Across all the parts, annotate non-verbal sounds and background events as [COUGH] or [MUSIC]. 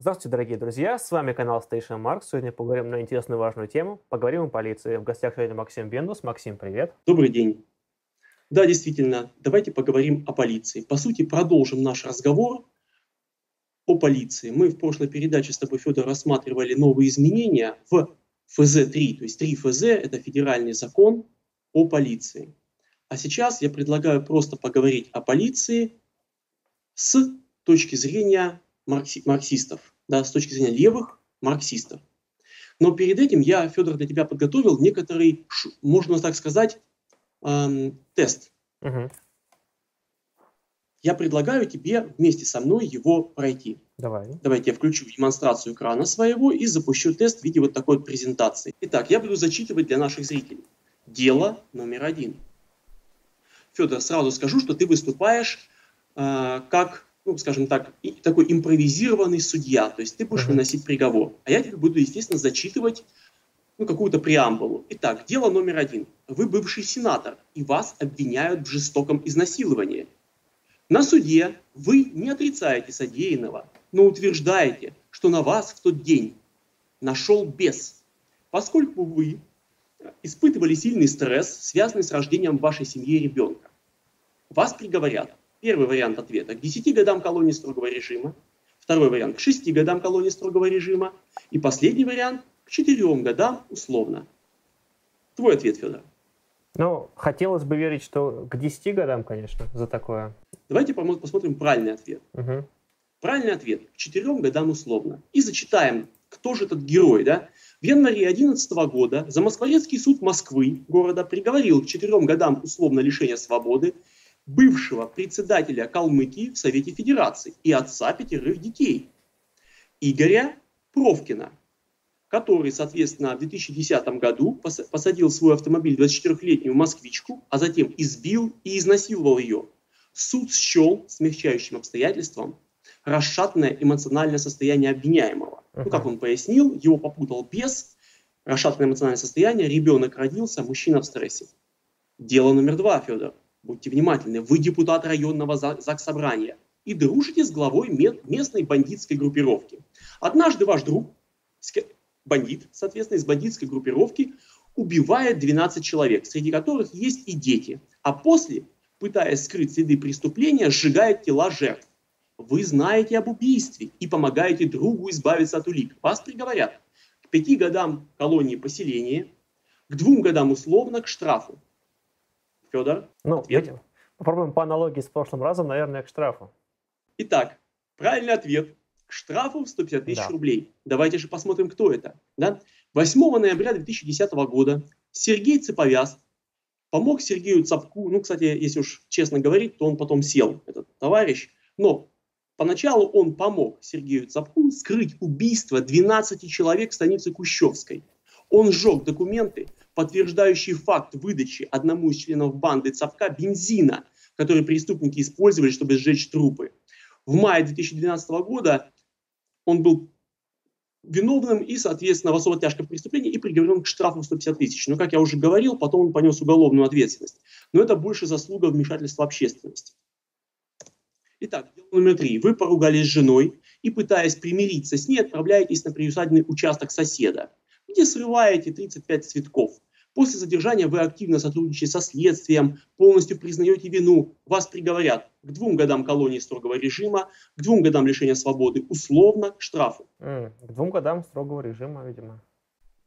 Здравствуйте, дорогие друзья! С вами канал Station Mark. Сегодня поговорим на интересную важную тему. Поговорим о полиции. В гостях сегодня Максим Бендус. Максим, привет. Добрый день. Да, действительно, давайте поговорим о полиции. По сути, продолжим наш разговор о полиции. Мы в прошлой передаче с тобой, Федор, рассматривали новые изменения в ФЗ-3. То есть 3 ФЗ – это федеральный закон о полиции. А сейчас я предлагаю просто поговорить о полиции с точки зрения маркси- марксистов, да, с точки зрения левых марксистов. Но перед этим я, Федор, для тебя подготовил некоторый, можно так сказать, эм, тест. Угу. Я предлагаю тебе вместе со мной его пройти. Давай. Давайте я включу демонстрацию экрана своего и запущу тест в виде вот такой вот презентации. Итак, я буду зачитывать для наших зрителей. Дело номер один. Федор, сразу скажу, что ты выступаешь э, как ну, скажем так, такой импровизированный судья, то есть ты будешь выносить приговор, а я тебе буду, естественно, зачитывать ну, какую-то преамбулу. Итак, дело номер один. Вы бывший сенатор, и вас обвиняют в жестоком изнасиловании. На суде вы не отрицаете содеянного, но утверждаете, что на вас в тот день нашел бес, поскольку вы испытывали сильный стресс, связанный с рождением в вашей семье ребенка. Вас приговорят Первый вариант ответа к 10 годам колонии строгого режима, второй вариант к 6 годам колонии строгого режима и последний вариант к 4 годам условно. Твой ответ, Федор. Ну, хотелось бы верить, что к 10 годам, конечно, за такое. Давайте посмотрим правильный ответ. Угу. Правильный ответ к 4 годам условно. И зачитаем, кто же этот герой, да? В январе 2011 года Замоскворецкий суд Москвы, города, приговорил к 4 годам условно лишения свободы бывшего председателя Калмыкии в Совете Федерации и отца пятерых детей, Игоря Провкина, который, соответственно, в 2010 году посадил свой автомобиль 24-летнюю москвичку, а затем избил и изнасиловал ее. Суд счел смягчающим обстоятельством расшатанное эмоциональное состояние обвиняемого. Uh-huh. Ну, как он пояснил, его попутал бес, расшатанное эмоциональное состояние, ребенок родился, мужчина в стрессе. Дело номер два, Федор будьте внимательны, вы депутат районного ЗАГС-собрания и дружите с главой местной бандитской группировки. Однажды ваш друг, бандит, соответственно, из бандитской группировки, убивает 12 человек, среди которых есть и дети, а после, пытаясь скрыть следы преступления, сжигает тела жертв. Вы знаете об убийстве и помогаете другу избавиться от улик. Вас приговорят к пяти годам колонии поселения, к двум годам условно, к штрафу. Федор? Ну, ответ? попробуем по аналогии с прошлым разом, наверное, к штрафу. Итак, правильный ответ. К штрафу в 150 тысяч да. рублей. Давайте же посмотрим, кто это. Да? 8 ноября 2010 года Сергей Цеповяз помог Сергею Цапку, ну, кстати, если уж честно говорить, то он потом сел, этот товарищ, но поначалу он помог Сергею Цапку скрыть убийство 12 человек в станице Кущевской. Он сжег документы, подтверждающие факт выдачи одному из членов банды Цапка бензина, который преступники использовали, чтобы сжечь трупы. В мае 2012 года он был виновным и, соответственно, в особо тяжком преступлении и приговорен к штрафу в 150 тысяч. Но, как я уже говорил, потом он понес уголовную ответственность. Но это больше заслуга вмешательства общественности. Итак, дело номер три. Вы поругались с женой и, пытаясь примириться с ней, отправляетесь на приусадебный участок соседа, где срываете 35 цветков. После задержания вы активно сотрудничаете со следствием, полностью признаете вину, вас приговорят к двум годам колонии строгого режима, к двум годам лишения свободы, условно к штрафу. Mm, к двум годам строгого режима, видимо.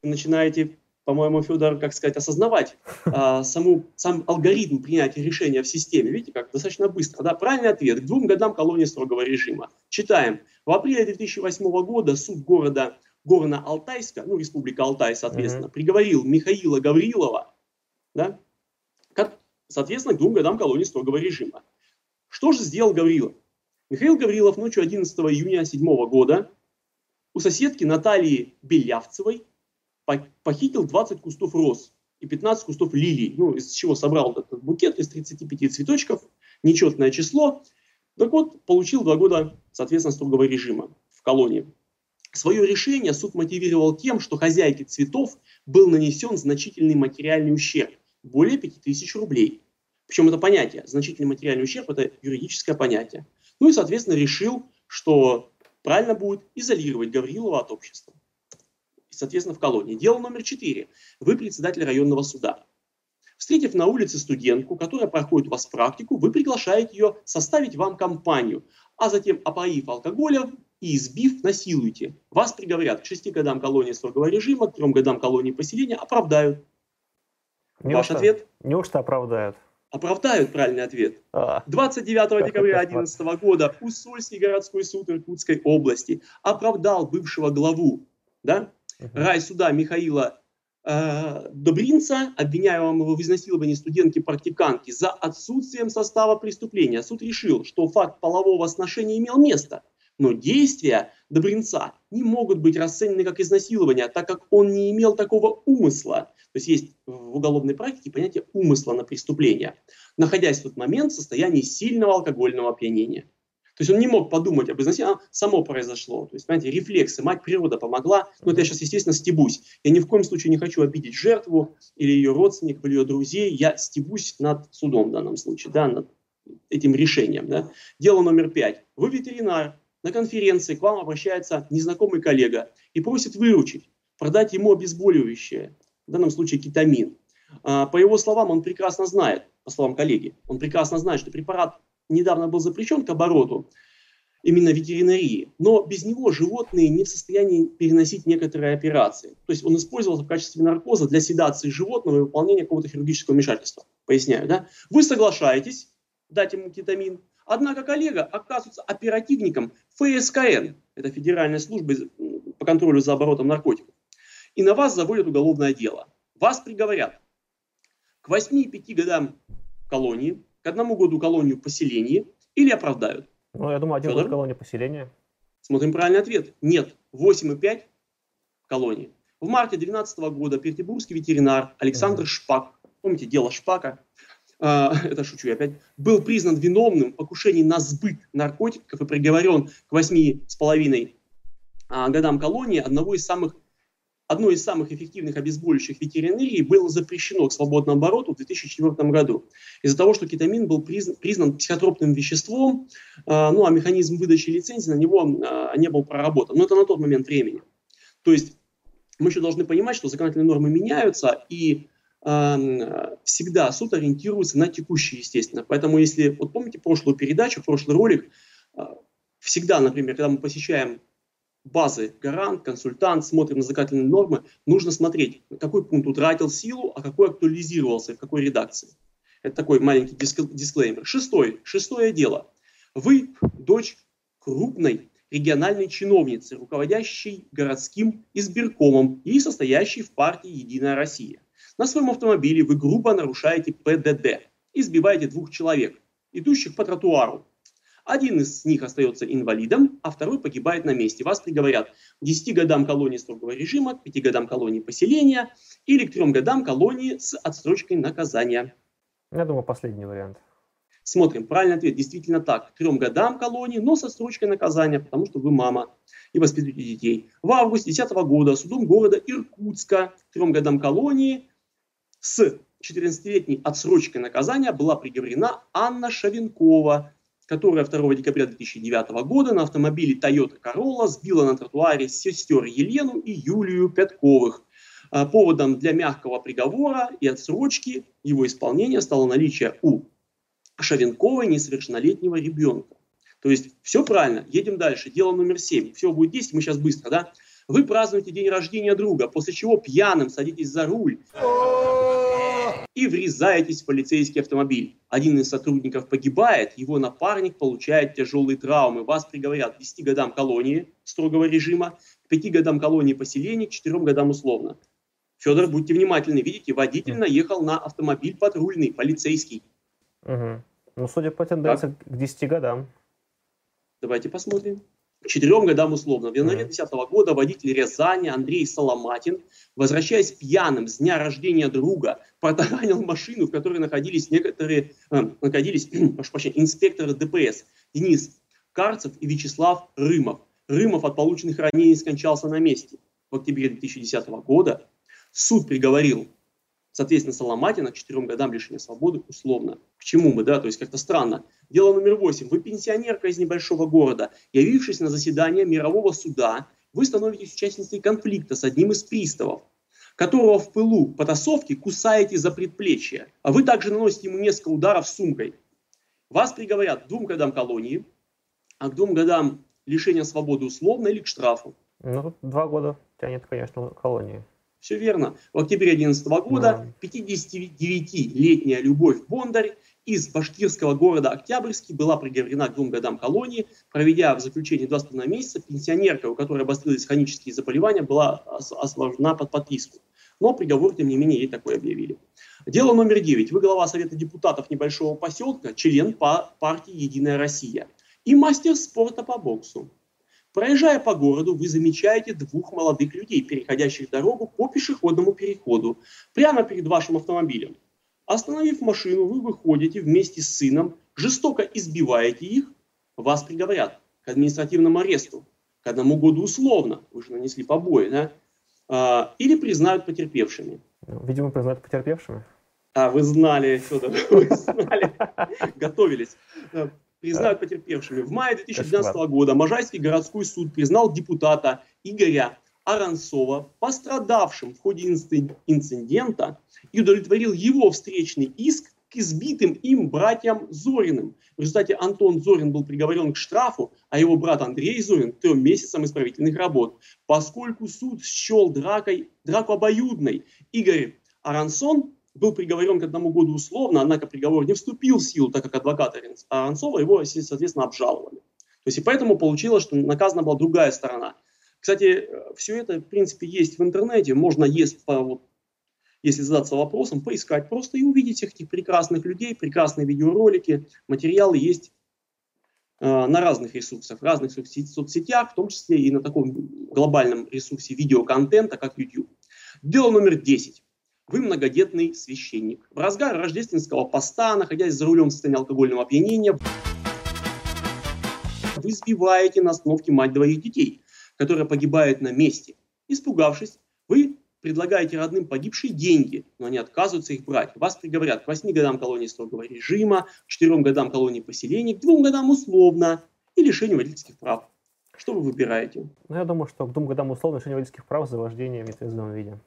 Начинаете, по-моему, Федор, как сказать, осознавать а, саму, сам алгоритм принятия решения в системе. Видите, как достаточно быстро. Да? Правильный ответ. К двум годам колонии строгого режима. Читаем. В апреле 2008 года суд города Горно-Алтайска, ну, Республика Алтай, соответственно, mm-hmm. приговорил Михаила Гаврилова, да, как, соответственно, к двум годам колонии строгого режима. Что же сделал Гаврилов? Михаил Гаврилов ночью 11 июня 2007 года у соседки Натальи Белявцевой похитил 20 кустов роз и 15 кустов лилий, ну, из чего собрал этот букет из 35 цветочков, нечетное число. Так вот, получил два года, соответственно, строгого режима в колонии. Свое решение суд мотивировал тем, что хозяйке цветов был нанесен значительный материальный ущерб, более 5000 рублей. Причем это понятие, значительный материальный ущерб – это юридическое понятие. Ну и, соответственно, решил, что правильно будет изолировать Гаврилова от общества. И, соответственно, в колонии. Дело номер четыре. Вы председатель районного суда. Встретив на улице студентку, которая проходит у вас практику, вы приглашаете ее составить вам компанию, а затем, опоив алкоголем и избив, насилуете. Вас приговорят к шести годам колонии строгого режима, к трем годам колонии поселения, оправдают. Неужто, Ваш ответ? Неужто оправдают? Оправдают правильный ответ. А. 29 [LAUGHS] декабря 2011 года Усольский городской суд Иркутской области оправдал бывшего главу да, райсуда Михаила э, Добринца, обвиняемого в изнасиловании студентки-практикантки, за отсутствием состава преступления. Суд решил, что факт полового сношения имел место, но действия Добринца не могут быть расценены как изнасилование, так как он не имел такого умысла. То есть есть в уголовной практике понятие умысла на преступление, находясь в тот момент в состоянии сильного алкогольного опьянения. То есть он не мог подумать об изнасиловании, а само произошло. То есть, понимаете, рефлексы, мать природа помогла. Но это я сейчас, естественно, стебусь. Я ни в коем случае не хочу обидеть жертву или ее родственников, или ее друзей. Я стебусь над судом в данном случае, да, над этим решением. Да. Дело номер пять. Вы ветеринар. На конференции к вам обращается незнакомый коллега и просит выручить, продать ему обезболивающее, в данном случае кетамин. А, по его словам, он прекрасно знает, по словам коллеги, он прекрасно знает, что препарат недавно был запрещен к обороту именно ветеринарии, но без него животные не в состоянии переносить некоторые операции. То есть он использовался в качестве наркоза для седации животного и выполнения какого-то хирургического вмешательства. Поясняю, да? Вы соглашаетесь дать ему кетамин, однако коллега оказывается оперативником ФСКН, это Федеральная служба по контролю за оборотом наркотиков, и на вас заводят уголовное дело. Вас приговорят к 8-5 годам колонии, к одному году колонию поселения или оправдают. Ну, я думаю, один Федор? год колонии поселения. Смотрим правильный ответ. Нет, 8,5 колонии. В марте 2012 года петербургский ветеринар Александр mm Шпак, помните дело Шпака, [LAUGHS] это шучу я опять, был признан виновным в покушении на сбыт наркотиков и приговорен к 8,5 а, годам колонии одного из самых одно из самых эффективных обезболивающих ветеринарии было запрещено к свободному обороту в 2004 году. Из-за того, что кетамин был признан, признан психотропным веществом, э, ну а механизм выдачи лицензии на него не был проработан. Но это на тот момент времени. То есть мы еще должны понимать, что законодательные нормы меняются, и всегда суд ориентируется на текущее, естественно. Поэтому если, вот помните прошлую передачу, прошлый ролик, э, всегда, например, когда мы посещаем базы гарант, консультант, смотрим на законодательные нормы, нужно смотреть, какой пункт утратил силу, а какой актуализировался, в какой редакции. Это такой маленький дисклеймер. Шестой, шестое дело. Вы дочь крупной региональной чиновницы, руководящей городским избиркомом и состоящей в партии «Единая Россия». На своем автомобиле вы грубо нарушаете ПДД, избиваете двух человек, идущих по тротуару, один из них остается инвалидом, а второй погибает на месте. Вас приговорят к 10 годам колонии строгого режима, к 5 годам колонии поселения или к 3 годам колонии с отсрочкой наказания. Я думаю, последний вариант. Смотрим, правильный ответ действительно так. К трем годам колонии, но со строчкой наказания, потому что вы мама и воспитываете детей. В августе 2010 года судом города Иркутска к трем годам колонии с 14-летней отсрочкой наказания была приговорена Анна Шавенкова, которая 2 декабря 2009 года на автомобиле Toyota Corolla сбила на тротуаре сестер Елену и Юлию Пятковых. А, поводом для мягкого приговора и отсрочки его исполнения стало наличие у Шавенковой несовершеннолетнего ребенка. То есть все правильно, едем дальше. Дело номер семь. Все будет 10, мы сейчас быстро, да? Вы празднуете день рождения друга, после чего пьяным садитесь за руль и врезаетесь в полицейский автомобиль. Один из сотрудников погибает, его напарник получает тяжелые травмы. Вас приговорят к 10 годам колонии строгого режима, к 5 годам колонии поселения, к 4 годам условно. Федор, будьте внимательны, видите, водитель наехал на автомобиль патрульный, полицейский. Угу. Ну, судя по тенденции, к 10 годам. Давайте посмотрим к четырем годам условно. В январе 2010 года водитель Рязани Андрей Соломатин, возвращаясь пьяным с дня рождения друга, протаранил машину, в которой находились некоторые, э, находились, [CLEARS THROAT] прошу прощения, инспекторы ДПС Денис Карцев и Вячеслав Рымов. Рымов от полученных ранений скончался на месте. В октябре 2010 года суд приговорил Соответственно, Соломатина к четырем годам лишения свободы условно. К чему мы, да, то есть как-то странно. Дело номер восемь. Вы пенсионерка из небольшого города, явившись на заседание мирового суда, вы становитесь участницей конфликта с одним из приставов, которого в пылу потасовки кусаете за предплечье. А вы также наносите ему несколько ударов сумкой. Вас приговорят к двум годам колонии, а к двум годам лишения свободы условно или к штрафу. Ну, два года тянет, конечно, колонии. Все верно. В октябре 2011 года да. 59-летняя Любовь Бондарь из башкирского города Октябрьский была приговорена к двум годам колонии, проведя в заключении два с половиной месяца. Пенсионерка, у которой обострились хронические заболевания, была освобождена под подписку. Но приговор, тем не менее, ей такой объявили. Дело номер девять. Вы глава Совета депутатов небольшого поселка, член партии «Единая Россия» и мастер спорта по боксу. Проезжая по городу, вы замечаете двух молодых людей, переходящих дорогу по пешеходному переходу, прямо перед вашим автомобилем. Остановив машину, вы выходите вместе с сыном, жестоко избиваете их, вас приговорят к административному аресту, к одному году условно, вы же нанесли побои, да? А, или признают потерпевшими. Видимо, признают потерпевшими. А, вы знали, Федор, [LAUGHS] вы знали, готовились признают потерпевшими. В мае 2012 года Можайский городской суд признал депутата Игоря Аранцова пострадавшим в ходе инцидента и удовлетворил его встречный иск к избитым им братьям Зориным. В результате Антон Зорин был приговорен к штрафу, а его брат Андрей Зорин трем месяцам исправительных работ. Поскольку суд счел дракой, драку обоюдной, Игорь Арансон был приговорен к одному году условно, однако приговор не вступил в силу, так как адвокат Аранцова его, соответственно, обжаловали. То есть и поэтому получилось, что наказана была другая сторона. Кстати, все это, в принципе, есть в интернете. Можно, есть, вот, если задаться вопросом, поискать просто и увидеть всех этих прекрасных людей, прекрасные видеоролики, материалы есть э, на разных ресурсах, в разных соцсетях, в том числе и на таком глобальном ресурсе видеоконтента, как YouTube. Дело номер 10. Вы многодетный священник. В разгар рождественского поста, находясь за рулем в состоянии алкогольного опьянения, вы избиваете на остановке мать двоих детей, которая погибает на месте. Испугавшись, вы предлагаете родным погибшие деньги, но они отказываются их брать. Вас приговорят к 8 годам колонии строгого режима, к 4 годам колонии поселений, к 2 годам условно и лишению водительских прав. Что вы выбираете? Ну, я думаю, что к двум годам условно лишение водительских прав за вождение в нетрезвом виде.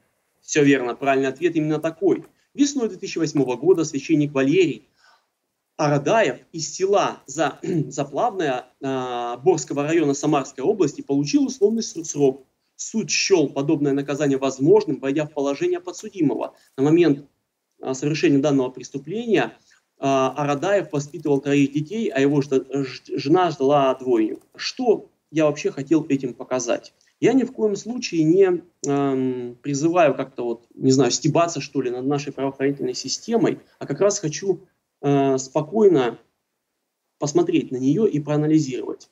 Все верно, правильный ответ именно такой. Весной 2008 года священник Валерий Арадаев из села за, [CLEARS THROAT] Заплавное э, Борского района Самарской области получил условный срок. Суд счел подобное наказание возможным, войдя в положение подсудимого. На момент э, совершения данного преступления э, Арадаев воспитывал троих детей, а его жена ждала двойню. Что я вообще хотел этим показать? Я ни в коем случае не эм, призываю как-то вот, не знаю, стебаться что ли над нашей правоохранительной системой, а как раз хочу э, спокойно посмотреть на нее и проанализировать,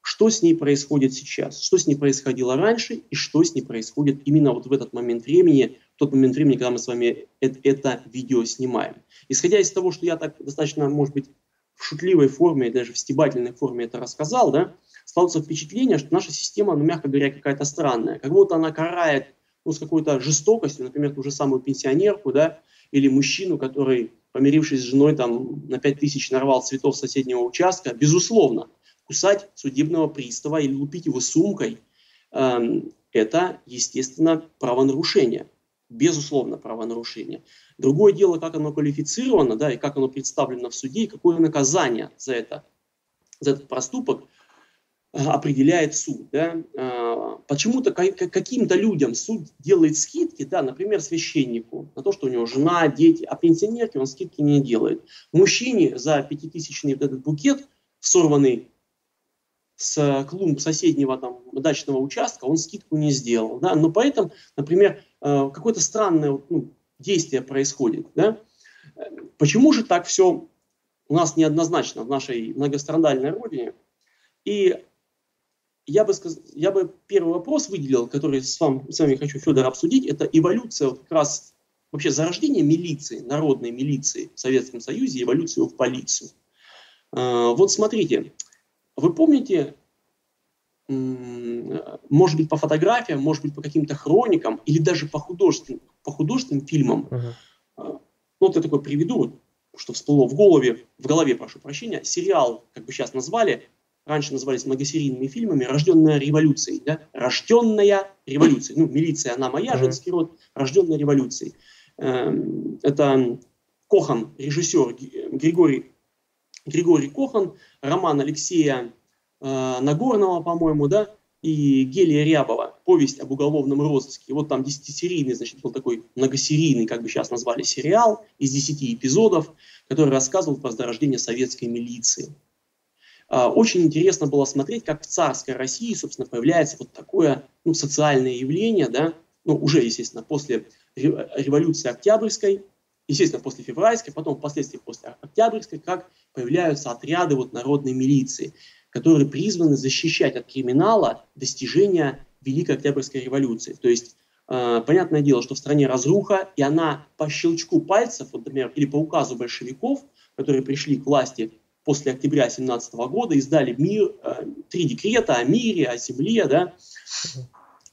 что с ней происходит сейчас, что с ней происходило раньше и что с ней происходит именно вот в этот момент времени, в тот момент времени, когда мы с вами это, это видео снимаем. Исходя из того, что я так достаточно, может быть, в шутливой форме, даже в стебательной форме это рассказал, да, складывается впечатление, что наша система, ну, мягко говоря, какая-то странная. Как будто она карает ну, с какой-то жестокостью, например, ту же самую пенсионерку, да, или мужчину, который, помирившись с женой, там, на 5 тысяч нарвал цветов соседнего участка, безусловно, кусать судебного пристава или лупить его сумкой, эм, это, естественно, правонарушение. Безусловно, правонарушение. Другое дело, как оно квалифицировано, да, и как оно представлено в суде, и какое наказание за это, за этот проступок определяет суд. Да? А, почему-то каким-то людям суд делает скидки, да, например, священнику, на то, что у него жена, дети, а пенсионерке он скидки не делает. Мужчине за пятитысячный вот этот букет, сорванный с клумб соседнего там, дачного участка, он скидку не сделал. Да? Но поэтому, например, а, какое-то странное ну, действие происходит. Да? Почему же так все у нас неоднозначно в нашей многострадальной родине? И я бы, сказ... я бы первый вопрос выделил, который с вами, с вами хочу, Федор, обсудить, это эволюция вот как раз вообще зарождение милиции, народной милиции в Советском Союзе, эволюцию в полицию. А, вот смотрите, вы помните, может быть, по фотографиям, может быть, по каким-то хроникам или даже по художественным, по художественным фильмам. Uh-huh. Вот я такой приведу, что всплыло в голове, в голове, прошу прощения, сериал, как бы сейчас назвали, раньше назывались многосерийными фильмами, «Рожденная революцией». Да? «Рожденная революцией». Ну, милиция, она моя, женский род, «Рожденная революцией». Эм, это Кохан, режиссер Григорий, Григорий Кохан, роман Алексея э, Нагорного, по-моему, да, и Гелия Рябова, повесть об уголовном розыске. Вот там десятисерийный, значит, был такой многосерийный, как бы сейчас назвали, сериал из десяти эпизодов, который рассказывал про зарождение советской милиции. А, очень интересно было смотреть, как в царской России, собственно, появляется вот такое ну, социальное явление, да, ну, уже, естественно, после революции Октябрьской, естественно, после февральской, потом впоследствии после Октябрьской, как появляются отряды вот народной милиции которые призваны защищать от криминала достижения Великой Октябрьской революции. То есть, э, понятное дело, что в стране разруха, и она по щелчку пальцев, вот, например, или по указу большевиков, которые пришли к власти после октября 17 года, издали мир, э, три декрета о мире, о земле, да,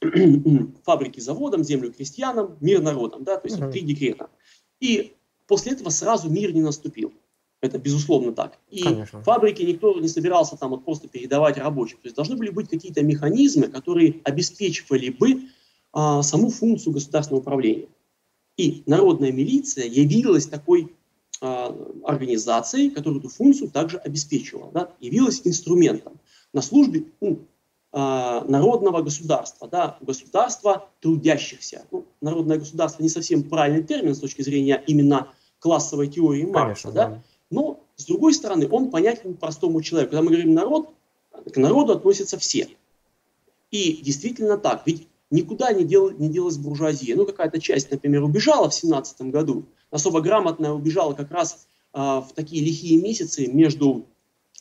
[CLEARS THROAT] фабрики заводам, землю крестьянам, мир народам, да, то есть три декрета. И после этого сразу мир не наступил. Это безусловно так. И Конечно. фабрики никто не собирался там вот просто передавать рабочим. То есть должны были быть какие-то механизмы, которые обеспечивали бы а, саму функцию государственного управления. И народная милиция явилась такой организацией, которая эту функцию также обеспечивала, да, явилась инструментом на службе у а, народного государства, да, государства трудящихся. Ну, народное государство не совсем правильный термин с точки зрения именно классовой теории Маркса, да, да но, с другой стороны, он понятен простому человеку. Когда мы говорим народ, к народу относятся все. И действительно так. Ведь никуда не, дел, не делась буржуазия. Ну, какая-то часть, например, убежала в 17 году. Особо грамотная убежала как раз э, в такие лихие месяцы между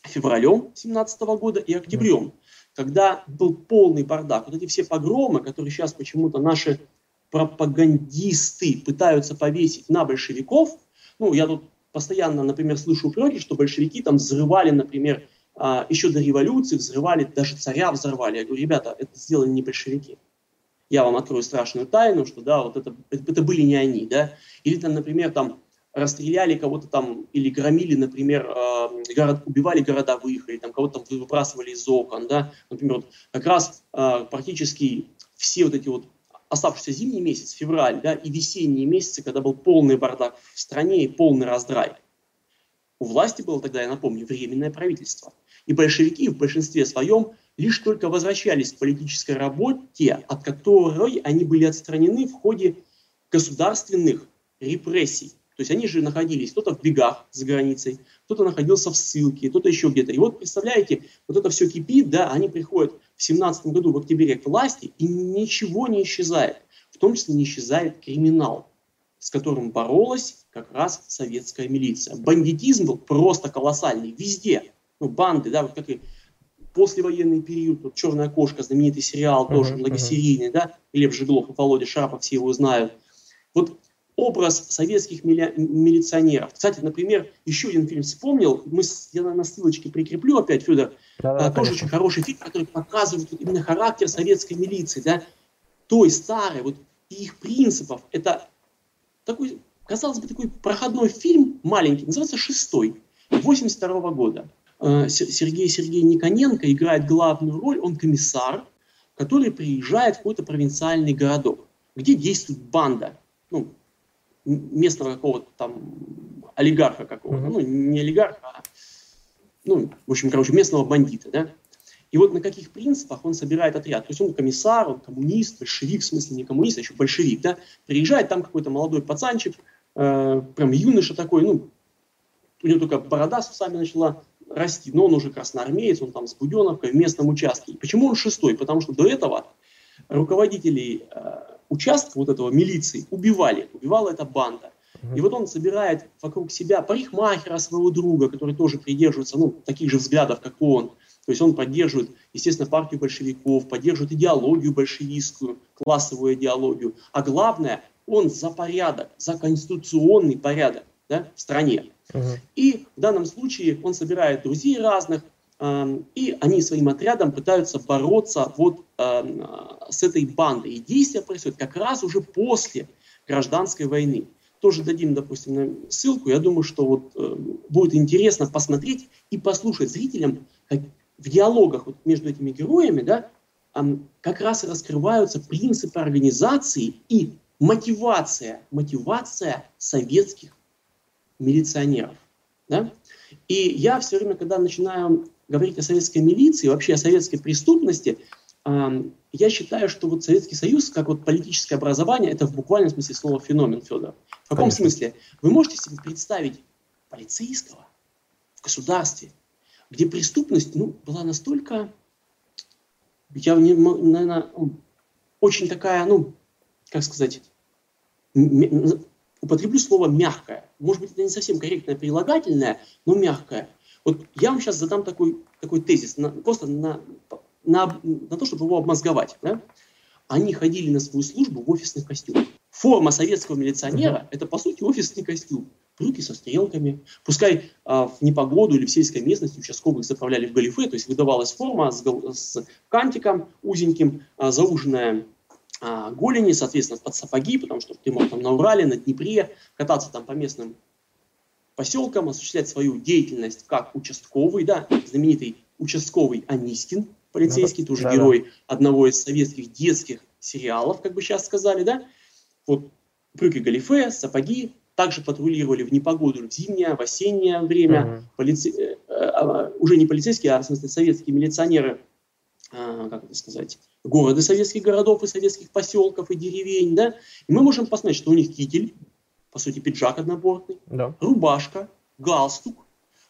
февралем 17 года и октябрем, когда был полный бардак. Вот эти все погромы, которые сейчас почему-то наши пропагандисты пытаются повесить на большевиков, ну, я тут постоянно, например, слышу упреки, что большевики там взрывали, например, а, еще до революции взрывали, даже царя взорвали. Я говорю, ребята, это сделали не большевики. Я вам открою страшную тайну, что да, вот это, это были не они, да. Или там, например, там расстреляли кого-то там или громили, например, а, город, убивали городовых, или там кого-то выбрасывали из окон, да. Например, вот как раз а, практически все вот эти вот оставшийся зимний месяц, февраль, да, и весенние месяцы, когда был полный бардак в стране и полный раздрай. У власти было тогда, я напомню, временное правительство. И большевики в большинстве своем лишь только возвращались к политической работе, от которой они были отстранены в ходе государственных репрессий. То есть они же находились кто-то в бегах за границей, кто-то находился в ссылке, кто-то еще где-то. И вот представляете, вот это все кипит, да, они приходят в 17 году в октябре к власти, и ничего не исчезает. В том числе не исчезает криминал, с которым боролась как раз советская милиция. Бандитизм был просто колоссальный везде. Ну, банды, да, вот как и послевоенный период, вот «Черная кошка», знаменитый сериал, uh-huh, тоже многосерийный, uh-huh. да, Лев Жиглов и Володя Шарапов, все его знают. Вот образ советских мили... милиционеров. Кстати, например, еще один фильм вспомнил, мы, я на ссылочке прикреплю опять, Федор, да, да, тоже очень хороший фильм, который показывает вот именно характер советской милиции, да, той старой, вот и их принципов. Это такой, казалось бы, такой проходной фильм маленький, называется «Шестой», 82 -го года. Э, Сергей Сергей Никоненко играет главную роль, он комиссар, который приезжает в какой-то провинциальный городок, где действует банда, ну, местного какого-то там олигарха какого-то, mm-hmm. ну, не олигарха, а, ну, в общем, короче, местного бандита, да. И вот на каких принципах он собирает отряд. То есть он комиссар, он коммунист, большевик, в смысле не коммунист, а еще большевик, да. Приезжает там какой-то молодой пацанчик, э, прям юноша такой, ну, у него только борода с усами начала расти, но он уже красноармеец, он там с Буденовкой в местном участке. И почему он шестой? Потому что до этого руководителей э, участка вот этого милиции убивали, убивала эта банда. И вот он собирает вокруг себя парикмахера своего друга, который тоже придерживается ну, таких же взглядов, как он. То есть он поддерживает, естественно, партию большевиков, поддерживает идеологию большевистскую, классовую идеологию. А главное, он за порядок, за конституционный порядок да, стране. И в данном случае он собирает друзей разных, и они своим отрядом пытаются бороться вот с этой бандой. И действия происходят как раз уже после гражданской войны. Тоже дадим, допустим, ссылку. Я думаю, что вот э, будет интересно посмотреть и послушать зрителям, как в диалогах вот между этими героями, да, как раз раскрываются принципы организации и мотивация, мотивация советских милиционеров. Да? И я все время, когда начинаю говорить о советской милиции, вообще о советской преступности, я считаю, что вот Советский Союз, как вот политическое образование, это в буквальном смысле слова феномен, Федор. В каком Конечно. смысле? Вы можете себе представить полицейского в государстве, где преступность ну, была настолько, я, наверное, очень такая, ну, как сказать, употреблю слово мягкое. Может быть, это не совсем корректное прилагательное, но мягкое. Вот я вам сейчас задам такой, такой тезис, на, просто на, на, на то, чтобы его обмозговать. Да? Они ходили на свою службу в офисных костюмах. Форма советского милиционера это, по сути, офисный костюм. Брюки со стрелками. Пускай а, в непогоду или в сельской местности участковых заправляли в галифе, то есть выдавалась форма с, с кантиком узеньким, а, зауженная а, голени, соответственно, под сапоги, потому что ты мог там на Урале, на Днепре кататься там по местным поселкам, осуществлять свою деятельность как участковый, да, знаменитый участковый Анискин, полицейский, тоже да, герой да. одного из советских детских сериалов, как бы сейчас сказали, да, вот брюки галифе, сапоги, также патрулировали в непогоду, в зимнее, в осеннее время, угу. полици... э, э, уже не полицейские, а в смысле советские милиционеры, как это сказать, города советских городов и советских поселков и деревень, да, и мы можем посмотреть, что у них китель, по сути, пиджак однобортный, да. рубашка, галстук,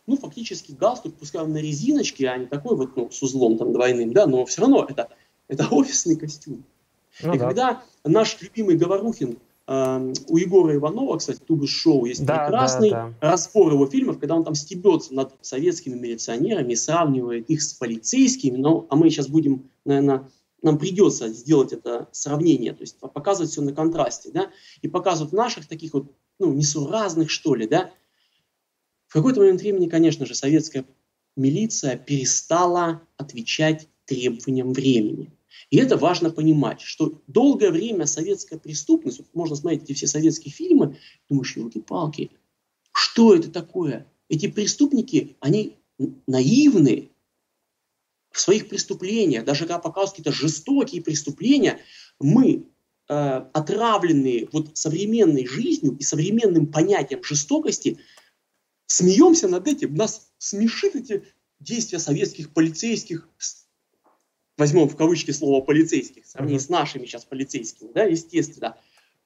ну, фактически галстук, пускай он на резиночке, а не такой вот, ну, с узлом там двойным, да, но все равно это, это офисный костюм. Ну, и да. когда наш любимый Говорухин у Егора Иванова, кстати, Тубус Шоу, есть да, прекрасный да, да. разбор его фильмов, когда он там стебется над советскими милиционерами, сравнивает их с полицейскими, но, а мы сейчас будем, наверное, нам придется сделать это сравнение, то есть показывать все на контрасте, да, и показывать наших таких вот, ну, несуразных, что ли, да. В какой-то момент времени, конечно же, советская милиция перестала отвечать требованиям времени. И это важно понимать, что долгое время советская преступность, вот можно смотреть эти все советские фильмы, думаешь, елки-палки, что это такое? Эти преступники, они наивные, в своих преступлениях, даже когда показывают какие-то жестокие преступления, мы, э, отравленные вот современной жизнью и современным понятием жестокости, смеемся над этим. Нас смешит эти действия советских полицейских, возьмем в кавычки слово полицейских, сравнении mm-hmm. с нашими сейчас полицейскими, да, естественно.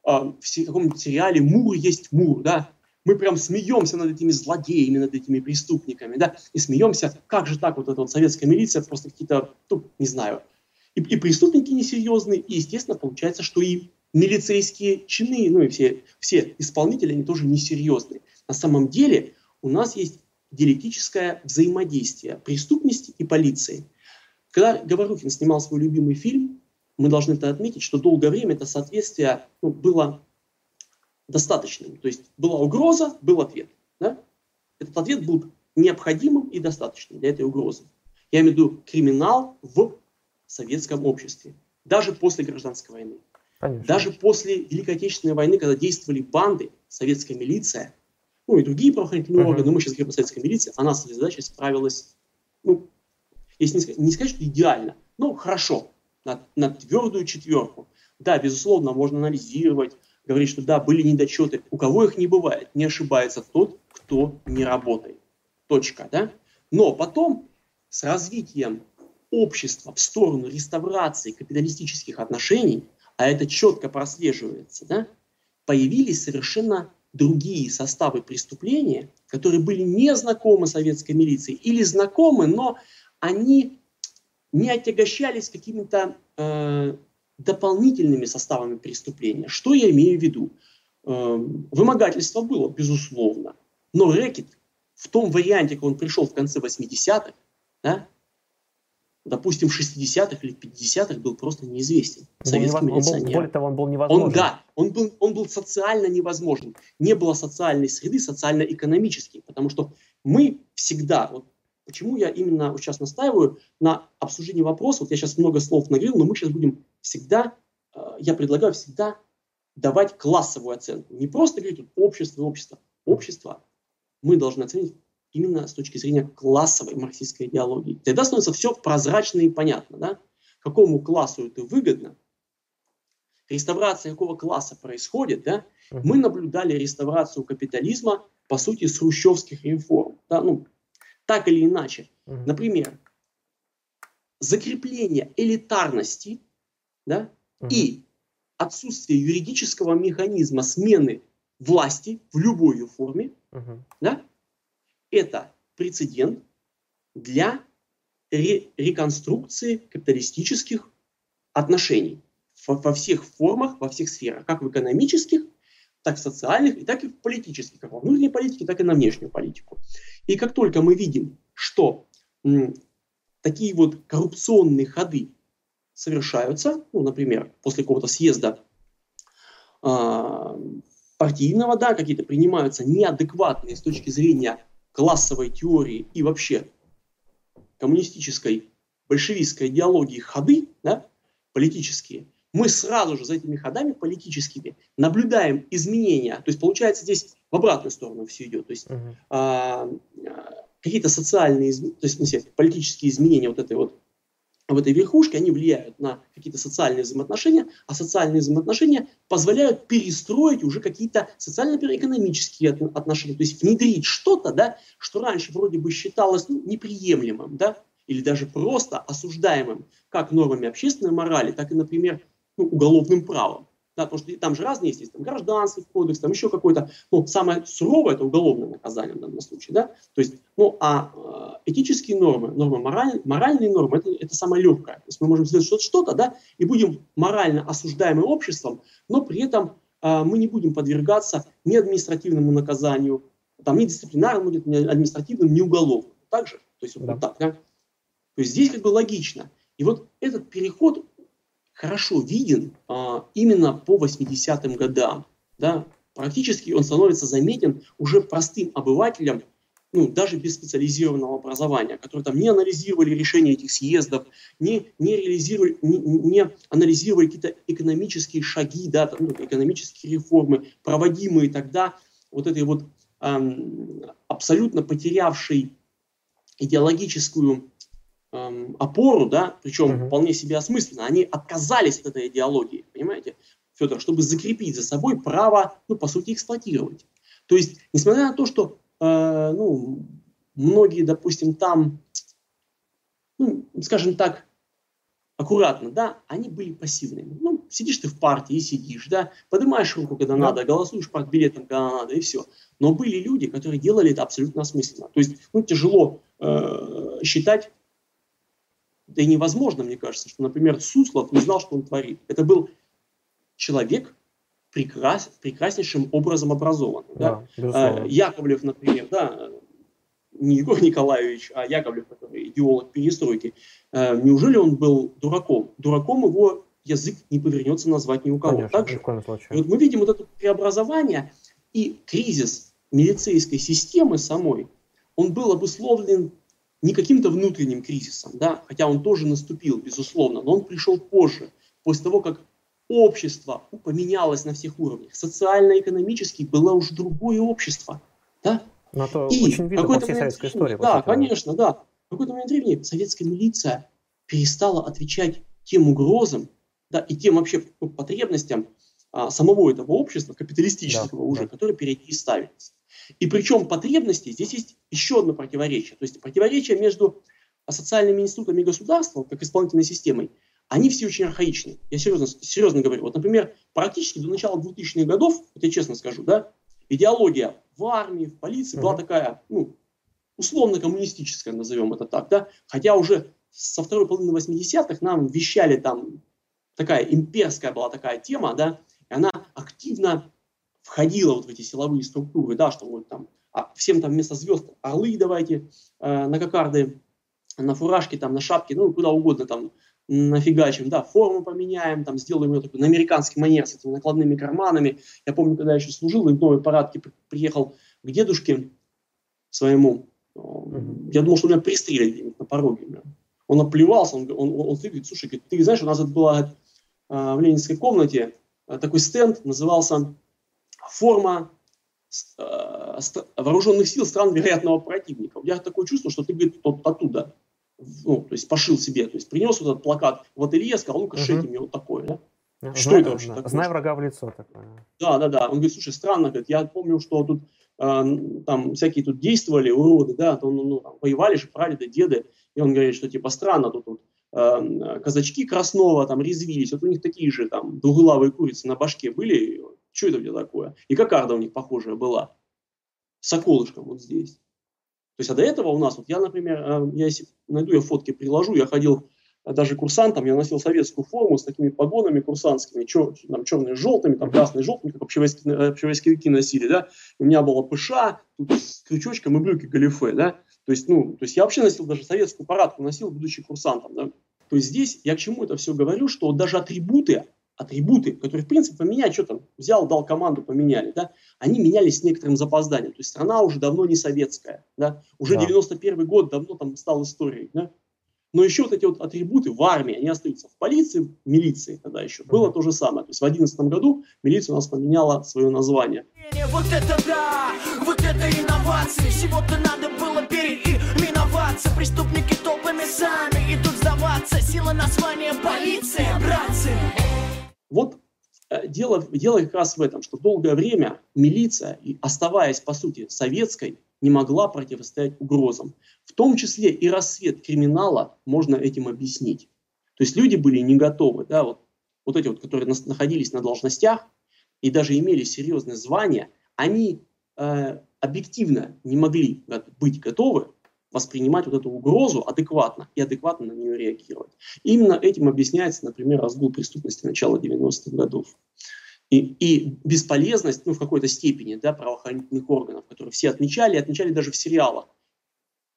Э, в каком-нибудь сериале «Мур есть Мур», да, мы прям смеемся над этими злодеями, над этими преступниками, да, и смеемся, как же так вот эта вот советская милиция, просто какие-то, ну, не знаю, и, и преступники несерьезные, и, естественно, получается, что и милицейские чины, ну и все, все исполнители, они тоже несерьезные. На самом деле у нас есть диалектическое взаимодействие преступности и полиции. Когда Говорухин снимал свой любимый фильм, мы должны это отметить, что долгое время это соответствие ну, было достаточным. То есть была угроза, был ответ. Да? Этот ответ был необходимым и достаточным для этой угрозы. Я имею в виду криминал в советском обществе, даже после гражданской войны. Конечно. Даже после Великой Отечественной войны, когда действовали банды, советская милиция, ну и другие правоохранительные uh-huh. органы, но мы сейчас говорим о советской милиции, она с этой задачей справилась, ну, если не сказать, не сказать, что идеально, но хорошо, на, на твердую четверку. Да, безусловно, можно анализировать, говорит, что да, были недочеты. У кого их не бывает? Не ошибается тот, кто не работает. Точка, да? Но потом с развитием общества в сторону реставрации капиталистических отношений, а это четко прослеживается, да, появились совершенно другие составы преступления, которые были не знакомы советской милиции или знакомы, но они не отягощались какими-то э, дополнительными составами преступления. Что я имею в виду? Эм, вымогательство было, безусловно, но рэкет в том варианте, как он пришел в конце 80-х, да, допустим, в 60-х или 50-х был просто неизвестен советским милиционерам. Более того, он был невозможен. Он, да, он был, он был социально невозможен. Не было социальной среды, социально-экономической, потому что мы всегда, вот почему я именно сейчас настаиваю на обсуждении вопроса, вот я сейчас много слов наговорил, но мы сейчас будем всегда, э, я предлагаю всегда давать классовую оценку. Не просто говорить общество, общество. Общество мы должны оценить именно с точки зрения классовой марксистской идеологии. Тогда становится все прозрачно и понятно, да? какому классу это выгодно, реставрация какого класса происходит, да? мы наблюдали реставрацию капитализма, по сути, с хрущевских реформ. Да? Ну, так или иначе. Например, закрепление элитарности да, и отсутствие юридического механизма смены власти в любой ее форме, да, это прецедент для ре реконструкции капиталистических отношений во, во всех формах, во всех сферах, как в экономических, так в социальных, и так и в политических, как во внутренней политике, так и на внешнюю политику. И как только мы видим, что такие вот коррупционные ходы совершаются, ну, например, после какого-то съезда э, партийного, да, какие-то принимаются неадекватные с точки зрения классовой теории и вообще коммунистической, большевистской идеологии ходы, да, политические, мы сразу же за этими ходами политическими наблюдаем изменения. То есть получается здесь в обратную сторону все идет. То есть uh-huh. а, какие-то социальные, то есть, смысле, политические изменения вот этой вот в этой верхушке, они влияют на какие-то социальные взаимоотношения, а социальные взаимоотношения позволяют перестроить уже какие-то социально-экономические отношения, то есть внедрить что-то, да, что раньше вроде бы считалось ну, неприемлемым, да, или даже просто осуждаемым как нормами общественной морали, так и, например, ну, уголовным правом. Да, потому что там же разные есть, есть там гражданский кодекс, там еще какой-то, ну, самое суровое это уголовное наказание в данном случае, да, то есть, ну, а э, этические нормы, нормы мораль, моральные нормы, это, это самое легкое, то есть мы можем сделать что-то, да, и будем морально осуждаемы обществом, но при этом э, мы не будем подвергаться ни административному наказанию, там, ни дисциплинарному, ни административному, ни уголовному, так же, то есть, да. вот так, да, то есть здесь как бы логично, и вот этот переход, хорошо виден а, именно по 80-м годам. Да? Практически он становится заметен уже простым обывателям, ну, даже без специализированного образования, которые там не анализировали решения этих съездов, не, не, реализировали, не, не анализировали какие-то экономические шаги, да, там, ну, экономические реформы, проводимые тогда вот этой вот эм, абсолютно потерявшей идеологическую эм, опору, да, причем uh-huh. вполне себе осмысленно, они отказались от этой идеологии, понимаете, Федор, чтобы закрепить за собой право, ну, по сути, эксплуатировать. То есть, несмотря на то, что, э, ну, многие, допустим, там, ну, скажем так, аккуратно, да, они были пассивными. Ну, сидишь ты в партии и сидишь, да, поднимаешь руку, когда да. надо, голосуешь партбилетом, когда надо, и все. Но были люди, которые делали это абсолютно осмысленно. То есть, ну, тяжело э, считать да и невозможно, мне кажется, что, например, Суслов не знал, что он творит. Это был человек прекрас, прекраснейшим образом образован. Да, да? А, Яковлев, например, да, не Егор Николаевич, а Яковлев, который идеолог перестройки, а, неужели он был дураком? Дураком его язык не повернется назвать ни у кого. Конечно, Также, вот мы видим вот это преобразование и кризис милицейской системы самой, он был обусловлен не каким-то внутренним кризисом, да, хотя он тоже наступил, безусловно, но он пришел позже, после того, как общество поменялось на всех уровнях. Социально-экономически было уже другое общество. Да? Но это и очень видно по всей советской истории. Да, конечно, да. В какой-то момент времени советская милиция перестала отвечать тем угрозам да, и тем вообще потребностям а, самого этого общества, капиталистического да, уже, да. которые перед ней ставились. И причем потребности, здесь есть еще одно противоречие. То есть противоречие между социальными институтами и государством, как исполнительной системой, они все очень архаичны. Я серьезно, серьезно говорю. Вот, например, практически до начала 2000-х годов, вот я честно скажу, да, идеология в армии, в полиции mm-hmm. была такая, ну, условно коммунистическая, назовем это так, да, хотя уже со второй половины 80-х нам вещали там такая имперская была такая тема, да, и она активно входила вот в эти силовые структуры, да, что вот там а всем там вместо звезд орлы давайте, э, на кокарды, на фуражки, там, на шапки, ну, куда угодно там нафигачим, да, форму поменяем, там, сделаем ее такой на американский манер с этими накладными карманами. Я помню, когда я еще служил, и в новой парадке приехал к дедушке своему, Я думал, что меня пристрелят на пороге. Он оплевался, он, он, он, он говорит, слушай, говорит, ты знаешь, у нас это была в ленинской комнате такой стенд, назывался «Форма вооруженных сил стран вероятного противника». Я такое чувство, что ты, говорит, тот оттуда, ну, то есть пошил себе, то есть принес вот этот плакат в ателье, сказал, ну-ка, шейте мне вот такое, да? Что знаю, это вообще такое? Знай врага в лицо такое. Да, да, да. Он говорит, слушай, странно, говорит, я помню, что тут э, там всякие тут действовали уроды, да, то, ну, ну, там, воевали же прадеды, деды, и он говорит, что типа странно, тут вот э, казачки Краснова там резвились, вот у них такие же там двуглавые курицы на башке были, что это у тебя такое? И кокарда у них похожая была, с вот здесь. То есть, а до этого у нас, вот я, например, э, я если найду, я фотки приложу, я ходил даже курсантом, я носил советскую форму с такими погонами курсантскими, чер, там, черные с желтыми, там, красные с желтыми, как общевойсковики, общевойсковики носили, да, у меня была ПШ, тут с крючочком и брюки галифе, да, то есть, ну, то есть я вообще носил даже советскую парадку, носил, будучи курсантом, да, то есть здесь я к чему это все говорю, что даже атрибуты, атрибуты, которые, в принципе, поменять, что там, взял, дал команду, поменяли, да, они менялись с некоторым запозданием, то есть страна уже давно не советская, да, уже да. 91 год давно там стал историей, да, но еще вот эти вот атрибуты в армии, они остаются в полиции, в милиции тогда еще. Было то же самое. То есть в 2011 году милиция у нас поменяла свое название. Вот это да, вот это инновации. Всего-то надо было переименоваться. Преступники толпами сами идут сдаваться. Сила названия полиция, братцы. Вот э, дело, дело как раз в этом, что долгое время милиция, оставаясь по сути советской, не могла противостоять угрозам. В том числе и рассвет криминала можно этим объяснить. То есть люди были не готовы, да, вот, вот эти вот, которые находились на должностях и даже имели серьезное звание, они э, объективно не могли быть готовы воспринимать вот эту угрозу адекватно и адекватно на нее реагировать. именно этим объясняется, например, разгул преступности начала 90-х годов. И, и бесполезность, ну, в какой-то степени, да, правоохранительных органов, которые все отмечали, отмечали даже в сериалах.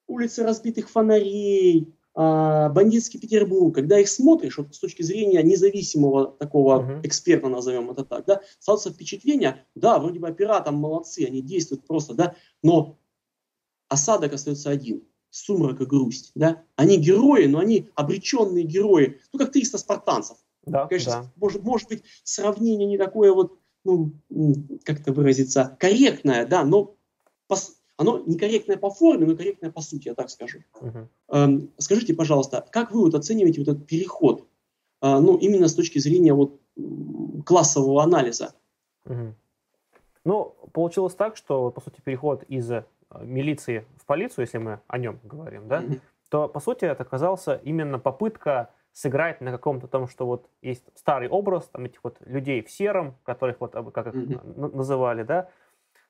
Улицы разбитых фонарей, а, бандитский Петербург, когда их смотришь, вот с точки зрения независимого такого uh-huh. эксперта, назовем это так, да, создается впечатление, да, вроде бы опера там молодцы, они действуют просто, да, но осадок остается один сумрак и грусть. Да? Они герои, но они обреченные герои, ну как 300 спартанцев. Да, Конечно, да. Может, может быть, сравнение не такое вот, ну, как это выразиться, корректное, да, но пос, оно некорректное по форме, но корректное по сути, я так скажу. Угу. Эм, скажите, пожалуйста, как вы вот оцениваете вот этот переход, э, ну, именно с точки зрения вот классового анализа? Угу. Ну, получилось так, что, по сути, переход из милиции в полицию, если мы о нем говорим, да, то, по сути, это оказался именно попытка сыграть на каком-то том, что вот есть старый образ там этих вот людей в сером, которых вот как их mm-hmm. называли, да,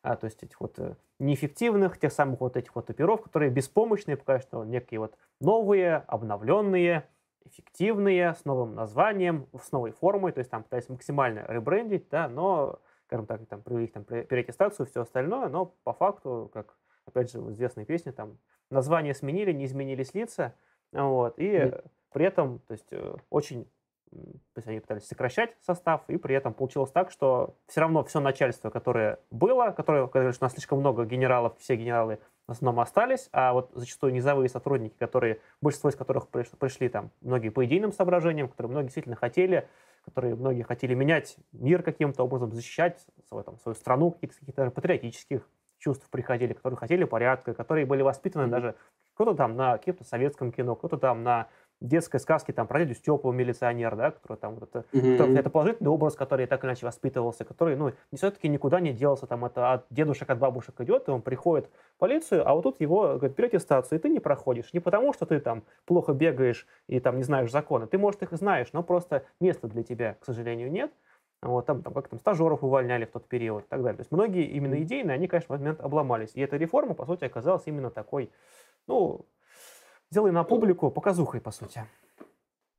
а, то есть этих вот э, неэффективных, тех самых вот этих вот оперов, которые беспомощные, пока что некие вот новые, обновленные, эффективные, с новым названием, с новой формой, то есть там пытаясь максимально ребрендить, да, но, скажем так, там, провели там переаттестацию, все остальное, но по факту, как, опять же, в известной песне, там, название сменили, не изменились лица, вот, и mm-hmm. При этом, то есть, э, очень то есть они пытались сокращать состав, и при этом получилось так, что все равно все начальство, которое было, которое, конечно, у нас слишком много генералов, все генералы в основном остались, а вот зачастую низовые сотрудники, которые, большинство из которых пришли, пришли там, многие по идейным соображениям, которые многие действительно хотели, которые многие хотели менять мир каким-то образом, защищать свою, там, свою страну, какие-то какие даже патриотических чувств приходили, которые хотели порядка, которые были воспитаны mm-hmm. даже кто-то там на каком-то советском кино, кто-то там на детской сказки там про дядю Степу, милиционер, да, который там вот это, mm-hmm. который, это положительный образ, который так или иначе воспитывался, который, ну, все-таки никуда не делся, там это от дедушек, от бабушек идет, и он приходит в полицию, а вот тут его, говорит, переаттестацию, и ты не проходишь. Не потому, что ты там плохо бегаешь и там не знаешь законы, ты, может, их знаешь, но просто места для тебя, к сожалению, нет. Вот, там, там, как там стажеров увольняли в тот период и так далее. То есть многие именно идейные, они, конечно, в этот момент обломались. И эта реформа, по сути, оказалась именно такой, ну, сделай на публику показухой, по сути.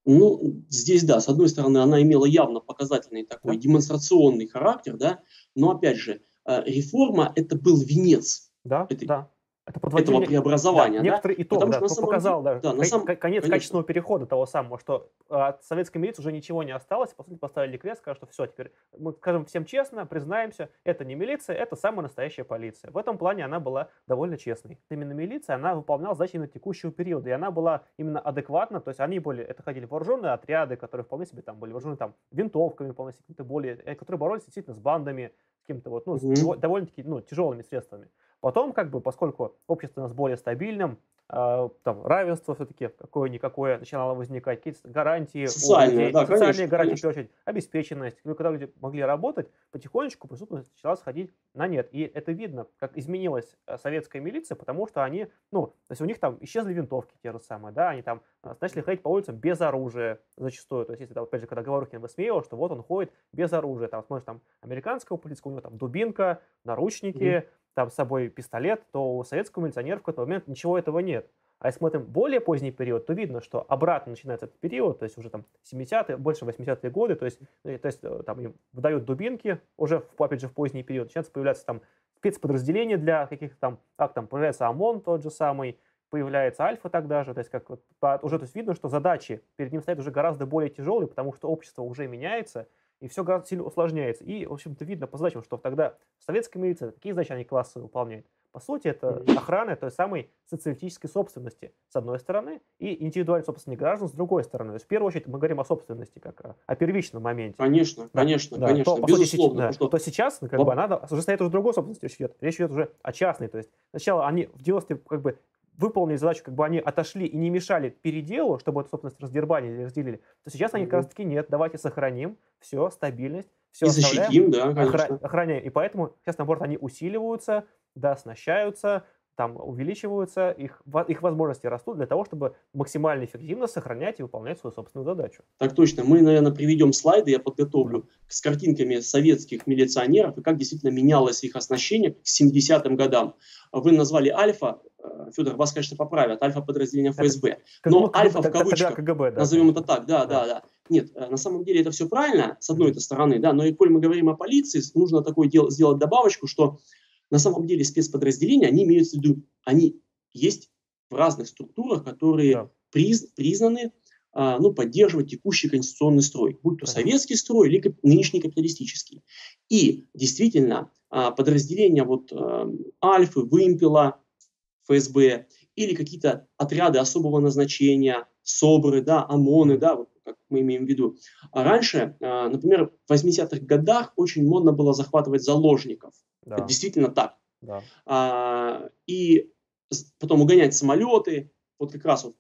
Ну, здесь, да, с одной стороны, она имела явно показательный такой да. демонстрационный характер, да, но, опять же, э, реформа – это был венец. Да, этой, да. Это этого преобразования. Да, некоторый да? итог, Потому да, что показал да, да, на сам... конец Конечно. качественного перехода того самого, что а, от советской милиции уже ничего не осталось, по сути поставили крест, сказали, что все, теперь мы скажем всем честно, признаемся, это не милиция, это самая настоящая полиция. В этом плане она была довольно честной. Именно милиция, она выполняла задачи именно текущего периода, и она была именно адекватна, то есть они были, это ходили вооруженные отряды, которые вполне себе там были вооружены там винтовками, вполне себе более, э, которые боролись действительно с бандами, с какими-то вот, ну, mm-hmm. довольно-таки, ну, тяжелыми средствами. Потом, как бы, поскольку общество у нас более стабильным, а, там, равенство все-таки какое-никакое начинало возникать, какие-то гарантии, социальные, людей, да, социальные конечно, гарантии, конечно. в первую очередь, обеспеченность. Ну, когда люди могли работать, потихонечку преступность начала сходить на нет. И это видно, как изменилась э, советская милиция, потому что они, ну, то есть у них там исчезли винтовки те же самые, да, они там э, начали ходить по улицам без оружия зачастую. То есть, если, опять же, когда Говорухин высмеивал, что вот он ходит без оружия, там, смотришь, там, американского полицейского, у него там дубинка, наручники, mm-hmm. Там с собой пистолет, то у советского милиционера в какой-то момент ничего этого нет. А если смотрим более поздний период, то видно, что обратно начинается этот период, то есть уже там 70-е, больше 80-е годы, то есть, э, то есть э, там им выдают дубинки уже, в, опять же, в поздний период, начинается появляться там спецподразделения для каких-то там, как там, появляется ОМОН тот же самый, появляется Альфа тогда же, то есть как вот, уже то есть видно, что задачи перед ним стоят уже гораздо более тяжелые, потому что общество уже меняется, и все гораздо сильно усложняется. И, в общем-то, видно по задачам, что тогда советская милиция такие задачи они классы выполняют. По сути, это охрана той самой социалистической собственности, с одной стороны, и индивидуальной собственности граждан, с другой стороны. То есть, в первую очередь, мы говорим о собственности, как о, о первичном моменте. Конечно, да, конечно, да, конечно, то, безусловно. Сути, да, что... То сейчас, ну, как бы, она уже стоит уже другой собственности речь идет. Речь идет уже о частной. То есть, сначала они в 90-е, как бы, выполнили задачу, как бы они отошли и не мешали переделу, чтобы эту собственность раздербанили или разделили, то сейчас они как раз таки нет, давайте сохраним, все, стабильность, все и защитим, да, конечно. охраняем. И поэтому сейчас, наоборот, они усиливаются, да, оснащаются, там увеличиваются, их, их возможности растут для того, чтобы максимально эффективно сохранять и выполнять свою собственную задачу. Так точно. Мы, наверное, приведем слайды, я подготовлю с картинками советских милиционеров и как действительно менялось их оснащение к 70-м годам. Вы назвали Альфа, Федор, вас, конечно, поправят, Альфа подразделение ФСБ. Но ну, Альфа в кавычках, КГБ, да, назовем это так, да, да, да. Нет, э, на самом деле это все правильно, с одной этой стороны, да, но и коль мы говорим о полиции, нужно такое дел, сделать добавочку, что на самом деле спецподразделения, они имеют в виду, они есть в разных структурах, которые да. приз, признаны а, ну, поддерживать текущий конституционный строй, будь то советский строй или нынешний капиталистический. И действительно, а, подразделения вот а, Альфы, Вымпела, ФСБ или какие-то отряды особого назначения, СОБРы, да, ОМОНы, да, вот как мы имеем в виду. А раньше, а, например, в 80-х годах очень модно было захватывать заложников. Да. Это действительно так. Да. А, и потом угонять самолеты, вот как раз вот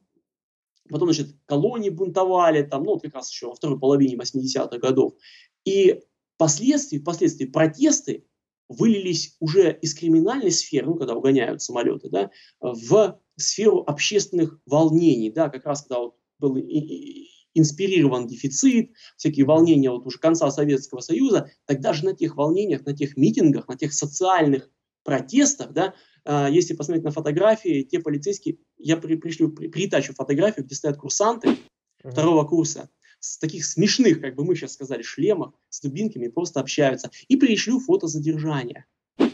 потом, значит, колонии бунтовали, там, ну, вот как раз еще во второй половине 80-х годов. И впоследствии, впоследствии протесты вылились уже из криминальной сферы, ну, когда угоняют самолеты, да, в сферу общественных волнений, да, как раз когда вот был инспирирован дефицит, всякие волнения вот уже конца Советского Союза, тогда же на тех волнениях, на тех митингах, на тех социальных протестах, да, э, если посмотреть на фотографии, те полицейские, я при, пришлю, при, притачу фотографию, где стоят курсанты второго курса, с таких смешных, как бы мы сейчас сказали, шлемах, с дубинками, просто общаются. И пришлю фото задержания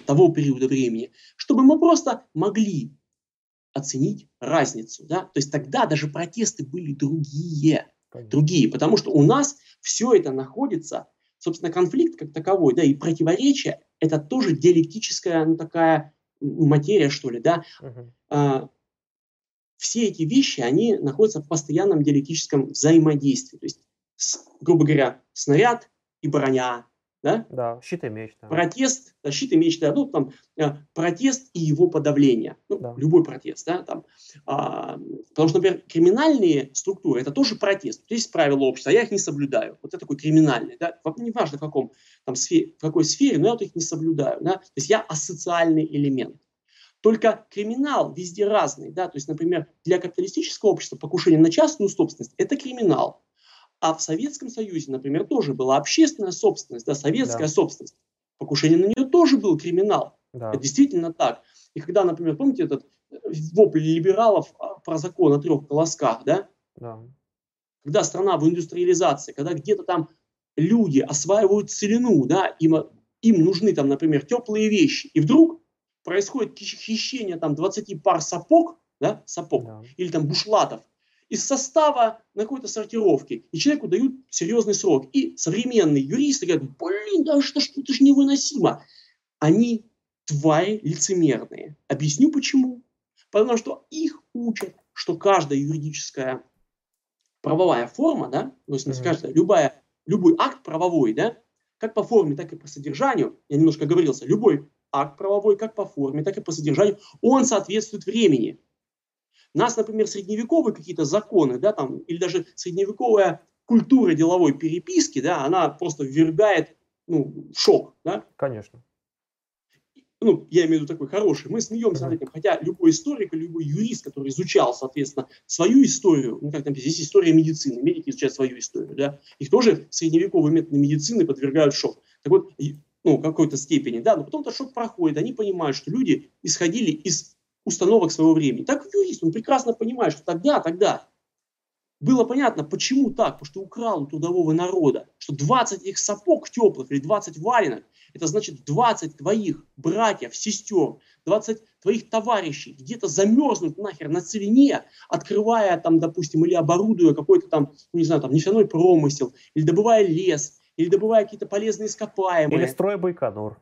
того периода времени, чтобы мы просто могли оценить разницу. Да? То есть тогда даже протесты были другие. Понятно. Другие, потому что у нас все это находится, собственно, конфликт как таковой, да, и противоречие, это тоже диалектическая, ну, такая материя, что ли, да. Uh-huh. А, все эти вещи, они находятся в постоянном диалектическом взаимодействии. То есть, с, грубо говоря, снаряд и броня, да? Да, щит и меч. Да. Протест, да, щит и меч, да, ну, там, э, протест и его подавление, ну, да. любой протест, да, там, а, потому что, например, криминальные структуры, это тоже протест, Тут есть правила общества, а я их не соблюдаю, вот это такой криминальный, да, неважно в каком, там, сфере, в какой сфере, но я вот их не соблюдаю, да, то есть я асоциальный элемент. Только криминал везде разный, да, то есть, например, для капиталистического общества покушение на частную собственность – это криминал, а в Советском Союзе, например, тоже была общественная собственность, да, советская да. собственность. Покушение на нее тоже был криминал. Да. Это действительно так. И когда, например, помните этот э, вопль либералов а, про закон о трех колосках, да? Да. Когда страна в индустриализации, когда где-то там люди осваивают целину, да, им, им нужны там, например, теплые вещи, и вдруг происходит хищение там 20 пар сапог, да, сапог, да. или там бушлатов, из состава на какой-то сортировке, и человеку дают серьезный срок. И современные юристы говорят, блин, да что ж, это же невыносимо. Они твари лицемерные. Объясню почему. Потому что их учат, что каждая юридическая правовая форма, да, то есть, mm-hmm. кажется, любая, любой акт правовой, да, как по форме, так и по содержанию, я немножко говорился, любой акт правовой, как по форме, так и по содержанию, он соответствует времени. Нас, например, средневековые какие-то законы, да, там, или даже средневековая культура деловой переписки, да, она просто ввергает ну, в шок. Да? Конечно. Ну, я имею в виду такой хороший. Мы смеемся над этим, хотя любой историк, любой юрист, который изучал, соответственно, свою историю, ну, как там здесь история медицины, медики изучают свою историю, да, их тоже средневековые методы медицины подвергают шок. Так вот, ну, какой-то степени, да, но потом этот шок проходит, они понимают, что люди исходили из установок своего времени. Так юрист, он прекрасно понимает, что тогда, тогда было понятно, почему так, потому что украл у трудового народа, что 20 их сапог теплых или 20 валенок, это значит 20 твоих братьев, сестер, 20 твоих товарищей где-то замерзнут нахер на целине, открывая там, допустим, или оборудуя какой-то там, не знаю, там нефтяной промысел, или добывая лес, или добывая какие-то полезные ископаемые. Или строя Байконур.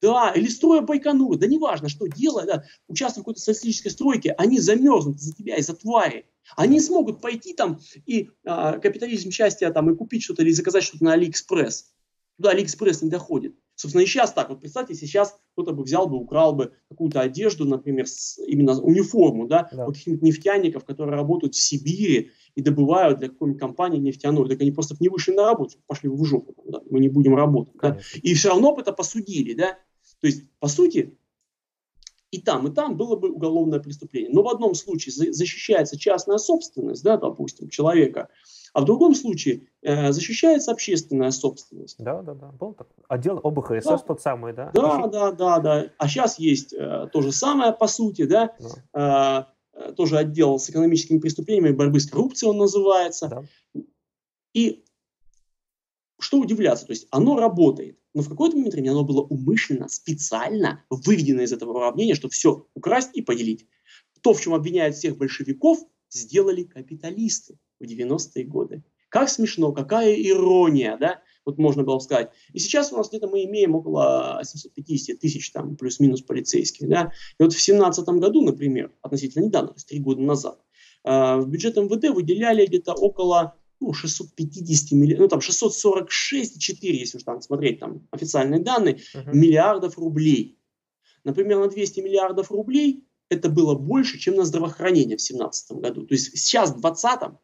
Да, или строя Байконур, да неважно, что делать, да, участвуя в какой-то социалистической стройке, они замерзнут за тебя, из-за твари. Они смогут пойти там и а, капитализм счастья там и купить что-то или заказать что-то на Алиэкспресс. Туда Алиэкспресс не доходит. Собственно, и сейчас так. Вот представьте, сейчас кто-то бы взял бы, украл бы какую-то одежду, например, с, именно униформу, да, да. вот каких-нибудь нефтяников, которые работают в Сибири и добывают для какой-нибудь компании нефтяной. Так они просто не вышли на работу, пошли в жопу, да, мы не будем работать. Да. И все равно бы это посудили, да. То есть, по сути, и там, и там было бы уголовное преступление. Но в одном случае защищается частная собственность, да, допустим, человека, а в другом случае э, защищается общественная собственность. Да, да, да. Был так. Отдел ОБХСС да. тот самый, да? Да, Еще... да, да, да. А сейчас есть э, то же самое, по сути, да. да. Э, тоже отдел с экономическими преступлениями, борьбы с коррупцией он называется. Да. И что удивляться, то есть оно работает, но в какой-то момент времени оно было умышленно, специально выведено из этого уравнения, чтобы все украсть и поделить. То, в чем обвиняют всех большевиков, сделали капиталисты в 90-е годы. Как смешно, какая ирония, да? Вот можно было сказать. И сейчас у нас где-то мы имеем около 750 тысяч там плюс-минус полицейских, да? И вот в 2017 году, например, относительно недавно, то есть три года назад, э, в бюджет МВД выделяли где-то около ну, 650 миллионов, ну, там 646,4, если уж там смотреть там официальные данные, uh-huh. миллиардов рублей. Например, на 200 миллиардов рублей это было больше, чем на здравоохранение в 2017 году. То есть сейчас, в 2020,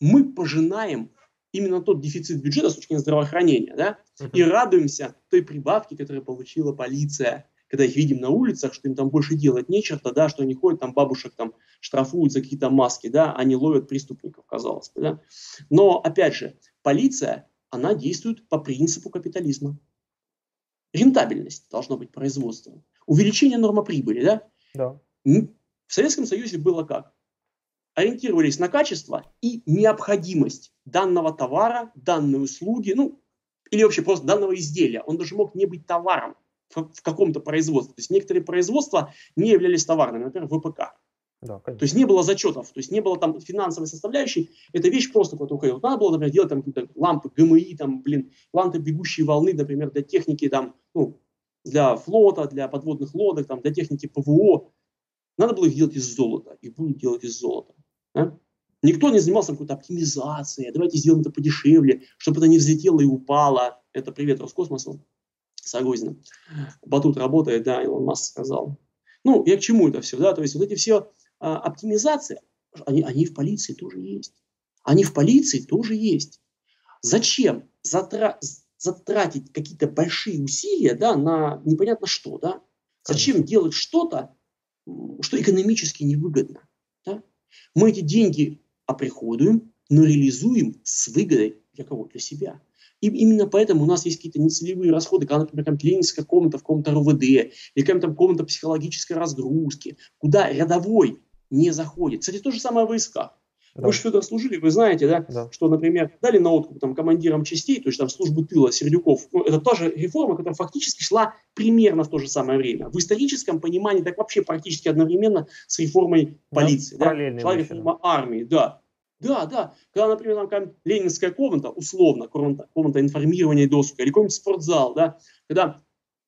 мы пожинаем именно тот дефицит бюджета с точки зрения здравоохранения, да, uh-huh. и радуемся той прибавке, которую получила полиция, когда их видим на улицах, что им там больше делать нечего, да, что они ходят, там бабушек там штрафуют за какие-то маски, да, они ловят преступников, казалось бы, да. Но, опять же, полиция, она действует по принципу капитализма. Рентабельность должно быть производством. Увеличение нормы прибыли, да? Да. В Советском Союзе было как? Ориентировались на качество и необходимость данного товара, данной услуги, ну, или вообще просто данного изделия. Он даже мог не быть товаром в каком-то производстве. То есть некоторые производства не являлись товарными, например, ВПК. Да, то есть не было зачетов, то есть не было там финансовой составляющей, эта вещь просто куда-то уходила. Надо было, например, делать там какие-то лампы ГМИ, там, блин, лампы бегущей волны, например, для техники, там, ну, для флота, для подводных лодок, там, для техники ПВО. Надо было их делать из золота, и будут делать из золота. Да? Никто не занимался какой-то оптимизацией, давайте сделаем это подешевле, чтобы это не взлетело и упало. Это привет Роскосмосу. Сагозина. Батут работает, да, Илон Маск сказал. Ну, я к чему это все, да, то есть вот эти все а, оптимизации, они, они в полиции тоже есть. Они в полиции тоже есть. Зачем затра- затратить какие-то большие усилия, да, на непонятно что, да? Зачем Конечно. делать что-то, что экономически невыгодно, да? Мы эти деньги оприходуем, но реализуем с выгодой для кого? Для себя. И именно поэтому у нас есть какие-то нецелевые расходы, когда, например, там, клиническая комната в каком-то РВД, или какая-то комната психологической разгрузки, куда рядовой не заходит. Кстати, то же самое в войсках. Да. Вы же Федор служили, вы знаете, да, да, что, например, дали на откуп там, командирам частей, то есть там службы тыла Сердюков. Ну, это тоже реформа, которая фактически шла примерно в то же самое время. В историческом понимании так вообще практически одновременно с реформой полиции. Да, да? Шла реформа армии, да. Да, да. Когда, например, там ленинская комната, условно, комната, комната информирования досуга, или какой-нибудь спортзал, да, когда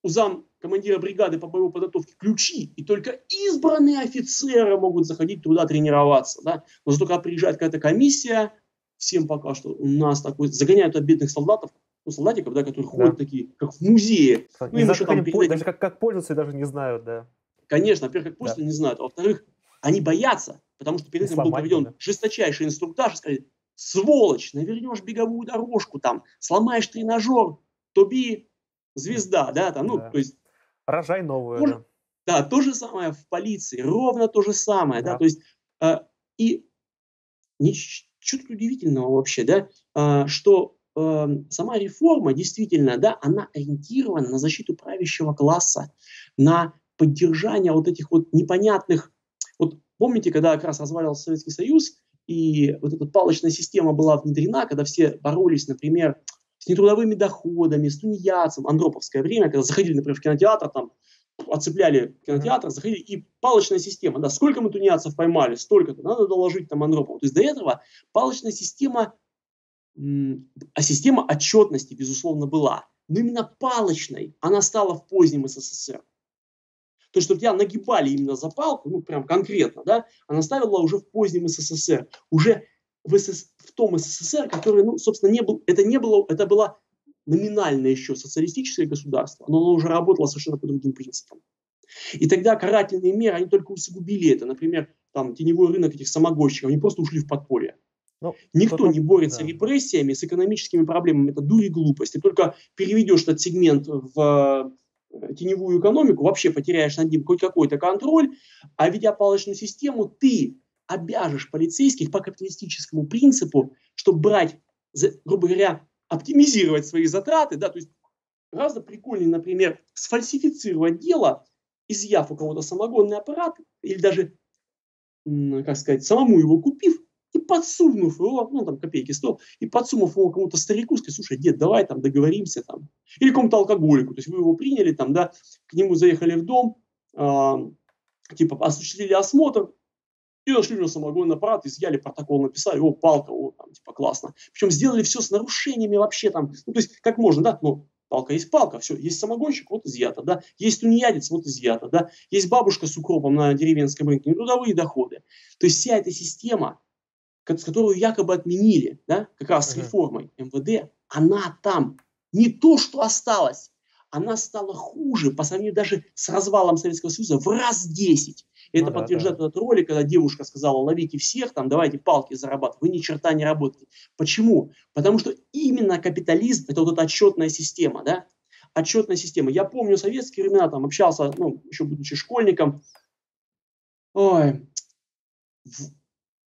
у зам командира бригады по боевой подготовке ключи, и только избранные офицеры могут заходить туда тренироваться. Да? Но зато когда приезжает какая-то комиссия, всем пока что у нас такой, загоняют от бедных солдатов, ну, солдатиков, да, которые ходят да. такие, как в музее. Ну, им еще там перед... Даже как, как пользоваться даже не знают, да. Конечно, во-первых, как пользоваться да. не знают, а во-вторых, они боятся, потому что перед этим был проведен да. жесточайший инструктаж, сказали, сволочь, навернешь беговую дорожку там, сломаешь тренажер, тоби звезда, да, там, ну, да. то есть... Рожай новую, тоже, да. Да, то же самое в полиции, ровно то же самое, да, да то есть, э, и тут удивительного вообще, да, э, что э, сама реформа действительно, да, она ориентирована на защиту правящего класса, на поддержание вот этих вот непонятных вот помните, когда как раз разваливался Советский Союз, и вот эта палочная система была внедрена, когда все боролись, например, с нетрудовыми доходами, с тунеядцем, андроповское время, когда заходили, например, в кинотеатр, там, оцепляли кинотеатр, заходили, и палочная система, да, сколько мы тунеядцев поймали, столько-то, надо доложить там Андропову. То есть до этого палочная система, а система отчетности, безусловно, была. Но именно палочной она стала в позднем СССР. То, что тебя нагибали именно за палку, ну, прям конкретно, да, она ставила уже в позднем СССР. Уже в, СС, в том СССР, который, ну, собственно, не был, это не было, это было номинальное еще социалистическое государство, но оно уже работало совершенно по другим принципам. И тогда карательные меры, они только усугубили это. Например, там теневой рынок этих самогонщиков, они просто ушли в подполье. Ну, Никто потом, не борется да. репрессиями с экономическими проблемами. Это дурь и глупость. Ты только переведешь этот сегмент в Э, теневую экономику, вообще потеряешь над ним хоть какой-то контроль, а ведя палочную систему, ты обяжешь полицейских по капиталистическому принципу, чтобы брать, грубо говоря, оптимизировать свои затраты, да, то есть гораздо прикольнее, например, сфальсифицировать дело, изъяв у кого-то самогонный аппарат, или даже, как сказать, самому его купив, и подсунув его, ну, там, копейки 100, и подсунув его кому-то старику, сказать, слушай, дед, давай там договоримся там. Или какому-то алкоголику, то есть вы его приняли там, да, к нему заехали в дом, э, типа осуществили осмотр, и нашли у него самогонный аппарат, изъяли протокол, написали, о, палка, о, там, типа, классно. Причем сделали все с нарушениями вообще там, ну, то есть, как можно, да, ну, палка есть палка, все, есть самогонщик, вот изъято, да, есть тунеядец, вот изъято, да, есть бабушка с укропом на деревенском рынке, нетрудовые доходы. То есть вся эта система, которую якобы отменили, да, как раз с реформой МВД, она там не то, что осталось, она стала хуже по сравнению даже с развалом Советского Союза в раз 10. Это ну, подтверждает да, этот ролик, когда девушка сказала, ловите всех, там, давайте палки зарабатывать. Вы ни черта не работаете. Почему? Потому что именно капитализм – это вот эта отчетная система, да? Отчетная система. Я помню советские времена, там, общался, ну, еще будучи школьником, ой,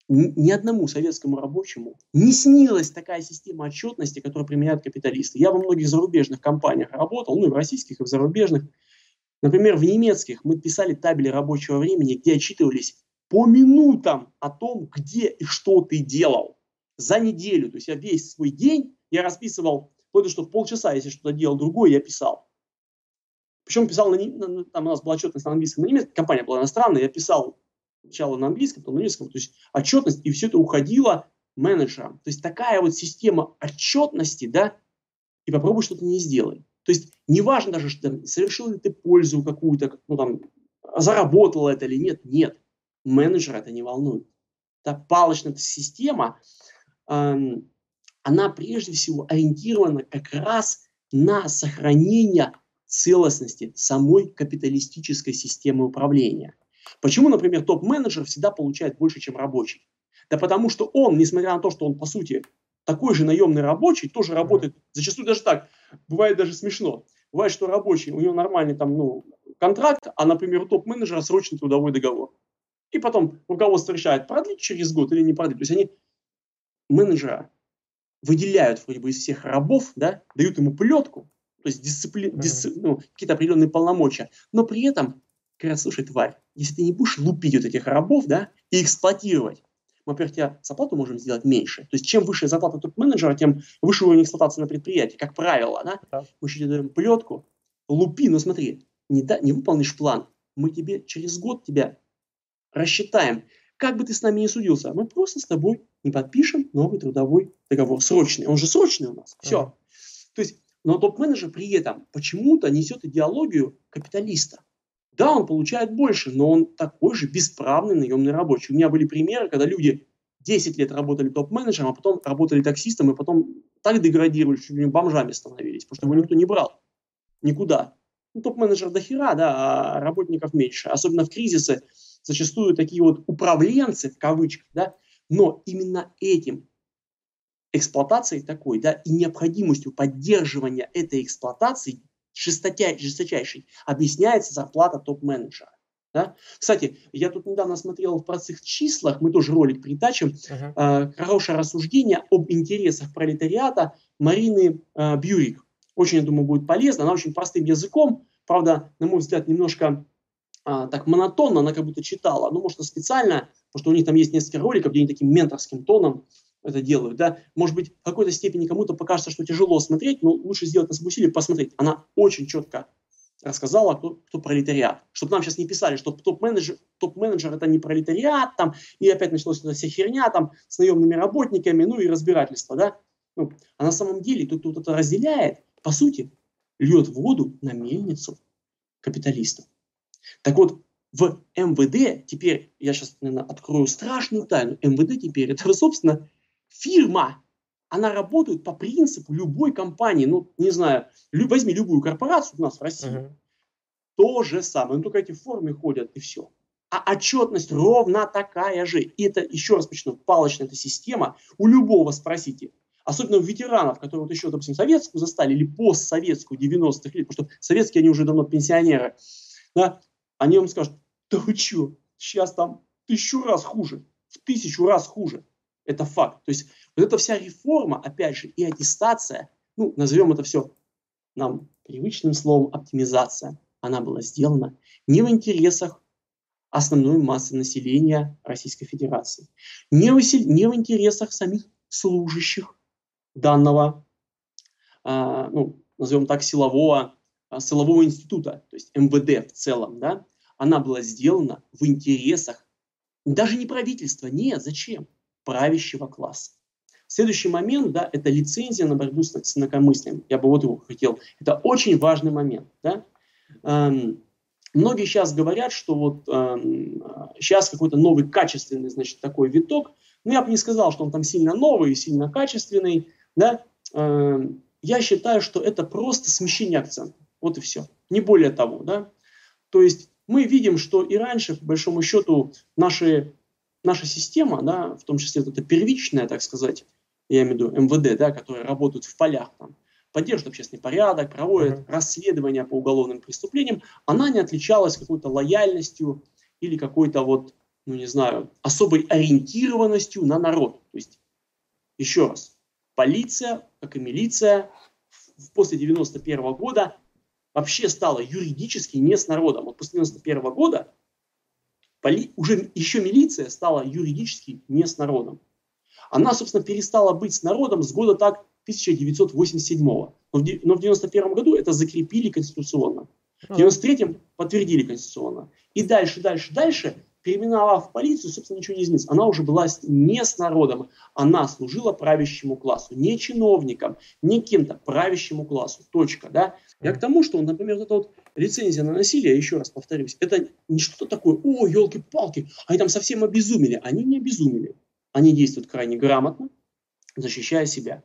ни одному советскому рабочему не снилась такая система отчетности, которую применяют капиталисты. Я во многих зарубежных компаниях работал, ну и в российских, и в зарубежных. Например, в немецких мы писали табели рабочего времени, где отчитывались по минутам о том, где и что ты делал за неделю. То есть я весь свой день, я расписывал, вплоть что в полчаса, если что-то делал другое, я писал. Причем писал, на, там у нас была отчетность на английском, на немецком, компания была иностранная, я писал сначала на английском, потом на немецком, то есть отчетность, и все это уходило менеджерам. То есть такая вот система отчетности, да, и попробуй что-то не сделай. То есть неважно даже, что совершил ли ты пользу какую-то, ну там, заработал это или нет, нет. Менеджера это не волнует. Та палочная система, эм, она прежде всего ориентирована как раз на сохранение целостности самой капиталистической системы управления. Почему, например, топ-менеджер всегда получает больше, чем рабочий? Да потому что он, несмотря на то, что он, по сути, такой же наемный рабочий, тоже работает, зачастую даже так, бывает даже смешно. Бывает, что рабочий, у него нормальный там, ну, контракт, а, например, у топ-менеджера срочный трудовой договор. И потом руководство решает, продлить через год или не продлить. То есть они, менеджера, выделяют вроде бы из всех рабов, да, дают ему плетку, то есть дисципли... дисци... ну, какие-то определенные полномочия, но при этом говорят, слушай, тварь, если ты не будешь лупить вот этих рабов, да, и эксплуатировать, мы, во-первых, тебе зарплату можем сделать меньше. То есть, чем выше зарплата топ-менеджера, тем выше уровень эксплуатации на предприятии, как правило. Да? Да. Мы еще тебе даем плетку, лупи, но смотри, не, да, не выполнишь план, мы тебе через год тебя рассчитаем. Как бы ты с нами не судился, мы просто с тобой не подпишем новый трудовой договор. Срочный. Он же срочный у нас. Все. Ага. То есть, но топ-менеджер при этом почему-то несет идеологию капиталиста. Да, он получает больше, но он такой же бесправный наемный рабочий. У меня были примеры, когда люди 10 лет работали топ-менеджером, а потом работали таксистом, и потом так деградировали, что бомжами становились, потому что его никто не брал. Никуда. Ну, топ-менеджер до хера, да, а работников меньше. Особенно в кризисы зачастую такие вот управленцы, в кавычках, да, но именно этим эксплуатацией такой, да, и необходимостью поддерживания этой эксплуатации жесточайшей объясняется зарплата топ-менеджера. Да? Кстати, я тут недавно смотрел в простых числах, мы тоже ролик притачим, uh-huh. э, хорошее рассуждение об интересах пролетариата Марины э, Бьюрик. Очень, я думаю, будет полезно. Она очень простым языком, правда, на мой взгляд, немножко э, так монотонно, она как будто читала, ну, может, специально, потому что у них там есть несколько роликов, где они таким менторским тоном это делают, да, может быть, в какой-то степени кому-то покажется, что тяжело смотреть, но лучше сделать на свое усилие, посмотреть. Она очень четко рассказала, кто, кто пролетариат. Чтобы нам сейчас не писали, что топ-менеджер, топ-менеджер это не пролетариат, там, и опять началась эта вся херня там с наемными работниками, ну и разбирательство, да. Ну, а на самом деле тут, тут это разделяет, по сути, льет воду на мельницу капиталистов. Так вот, в МВД теперь, я сейчас, наверное, открою страшную тайну, МВД теперь это, собственно, фирма, она работает по принципу любой компании, ну, не знаю, лю, возьми любую корпорацию у нас в России, uh-huh. то же самое, ну, только эти формы ходят и все. А отчетность ровно такая же. И это, еще раз почну, палочная эта система. У любого спросите, особенно у ветеранов, которые вот еще, допустим, советскую застали или постсоветскую 90-х лет, потому что советские, они уже давно пенсионеры, да, они вам скажут, да вы что, сейчас там тысячу раз хуже, в тысячу раз хуже. Это факт. То есть вот эта вся реформа, опять же, и аттестация, ну, назовем это все нам привычным словом оптимизация, она была сделана не в интересах основной массы населения Российской Федерации, не в, не в интересах самих служащих данного, а, ну, назовем так, силового, а, силового института, то есть МВД в целом, да, она была сделана в интересах даже не правительства, нет, зачем? Правящего класса. Следующий момент, да, это лицензия на борьбу с, инакомыслием. Я бы вот его хотел. Это очень важный момент, да. Эм, многие сейчас говорят, что вот эм, сейчас какой-то новый качественный, значит, такой виток. Но я бы не сказал, что он там сильно новый, сильно качественный, да. Эм, я считаю, что это просто смещение акцента. Вот и все. Не более того, да. То есть мы видим, что и раньше, по большому счету, наши наша система, да, в том числе вот эта первичная, так сказать, я имею в виду МВД, да, которые работают в полях, там, поддерживают общественный порядок, проводят mm-hmm. расследования по уголовным преступлениям, она не отличалась какой-то лояльностью или какой-то вот, ну не знаю, особой ориентированностью на народ. То есть, еще раз, полиция, как и милиция, после 91 -го года вообще стала юридически не с народом. Вот после 91 -го года поли, уже еще милиция стала юридически не с народом. Она, собственно, перестала быть с народом с года так 1987 -го. Но в 1991 году это закрепили конституционно. В 1993 подтвердили конституционно. И дальше, дальше, дальше переименовав полицию, собственно, ничего не изменится. Она уже была не с народом, она служила правящему классу, не чиновникам, не кем-то, правящему классу. Точка, да? Я к тому, что, например, вот эта вот лицензия на насилие, еще раз повторюсь, это не что-то такое, о, елки-палки, они там совсем обезумели. Они не обезумели. Они действуют крайне грамотно, защищая себя.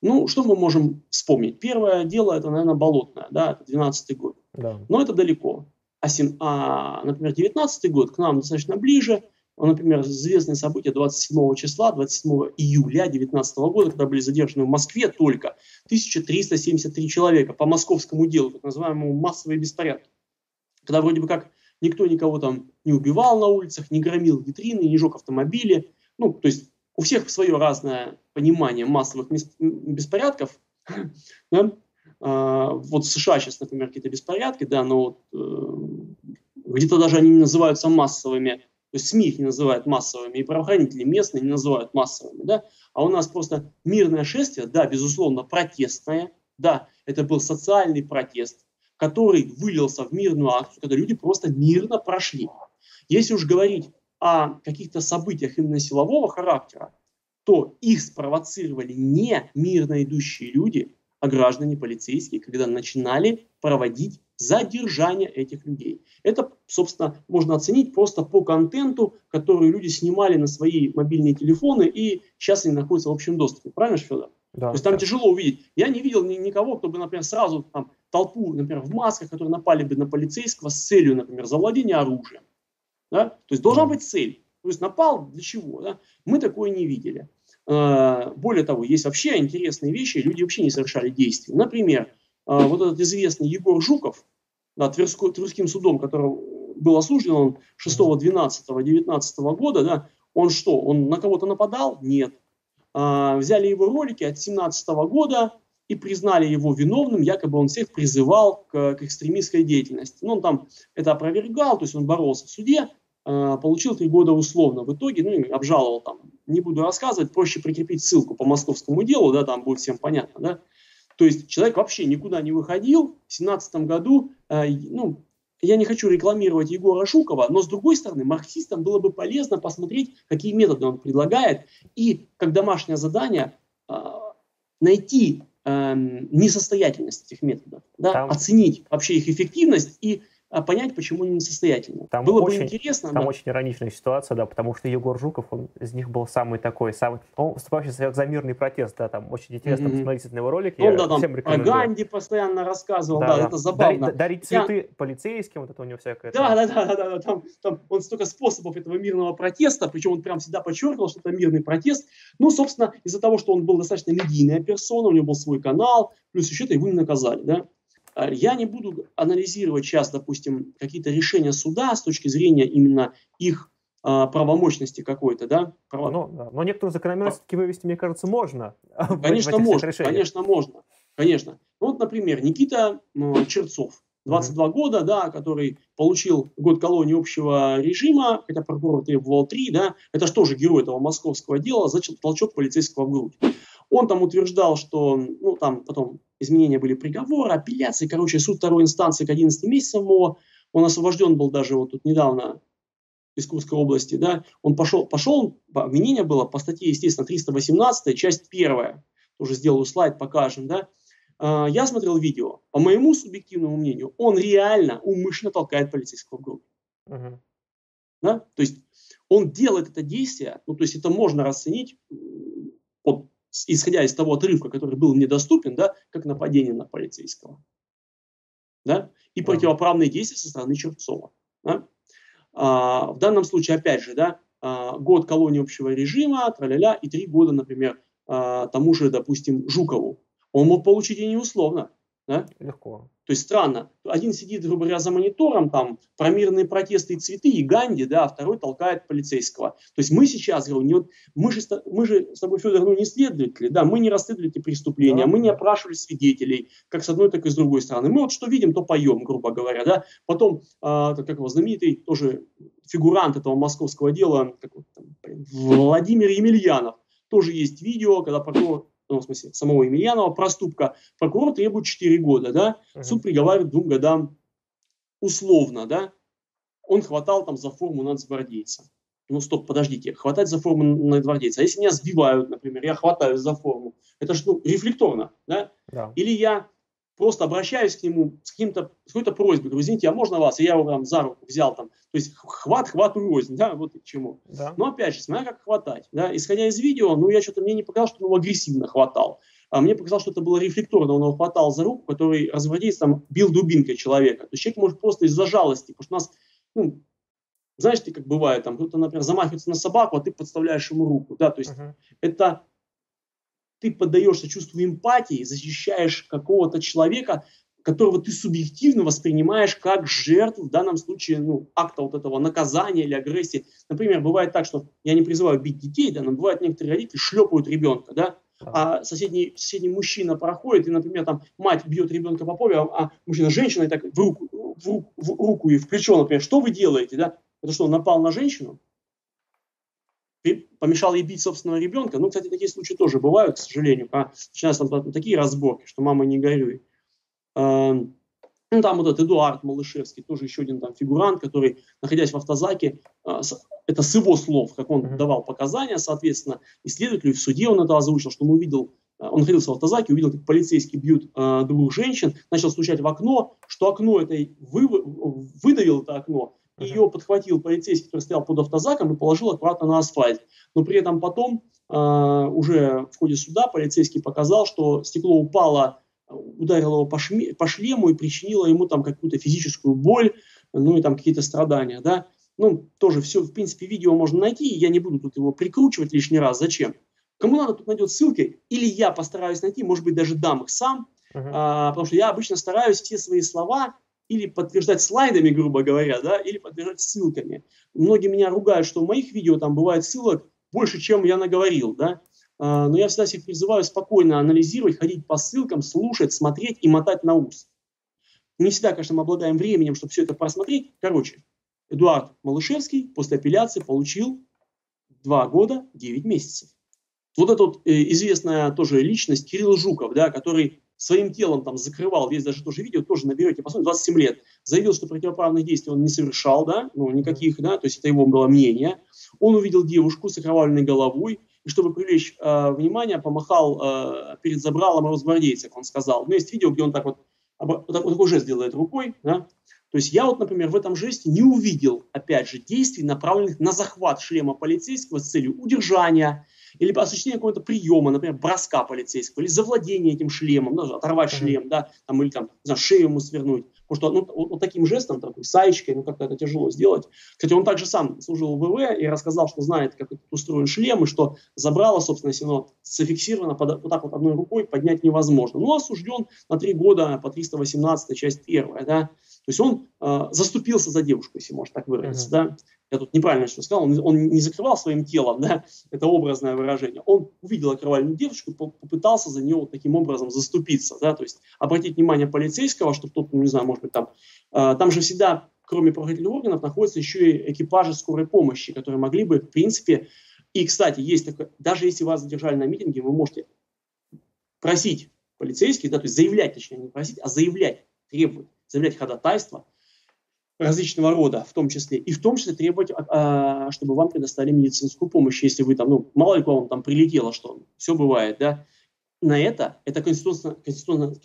Ну, что мы можем вспомнить? Первое дело, это, наверное, болотное, да, это 12 год. Да. Но это далеко а, а например, 19 год к нам достаточно ближе. Например, известные события 27 числа, 27 июля 2019 года, когда были задержаны в Москве только 1373 человека по московскому делу, так называемому массовые беспорядки. Когда вроде бы как никто никого там не убивал на улицах, не громил витрины, не жег автомобили. Ну, то есть у всех свое разное понимание массовых беспорядков. [LAUGHS] Да? А, вот в США сейчас, например, какие-то беспорядки, да, но вот, э, где-то даже они называются массовыми, То есть СМИ их не называют массовыми, и правоохранители местные не называют массовыми, да, а у нас просто мирное шествие, да, безусловно, протестное, да, это был социальный протест, который вылился в мирную акцию, когда люди просто мирно прошли. Если уж говорить о каких-то событиях именно силового характера, то их спровоцировали не мирно идущие люди, а граждане полицейские, когда начинали проводить задержание этих людей. Это, собственно, можно оценить просто по контенту, который люди снимали на свои мобильные телефоны, и сейчас они находятся в общем доступе. Правильно, Федор? Да, То есть там да. тяжело увидеть. Я не видел ни, никого, кто бы, например, сразу там, толпу, например, в масках, которые напали бы на полицейского с целью, например, завладения оружием. Да? То есть должна быть цель. То есть напал для чего? Да? Мы такое не видели. А, более того, есть вообще интересные вещи, люди вообще не совершали действий. Например, вот этот известный Егор Жуков, да, Тверской, Тверским судом, который был осужден он 6, 12, 19 года, да, он что, он на кого-то нападал? Нет. А, взяли его ролики от 17 года и признали его виновным, якобы он всех призывал к, к экстремистской деятельности. Ну, он там это опровергал, то есть он боролся в суде, а, получил три года условно в итоге, ну, обжаловал там, не буду рассказывать, проще прикрепить ссылку по московскому делу, да, там будет всем понятно, да. То есть человек вообще никуда не выходил. В 17 году, э, ну, я не хочу рекламировать Егора Шукова, но с другой стороны, марксистам было бы полезно посмотреть, какие методы он предлагает, и как домашнее задание э, найти э, несостоятельность этих методов, да, Там... оценить вообще их эффективность и понять, почему они несостоятельны. Там Было очень, бы интересно. Там да. очень ироничная ситуация, да, потому что Егор Жуков, он из них был самый такой, самый, он выступающий за мирный протест, да, там очень интересно mm-hmm. посмотрите на его ролики. Он, да, там всем о Ганди постоянно рассказывал, да, да, да. это забавно. Дарить, дарить цветы Я... полицейским, вот это у него всякое. Да, да, да, да, да, там, там он столько способов этого мирного протеста, причем он прям всегда подчеркивал, что это мирный протест. Ну, собственно, из-за того, что он был достаточно медийная персона, у него был свой канал, плюс еще это его не наказали, да. А, я не буду анализировать сейчас, допустим, какие-то решения суда с точки зрения именно их а, правомощности какой-то, да? Право... Но, да. но некоторую закономерность таки вывести, мне кажется, можно. Конечно, можно, конечно, можно, конечно. Ну, вот, например, Никита Черцов, 22 mm-hmm. года, да, который получил год колонии общего режима, хотя прокурор требовал 3, да, это же герой этого московского дела, за толчок полицейского в грудь. Он там утверждал, что, ну, там потом изменения были приговора, апелляции, короче, суд второй инстанции к 11 месяцам его, он освобожден был даже вот тут недавно из Курской области, да, он пошел, пошел, обвинение было по статье, естественно, 318, часть первая, тоже сделаю слайд, покажем, да, а, я смотрел видео, по моему субъективному мнению, он реально умышленно толкает полицейского в грудь. Uh-huh. Да? То есть он делает это действие, ну, то есть это можно расценить исходя из того отрывка, который был мне доступен, да, как нападение на полицейского. Да? И противоправные действия со стороны Черцова. Да? А, в данном случае, опять же, да, а, год колонии общего режима, траля и три года, например, а, тому же, допустим, Жукову. Он мог получить и не условно. Да? Легко. То есть странно. Один сидит, грубо говоря, за монитором, там, про мирные протесты и цветы, и Ганди, да, а второй толкает полицейского. То есть мы сейчас, говорю, не, вот, мы, же, мы же с тобой, Федор, ну, не следователи, да, мы не расследовали эти преступления, да. мы не опрашивали свидетелей, как с одной, так и с другой стороны. Мы вот что видим, то поем, грубо говоря, да. Потом, а, как его знаменитый тоже фигурант этого московского дела, как, там, Владимир Емельянов, тоже есть видео, когда прокурор ну, в смысле, самого Емельянова, проступка, прокурор требует 4 года, да, uh-huh. суд приговаривает двум годам условно, да, он хватал там за форму нацгвардейца. Ну, стоп, подождите, хватать за форму нацгвардейца. А если меня сбивают, например, я хватаю за форму, это же, ну, рефлекторно, да? да. Или я просто обращаюсь к нему с, каким-то, с какой-то просьбой, говорю, извините, а можно вас? И я его там за руку взял там. То есть хват, хват, рознь, да, вот к чему. Да. Но опять же, смотря как хватать. Да? Исходя из видео, ну я что-то, мне не показалось, что он его агрессивно хватал. А мне показалось, что это было рефлекторно, он его хватал за руку, который разводится там бил дубинкой человека. То есть человек может просто из-за жалости, потому что у нас, ну, знаешь, ты как бывает, там кто-то, например, замахивается на собаку, а ты подставляешь ему руку, да, то есть uh-huh. это ты поддаешься чувству эмпатии, защищаешь какого-то человека, которого ты субъективно воспринимаешь как жертву, в данном случае, ну, акта вот этого наказания или агрессии. Например, бывает так, что я не призываю бить детей, да, но бывает некоторые родители шлепают ребенка, да, а соседний, соседний мужчина проходит, и, например, там мать бьет ребенка по попе, а, а мужчина женщина и так в руку, в, руку, в руку и в плечо, например, что вы делаете, да? Это что, он напал на женщину? Помешал ей бить собственного ребенка. Ну, кстати, такие случаи тоже бывают, к сожалению. А начинаются там такие разборки, что мама не горюй. Эм, ну, там вот этот Эдуард Малышевский, тоже еще один там фигурант, который, находясь в автозаке, а, это с его слов, как он mm-hmm. давал показания, соответственно, исследователю в суде он это озвучил, что он увидел, а, он находился в автозаке, увидел, как полицейские бьют э, двух женщин, начал стучать в окно, что окно это вы, выдавил это окно. Ее подхватил полицейский, который стоял под автозаком и положил аккуратно на асфальт. Но при этом потом э, уже в ходе суда полицейский показал, что стекло упало ударила его по, шме, по шлему и причинила ему там какую-то физическую боль, ну и там какие-то страдания, да. Ну, тоже все, в принципе, видео можно найти, я не буду тут его прикручивать лишний раз. Зачем? Кому надо, тут найдет ссылки, или я постараюсь найти, может быть, даже дам их сам, uh-huh. а, потому что я обычно стараюсь все свои слова или подтверждать слайдами, грубо говоря, да, или подтверждать ссылками. Многие меня ругают, что в моих видео там бывает ссылок больше, чем я наговорил, да. А, но я всегда всех призываю спокойно анализировать, ходить по ссылкам, слушать, смотреть и мотать на ус. Не всегда, конечно, мы обладаем временем, чтобы все это просмотреть. Короче, Эдуард Малышевский после апелляции получил 2 года 9 месяцев. Вот эта вот э, известная тоже личность Кирилл Жуков, да, который своим телом там закрывал, весь даже тоже видео, тоже наберете, посмотрите, 27 лет, заявил, что противоправных действий он не совершал, да, ну, никаких, да, то есть это его было мнение. Он увидел девушку с окровавленной головой, и чтобы привлечь э, внимание, помахал э, перед забралом росгвардейцев, он сказал. У меня есть видео, где он так вот, вот такой жест делает рукой, да? То есть я вот, например, в этом жесте не увидел, опять же, действий, направленных на захват шлема полицейского с целью удержания или осуществления какого-то приема, например, броска полицейского, или завладения этим шлемом, ну, оторвать mm-hmm. шлем, да, там, или там, знаю, шею ему свернуть. Потому что ну, вот, вот таким жестом, такой саечкой, ну как-то это тяжело сделать. Кстати, он также сам служил в ВВ и рассказал, что знает, как устроен шлем, и что забрало, собственно, если оно зафиксировано под, вот так вот одной рукой, поднять невозможно. Ну, осужден на три года по 318 часть первая, да. То есть он э, заступился за девушку, если можно так выразиться, uh-huh. да. Я тут неправильно что сказал, он, он не закрывал своим телом, [LAUGHS] да, это образное выражение, он увидел окровавленную девушку, попытался за нее вот таким образом заступиться, да, то есть обратить внимание полицейского, чтобы тот, ну, не знаю, может быть, там, э, там же всегда, кроме правоохранительных органов, находятся еще и экипажи скорой помощи, которые могли бы, в принципе, и, кстати, есть такое, даже если вас задержали на митинге, вы можете просить полицейских, да, то есть заявлять, точнее, не просить, а заявлять, требовать, заявлять ходатайство, различного рода, в том числе, и в том числе требовать, а, чтобы вам предоставили медицинскую помощь, если вы там, ну, мало ли к вам там прилетело, что все бывает, да, на это, это конституционное, конституционное,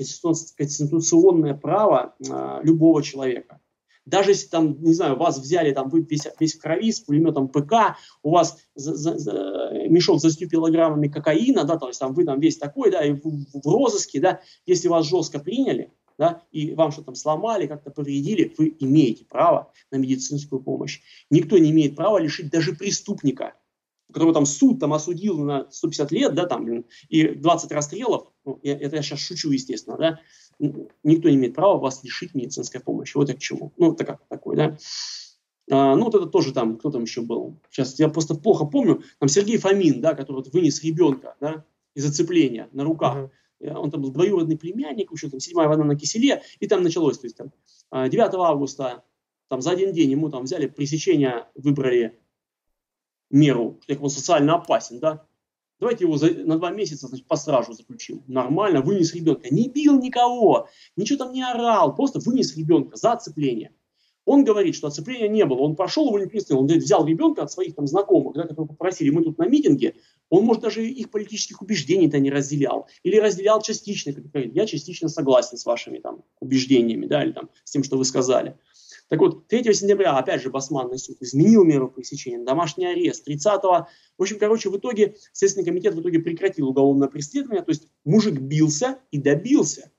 конституционное право а, любого человека. Даже если там, не знаю, вас взяли, там, вы весь, весь в крови с пулеметом ПК, у вас за, за, за, мешок с 10 килограммами кокаина, да, то есть там вы там весь такой, да, и в, в розыске, да, если вас жестко приняли, да, и вам что-то там сломали, как-то повредили, вы имеете право на медицинскую помощь. Никто не имеет права лишить даже преступника, которого там суд там осудил на 150 лет, да, там, и 20 расстрелов, ну, я, это я сейчас шучу, естественно, да, никто не имеет права вас лишить медицинской помощи. Вот я к чему. Ну, это как такое, да. А, ну, вот это тоже там, кто там еще был. Сейчас я просто плохо помню. Там Сергей Фомин, да, который вот вынес ребенка, да, из зацепления на руках. Uh-huh. Э, он там был двоюродный племянник, еще там седьмая вода на киселе, и там началось, то есть там 9 а, августа, там за один день ему там взяли пресечение, выбрали меру, что он социально опасен, да, давайте его за, на два месяца значит, по стражу заключим. Нормально, вынес ребенка. Не бил никого, ничего там не орал, просто вынес ребенка за оцепление. Он говорит, что оцепления не было. Он пошел его не. Он взял ребенка от своих там знакомых, да, которые попросили, мы тут на митинге. Он, может, даже их политических убеждений-то не разделял. Или разделял частично. Как говорит, я частично согласен с вашими там убеждениями, да, или там с тем, что вы сказали. Так вот, 3 сентября, опять же, Басманный суд изменил меру пресечения, домашний арест. 30 в общем, короче, в итоге Следственный комитет в итоге прекратил уголовное преследование, то есть мужик бился и добился.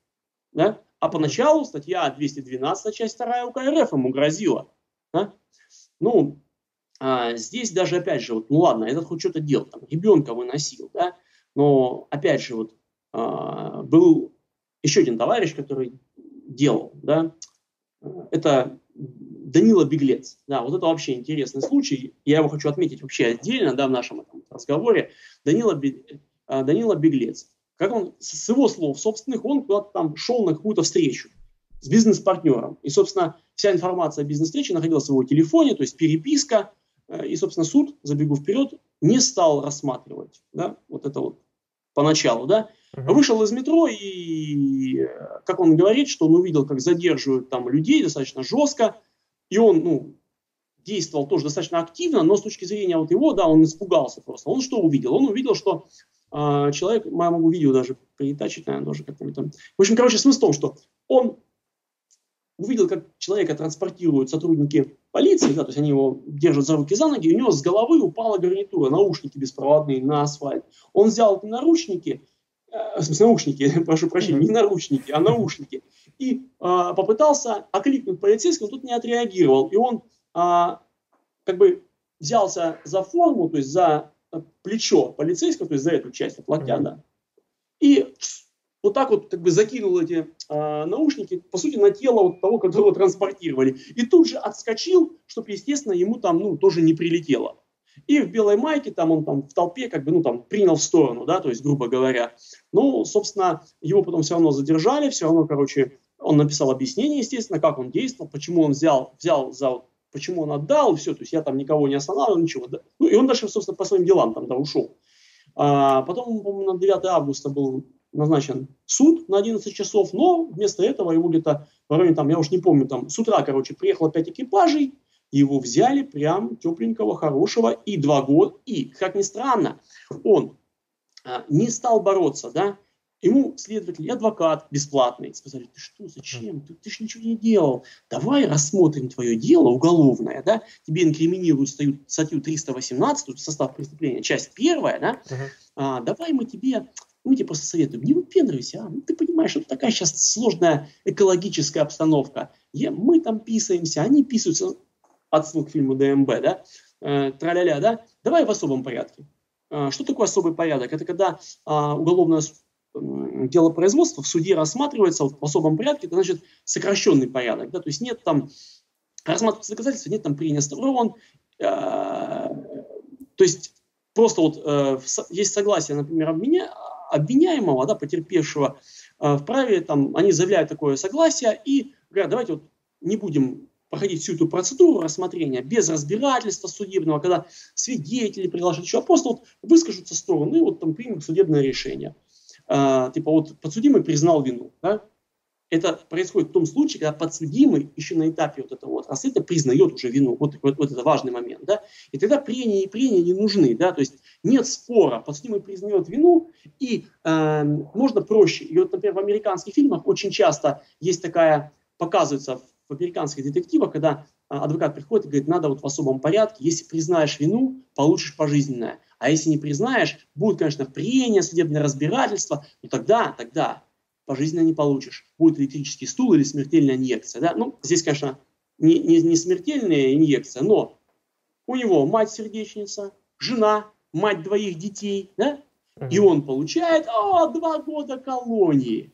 Да? А поначалу статья 212, часть 2 УК РФ ему грозила. Да? Ну, а, здесь даже, опять же, вот, ну ладно, этот хоть что-то делал, там, ребенка выносил, да, но, опять же, вот, а, был еще один товарищ, который делал, да, это Данила Беглец. Да, вот это вообще интересный случай. Я его хочу отметить вообще отдельно, да, в нашем этом разговоре. Данила, а, Данила Беглец как он, с его слов собственных, он куда-то там шел на какую-то встречу с бизнес-партнером. И, собственно, вся информация о бизнес-встрече находилась в его телефоне, то есть переписка, э, и, собственно, суд, забегу вперед, не стал рассматривать, да, вот это вот поначалу, да, вышел из метро и, как он говорит, что он увидел, как задерживают там людей достаточно жестко, и он, ну, действовал тоже достаточно активно, но с точки зрения вот его, да, он испугался просто. Он что увидел? Он увидел, что человек, я могу видео даже перетачить, наверное, тоже как-нибудь там. В общем, короче, смысл в том, что он увидел, как человека транспортируют сотрудники полиции, да, то есть они его держат за руки, за ноги, и у него с головы упала гарнитура, наушники беспроводные на асфальт. Он взял эти наручники, э, в смысле наушники, [LAUGHS] прошу прощения, не наручники, а наушники, и э, попытался окликнуть полицейского, но тот не отреагировал, и он э, как бы взялся за форму, то есть за плечо полицейского, то есть за эту часть локтя, mm-hmm. да, и вот так вот как бы закинул эти э, наушники, по сути, на тело вот того, которого транспортировали. И тут же отскочил, чтобы, естественно, ему там, ну, тоже не прилетело. И в белой майке там он там в толпе как бы, ну, там принял в сторону, да, то есть, грубо говоря. Ну, собственно, его потом все равно задержали, все равно, короче, он написал объяснение, естественно, как он действовал, почему он взял, взял за, почему он отдал, все, то есть я там никого не останавливал, ничего. Ну, и он дальше, собственно, по своим делам там, да, ушел. А, потом, по-моему, на 9 августа был назначен суд на 11 часов, но вместо этого его где-то в районе, там, я уж не помню, там с утра, короче, приехало 5 экипажей, его взяли прям тепленького, хорошего, и два года, и, как ни странно, он а, не стал бороться, да, Ему следователь и адвокат бесплатный сказали, ты что, зачем, ты, ты же ничего не делал, давай рассмотрим твое дело уголовное, да, тебе инкриминируют статью, статью 318, состав преступления, часть первая, да, uh-huh. а, давай мы тебе мы тебе просто советуем, не выпендривайся, а? ну, ты понимаешь, это такая сейчас сложная экологическая обстановка. Я, мы там писаемся, они писаются, отсыл к фильму ДМБ, да, э, траля-ля, да, давай в особом порядке. Э, что такое особый порядок? Это когда э, уголовное дело производства в суде рассматривается в особом порядке, это значит сокращенный порядок, да, то есть нет там рассматривается доказательства, нет там прения сторон, э, то есть просто вот э, есть согласие, например, об меня, обвиняемого, да, потерпевшего, э, вправе, там, они заявляют такое согласие и говорят, давайте вот не будем проходить всю эту процедуру рассмотрения без разбирательства судебного, когда свидетели приглашают еще, а просто вот выскажутся стороны вот там примут судебное решение. А, типа вот подсудимый признал вину, да, это происходит в том случае, когда подсудимый еще на этапе вот этого вот расследования признает уже вину. Вот, вот, вот это важный момент. Да? И тогда прения и прения не нужны. Да? То есть нет спора, подсудимый признает вину, и э, можно проще. И вот, например, в американских фильмах очень часто есть такая, показывается в американских детективах, когда э, адвокат приходит и говорит, надо вот в особом порядке, если признаешь вину, получишь пожизненное. А если не признаешь, будет, конечно, прения, судебное разбирательство, но тогда, тогда пожизненно не получишь. Будет электрический стул или смертельная инъекция. Да? Ну, здесь, конечно, не, не, не смертельная инъекция, но у него мать-сердечница, жена, мать двоих детей, да? И он получает, о, два года колонии.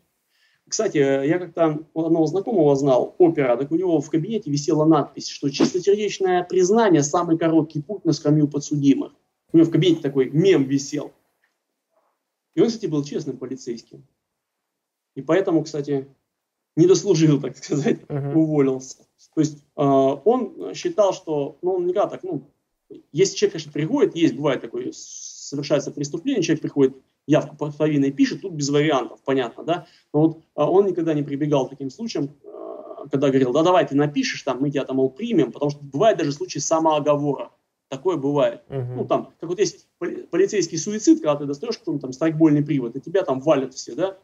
Кстати, я как-то одного знакомого знал, опера, так у него в кабинете висела надпись, что чистосердечное признание – самый короткий путь на скамью подсудимых. У него в кабинете такой мем висел. И он, кстати, был честным полицейским. И поэтому, кстати, не дослужил, так сказать, uh-huh. уволился. То есть э, он считал, что, ну, он никогда так, ну, если человек, конечно, приходит, есть, бывает такое, совершается преступление, человек приходит, явку половиной пишет, тут без вариантов, понятно, да, но вот а он никогда не прибегал к таким случаям, э, когда говорил, да давай ты напишешь, там, мы тебя там, мол, примем, потому что бывает даже случаи самооговора, такое бывает. Uh-huh. Ну, там, как вот есть полицейский суицид, когда ты достаешь какой-нибудь там страйкбольный привод, и тебя там валят все, да,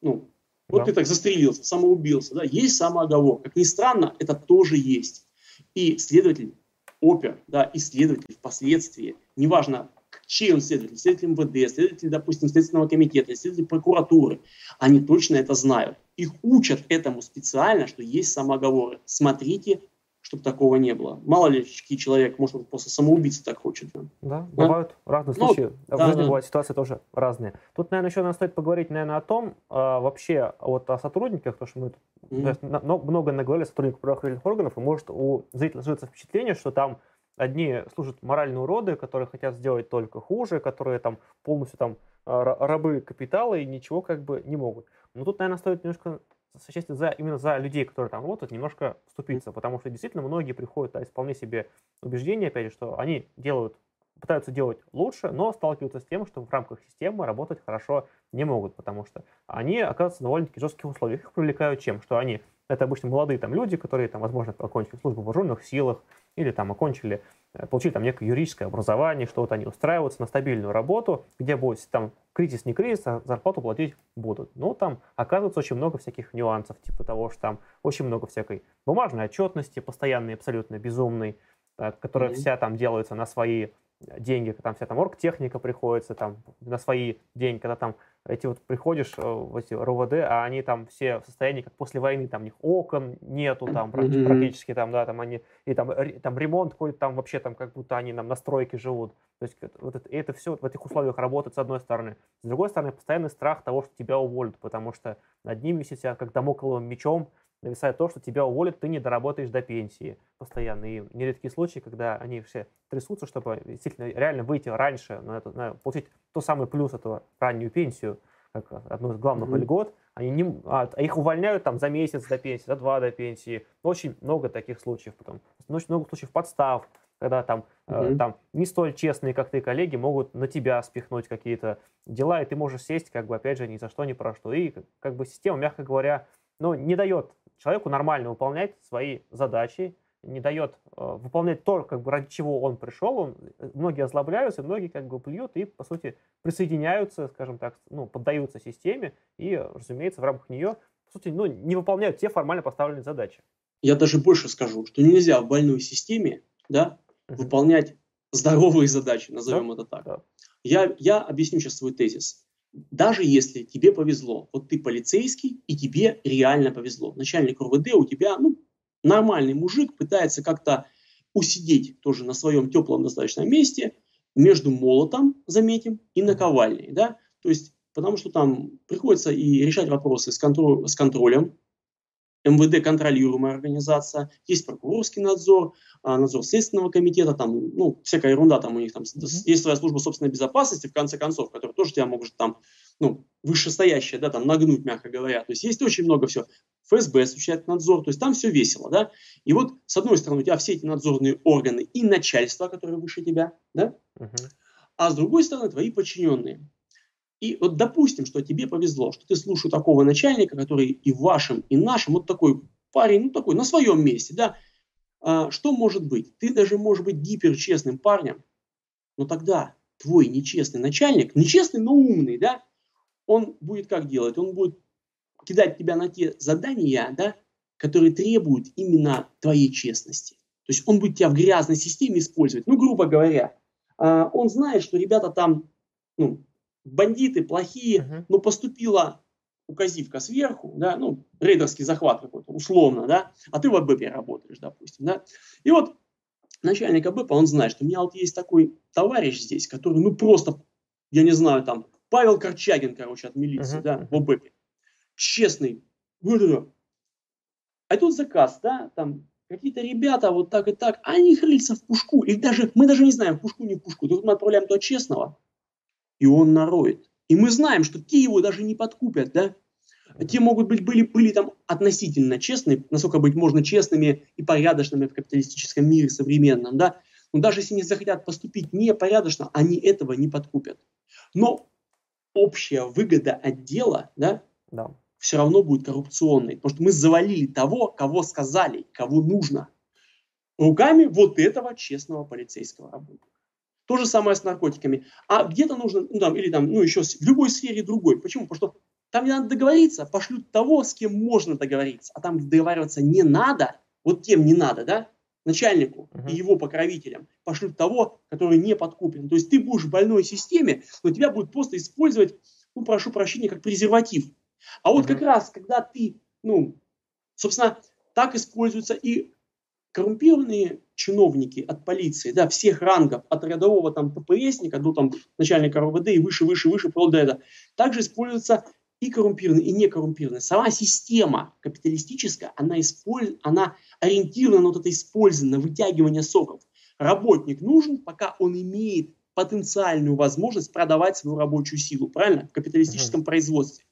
ну, вот да. ты так застрелился, самоубился, да, есть самооговор. Как ни странно, это тоже есть. И следователь, опер, да, и следователь впоследствии, неважно, чей он следователь, следователь МВД, следователь, допустим, Следственного комитета, следователь прокуратуры, они точно это знают. Их учат этому специально, что есть самоговоры. Смотрите чтобы такого не было. Мало ли, человек, может, он просто самоубийца так хочет. Да, да? бывают разные ну, случаи. В да, жизни да. бывают ситуации тоже разные. Тут, наверное, еще нам стоит поговорить, наверное, о том, а, вообще, вот о сотрудниках, потому что мы mm-hmm. на, много наговорили о сотрудниках правоохранительных органов, и может у зрителя сложится впечатление, что там одни служат моральные уроды, которые хотят сделать только хуже, которые там полностью там а, рабы капитала и ничего как бы не могут. Но тут, наверное, стоит немножко сочувствие за, именно за людей, которые там работают, немножко вступиться, потому что действительно многие приходят а, вполне себе убеждения, опять же, что они делают, пытаются делать лучше, но сталкиваются с тем, что в рамках системы работать хорошо не могут, потому что они оказываются в довольно-таки жестких условиях. Их привлекают чем? Что они это обычно молодые там люди, которые там, возможно, окончили службу в вооруженных силах или там окончили, получили там некое юридическое образование, что вот они устраиваются на стабильную работу, где будет там кризис не кризис, а зарплату платить будут. Ну, там оказывается очень много всяких нюансов, типа того, что там очень много всякой бумажной отчетности, постоянной, абсолютно безумной, э, которая mm-hmm. вся там делается на свои деньги, там вся там оргтехника приходится там на свои деньги, когда там эти вот приходишь э, в эти РОВД, а они там все в состоянии, как после войны, там у них окон нету, там практически, практически там, да, там они, и там, там ремонт какой-то, там вообще там как будто они там на стройке живут. То есть вот это, это все в этих условиях работает с одной стороны. С другой стороны, постоянный страх того, что тебя уволят, потому что над ними висит как домокловым мечом нависает то, что тебя уволят, ты не доработаешь до пенсии постоянно. И нередкие случаи, когда они все трясутся, чтобы действительно реально выйти раньше, на это, на, получить то самый плюс, эту раннюю пенсию, как одну из главных mm-hmm. льгот, они не, а, а их увольняют там за месяц до пенсии, за два до пенсии. Очень много таких случаев потом. Очень много случаев подстав, когда там, mm-hmm. э, там не столь честные, как ты, коллеги, могут на тебя спихнуть какие-то дела, и ты можешь сесть, как бы, опять же, ни за что, ни про что. И, как бы, система, мягко говоря, ну, не дает человеку нормально выполнять свои задачи, не дает э, выполнять то, как бы, ради чего он пришел. Он, э, многие озлобляются, многие как бы плюют и, по сути, присоединяются, скажем так, ну, поддаются системе и, разумеется, в рамках нее, по сути, ну, не выполняют те формально поставленные задачи. Я даже больше скажу, что нельзя в больной системе да, uh-huh. выполнять здоровые задачи, назовем да? это так. Да. Я, я объясню сейчас свой тезис даже если тебе повезло, вот ты полицейский, и тебе реально повезло. Начальник РУВД у тебя, ну, нормальный мужик, пытается как-то усидеть тоже на своем теплом достаточном месте между молотом, заметим, и наковальней, да, то есть потому что там приходится и решать вопросы с, контроль, с контролем, МВД контролируемая организация, есть прокурорский надзор, а, надзор Следственного комитета, там, ну, всякая ерунда, там у них там. Mm-hmm. есть своя служба собственной безопасности, в конце концов, которая тоже тебя может там, ну, вышестоящая, да, там, нагнуть, мягко говоря. То есть есть очень много всего. ФСБ осуществляет надзор, то есть там все весело, да. И вот, с одной стороны, у тебя все эти надзорные органы и начальство, которое выше тебя, да, mm-hmm. а с другой стороны, твои подчиненные. И вот допустим, что тебе повезло, что ты слушаешь такого начальника, который и вашим, и нашим, вот такой парень, ну такой, на своем месте, да, а, что может быть? Ты даже можешь быть гиперчестным парнем, но тогда твой нечестный начальник, нечестный, но умный, да, он будет как делать? Он будет кидать тебя на те задания, да, которые требуют именно твоей честности. То есть он будет тебя в грязной системе использовать. Ну, грубо говоря, а, он знает, что ребята там, ну, бандиты плохие, uh-huh. но поступила указивка сверху, да, ну, рейдерский захват какой-то, условно, да, а ты в АБП работаешь, допустим, да. И вот начальник АБП, он знает, что у меня вот есть такой товарищ здесь, который, ну, просто, я не знаю, там, Павел Корчагин, короче, от милиции, uh-huh. да, в АБП. Честный. А тут заказ, да, там, какие-то ребята вот так и так, а они хрыльца в пушку, или даже, мы даже не знаем, в пушку, не в пушку, тут мы отправляем туда честного, и он нароет. И мы знаем, что те его даже не подкупят, да? А те могут быть, были, были там относительно честны, насколько быть можно честными и порядочными в капиталистическом мире современном, да? Но даже если они захотят поступить непорядочно, они этого не подкупят. Но общая выгода отдела, да, да. все равно будет коррупционной, потому что мы завалили того, кого сказали, кого нужно, руками вот этого честного полицейского работника. То же самое с наркотиками. А где-то нужно, ну, там, или там, ну, еще в любой сфере другой. Почему? Потому что там не надо договориться, пошлют того, с кем можно договориться. А там договариваться не надо, вот тем не надо, да, начальнику uh-huh. и его покровителям, пошлют того, который не подкуплен. То есть ты будешь в больной системе, но тебя будут просто использовать, ну, прошу прощения, как презерватив. А вот uh-huh. как раз, когда ты, ну, собственно, так используются и коррумпированные чиновники от полиции, да, всех рангов, от рядового там ППСника до там начальника РОВД и выше, выше, выше, вплоть до этого, также используются и коррумпированные, и некоррумпированные. Сама система капиталистическая, она, использ... она ориентирована на вот это использование, на вытягивание соков. Работник нужен, пока он имеет потенциальную возможность продавать свою рабочую силу, правильно? В капиталистическом uh-huh. производстве.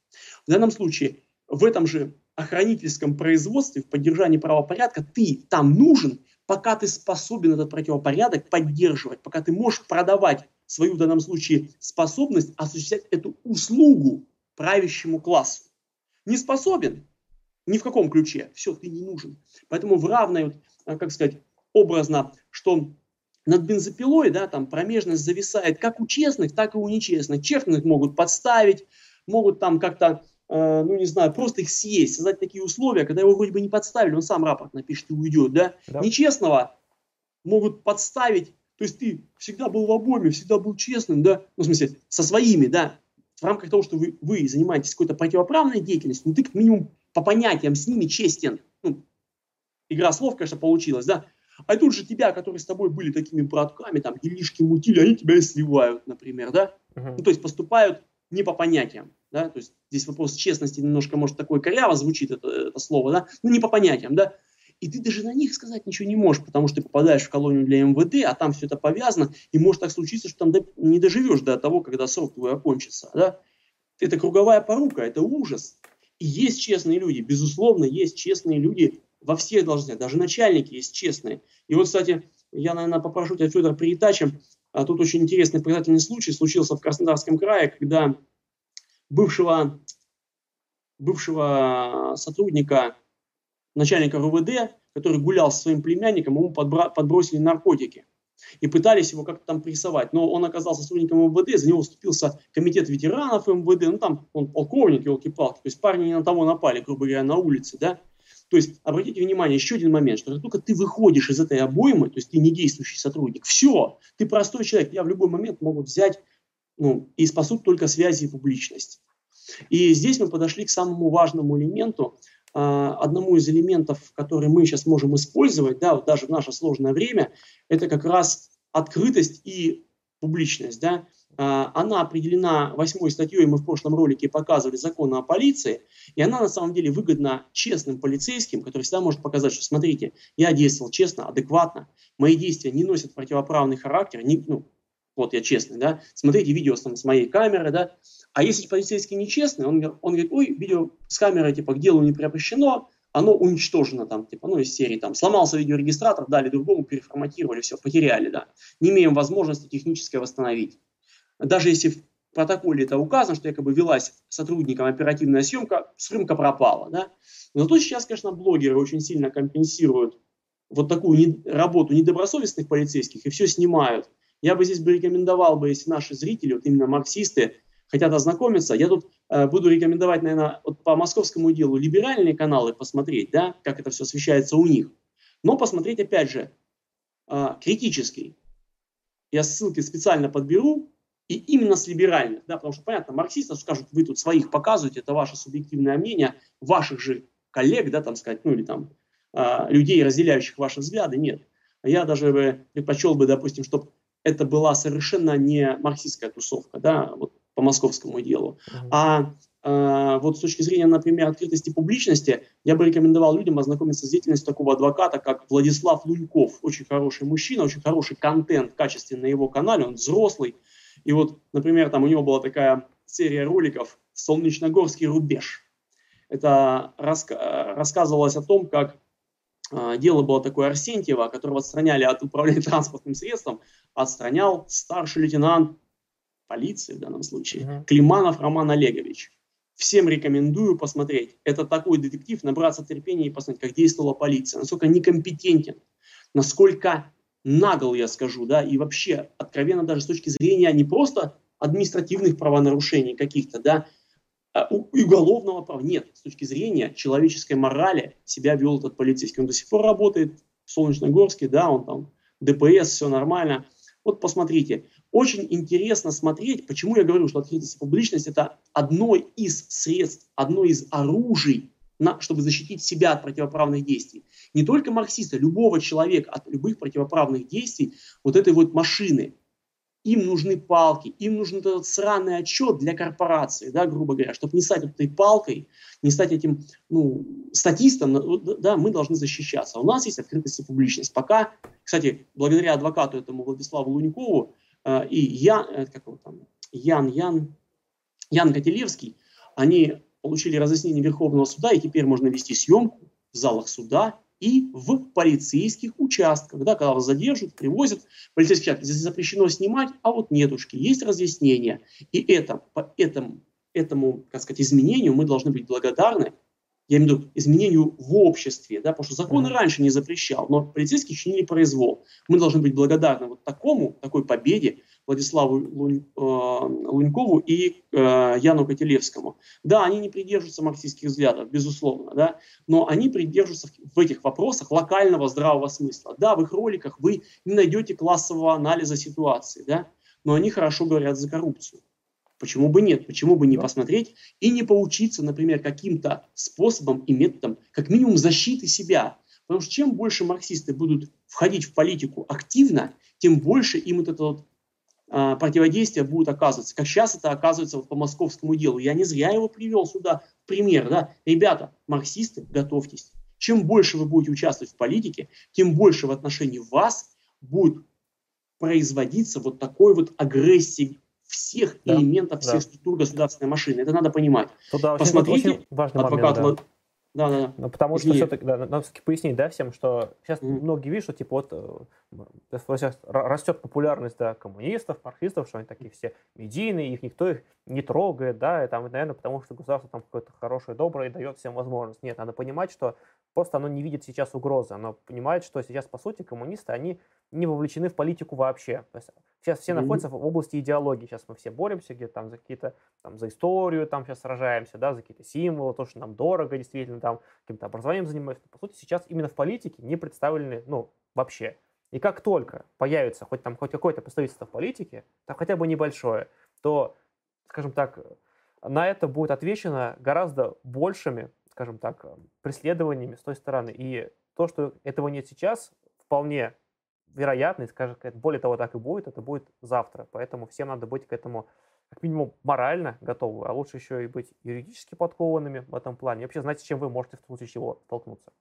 В данном случае в этом же охранительском производстве, в поддержании правопорядка, ты там нужен, пока ты способен этот противопорядок поддерживать, пока ты можешь продавать свою в данном случае способность осуществлять эту услугу правящему классу. Не способен, ни в каком ключе, все, ты не нужен. Поэтому в равной, а, как сказать, образно, что над бензопилой, да, там промежность зависает как у честных, так и у нечестных. Честных могут подставить, могут там как-то, э, ну не знаю, просто их съесть, создать такие условия, когда его вроде бы не подставили, он сам рапорт напишет и уйдет, да. да. Нечестного могут подставить, то есть ты всегда был в обойме, всегда был честным, да, ну в смысле, со своими, да, в рамках того, что вы, вы занимаетесь какой-то противоправной деятельностью, ну ты как минимум по понятиям с ними честен. Ну, игра слов, конечно, получилась, да, а тут же тебя, которые с тобой были такими братками, там, делишки мутили, они тебя и сливают, например, да? Uh-huh. Ну, то есть поступают не по понятиям, да? То есть здесь вопрос честности немножко, может, такой коряво звучит это, это слово, да? Ну, не по понятиям, да? И ты даже на них сказать ничего не можешь, потому что ты попадаешь в колонию для МВД, а там все это повязано, и может так случиться, что там не доживешь до того, когда срок твой окончится, да? Это круговая порука, это ужас. И есть честные люди, безусловно, есть честные люди во всех должностях, даже начальники есть честные. И вот, кстати, я, наверное, попрошу тебя, Федор, перетачем. А тут очень интересный показательный случай случился в Краснодарском крае, когда бывшего, бывшего сотрудника, начальника РУВД, который гулял со своим племянником, ему подбра- подбросили наркотики и пытались его как-то там прессовать. Но он оказался сотрудником МВД, за него вступился комитет ветеранов МВД, ну там он полковник, елки-палки, то есть парни не на того напали, грубо говоря, на улице, да. То есть, обратите внимание, еще один момент, что как только ты выходишь из этой обоймы, то есть ты не действующий сотрудник, все, ты простой человек, тебя в любой момент могут взять ну, и спасут только связи и публичность. И здесь мы подошли к самому важному элементу, одному из элементов, который мы сейчас можем использовать, да, вот даже в наше сложное время, это как раз открытость и публичность, да. А, она определена восьмой статьей, мы в прошлом ролике показывали закона о полиции, и она на самом деле выгодна честным полицейским, который всегда может показать, что смотрите, я действовал честно, адекватно, мои действия не носят противоправный характер, не, ну, вот я честный, да, смотрите видео там, с моей камеры, да, а если полицейский нечестный, он, он говорит, ой, видео с камеры, типа, к делу не приобщено, оно уничтожено там, типа, ну, из серии там, сломался видеорегистратор, дали другому, переформатировали, все, потеряли, да, не имеем возможности технически восстановить даже если в протоколе это указано, что якобы велась сотрудником оперативная съемка, съемка пропала. Да? Но зато сейчас, конечно, блогеры очень сильно компенсируют вот такую не, работу недобросовестных полицейских и все снимают. Я бы здесь бы рекомендовал бы, если наши зрители, вот именно марксисты, хотят ознакомиться, я тут э, буду рекомендовать, наверное, вот по московскому делу либеральные каналы посмотреть, да, как это все освещается у них. Но посмотреть, опять же, э, критический. Я ссылки специально подберу, и именно с либеральных, да, потому что, понятно, марксисты скажут, вы тут своих показываете, это ваше субъективное мнение, ваших же коллег, да, там сказать, ну или там э, людей, разделяющих ваши взгляды, нет. Я даже бы предпочел бы, допустим, чтобы это была совершенно не марксистская тусовка, да, вот по московскому делу, mm-hmm. а э, вот с точки зрения, например, открытости публичности, я бы рекомендовал людям ознакомиться с деятельностью такого адвоката, как Владислав Луньков, очень хороший мужчина, очень хороший контент, качественный на его канале, он взрослый, и вот, например, там у него была такая серия роликов «Солнечногорский рубеж». Это раска- рассказывалось о том, как э, дело было такое Арсентьева, которого отстраняли от управления [LAUGHS] транспортным средством, отстранял старший лейтенант полиции в данном случае, uh-huh. Климанов Роман Олегович. Всем рекомендую посмотреть. Это такой детектив, набраться терпения и посмотреть, как действовала полиция, насколько некомпетентен, насколько нагл, я скажу, да, и вообще откровенно даже с точки зрения не просто административных правонарушений каких-то, да, а уголовного права. Нет, с точки зрения человеческой морали себя вел этот полицейский. Он до сих пор работает в Солнечногорске, да, он там ДПС, все нормально. Вот посмотрите, очень интересно смотреть, почему я говорю, что открытость и публичность – это одно из средств, одно из оружий на, чтобы защитить себя от противоправных действий. Не только марксиста, любого человека от любых противоправных действий вот этой вот машины. Им нужны палки, им нужен этот сраный отчет для корпорации, да, грубо говоря, чтобы не стать этой палкой, не стать этим ну, статистом, да, мы должны защищаться. У нас есть открытость и публичность. Пока, кстати, благодаря адвокату этому Владиславу Лунькову э, и Ян, э, как его там, Ян, Ян, Ян Котелевский, они получили разъяснение Верховного суда, и теперь можно вести съемку в залах суда и в полицейских участках, да, когда вас задержат, привозят, полицейский участок, здесь запрещено снимать, а вот нетушки, есть разъяснение. И это, по этому, этому, как сказать, изменению мы должны быть благодарны, я имею в виду изменению в обществе, да, потому что закон и раньше не запрещал, но полицейские чинили произвол. Мы должны быть благодарны вот такому, такой победе, Владиславу Лунь, э, Лунькову и э, Яну Котелевскому. Да, они не придерживаются марксистских взглядов, безусловно, да, но они придерживаются в этих вопросах локального здравого смысла. Да, в их роликах вы не найдете классового анализа ситуации, да, но они хорошо говорят за коррупцию. Почему бы нет? Почему бы не посмотреть и не поучиться, например, каким-то способом и методом, как минимум защиты себя? Потому что чем больше марксисты будут входить в политику активно, тем больше им вот это вот а, противодействия будут оказываться. Как сейчас это оказывается вот по московскому делу. Я не зря его привел сюда в пример. Да? Ребята, марксисты, готовьтесь. Чем больше вы будете участвовать в политике, тем больше в отношении вас будет производиться вот такой вот агрессии всех да, элементов, всех да. структур государственной машины. Это надо понимать. Туда Посмотрите, очень важный адвокат момент, да. Да, да, да. Ну, потому что все-таки, да, надо все-таки пояснить, да, всем, что сейчас mm-hmm. многие видят, что типа вот э, сейчас растет популярность да, коммунистов, марксистов, что они такие все медийные, их никто их не трогает, да, и там, наверное, потому что государство там какое-то хорошее, доброе и дает всем возможность. Нет, надо понимать, что просто оно не видит сейчас угрозы, оно понимает, что сейчас, по сути, коммунисты, они не вовлечены в политику вообще. То есть сейчас все mm-hmm. находятся в области идеологии, сейчас мы все боремся где-то там за какие-то, там, за историю, там сейчас сражаемся, да, за какие-то символы, то, что нам дорого, действительно, там, каким-то образованием занимаются. По сути, сейчас именно в политике не представлены, ну, вообще. И как только появится хоть там хоть какое-то представительство в политике, там хотя бы небольшое, то, скажем так, на это будет отвечено гораздо большими, скажем так, преследованиями с той стороны. И то, что этого нет сейчас, вполне вероятно, скажем, более того, так и будет, это будет завтра. Поэтому всем надо быть к этому как минимум морально готовы, а лучше еще и быть юридически подкованными в этом плане. И вообще знать, с чем вы можете в случае чего столкнуться.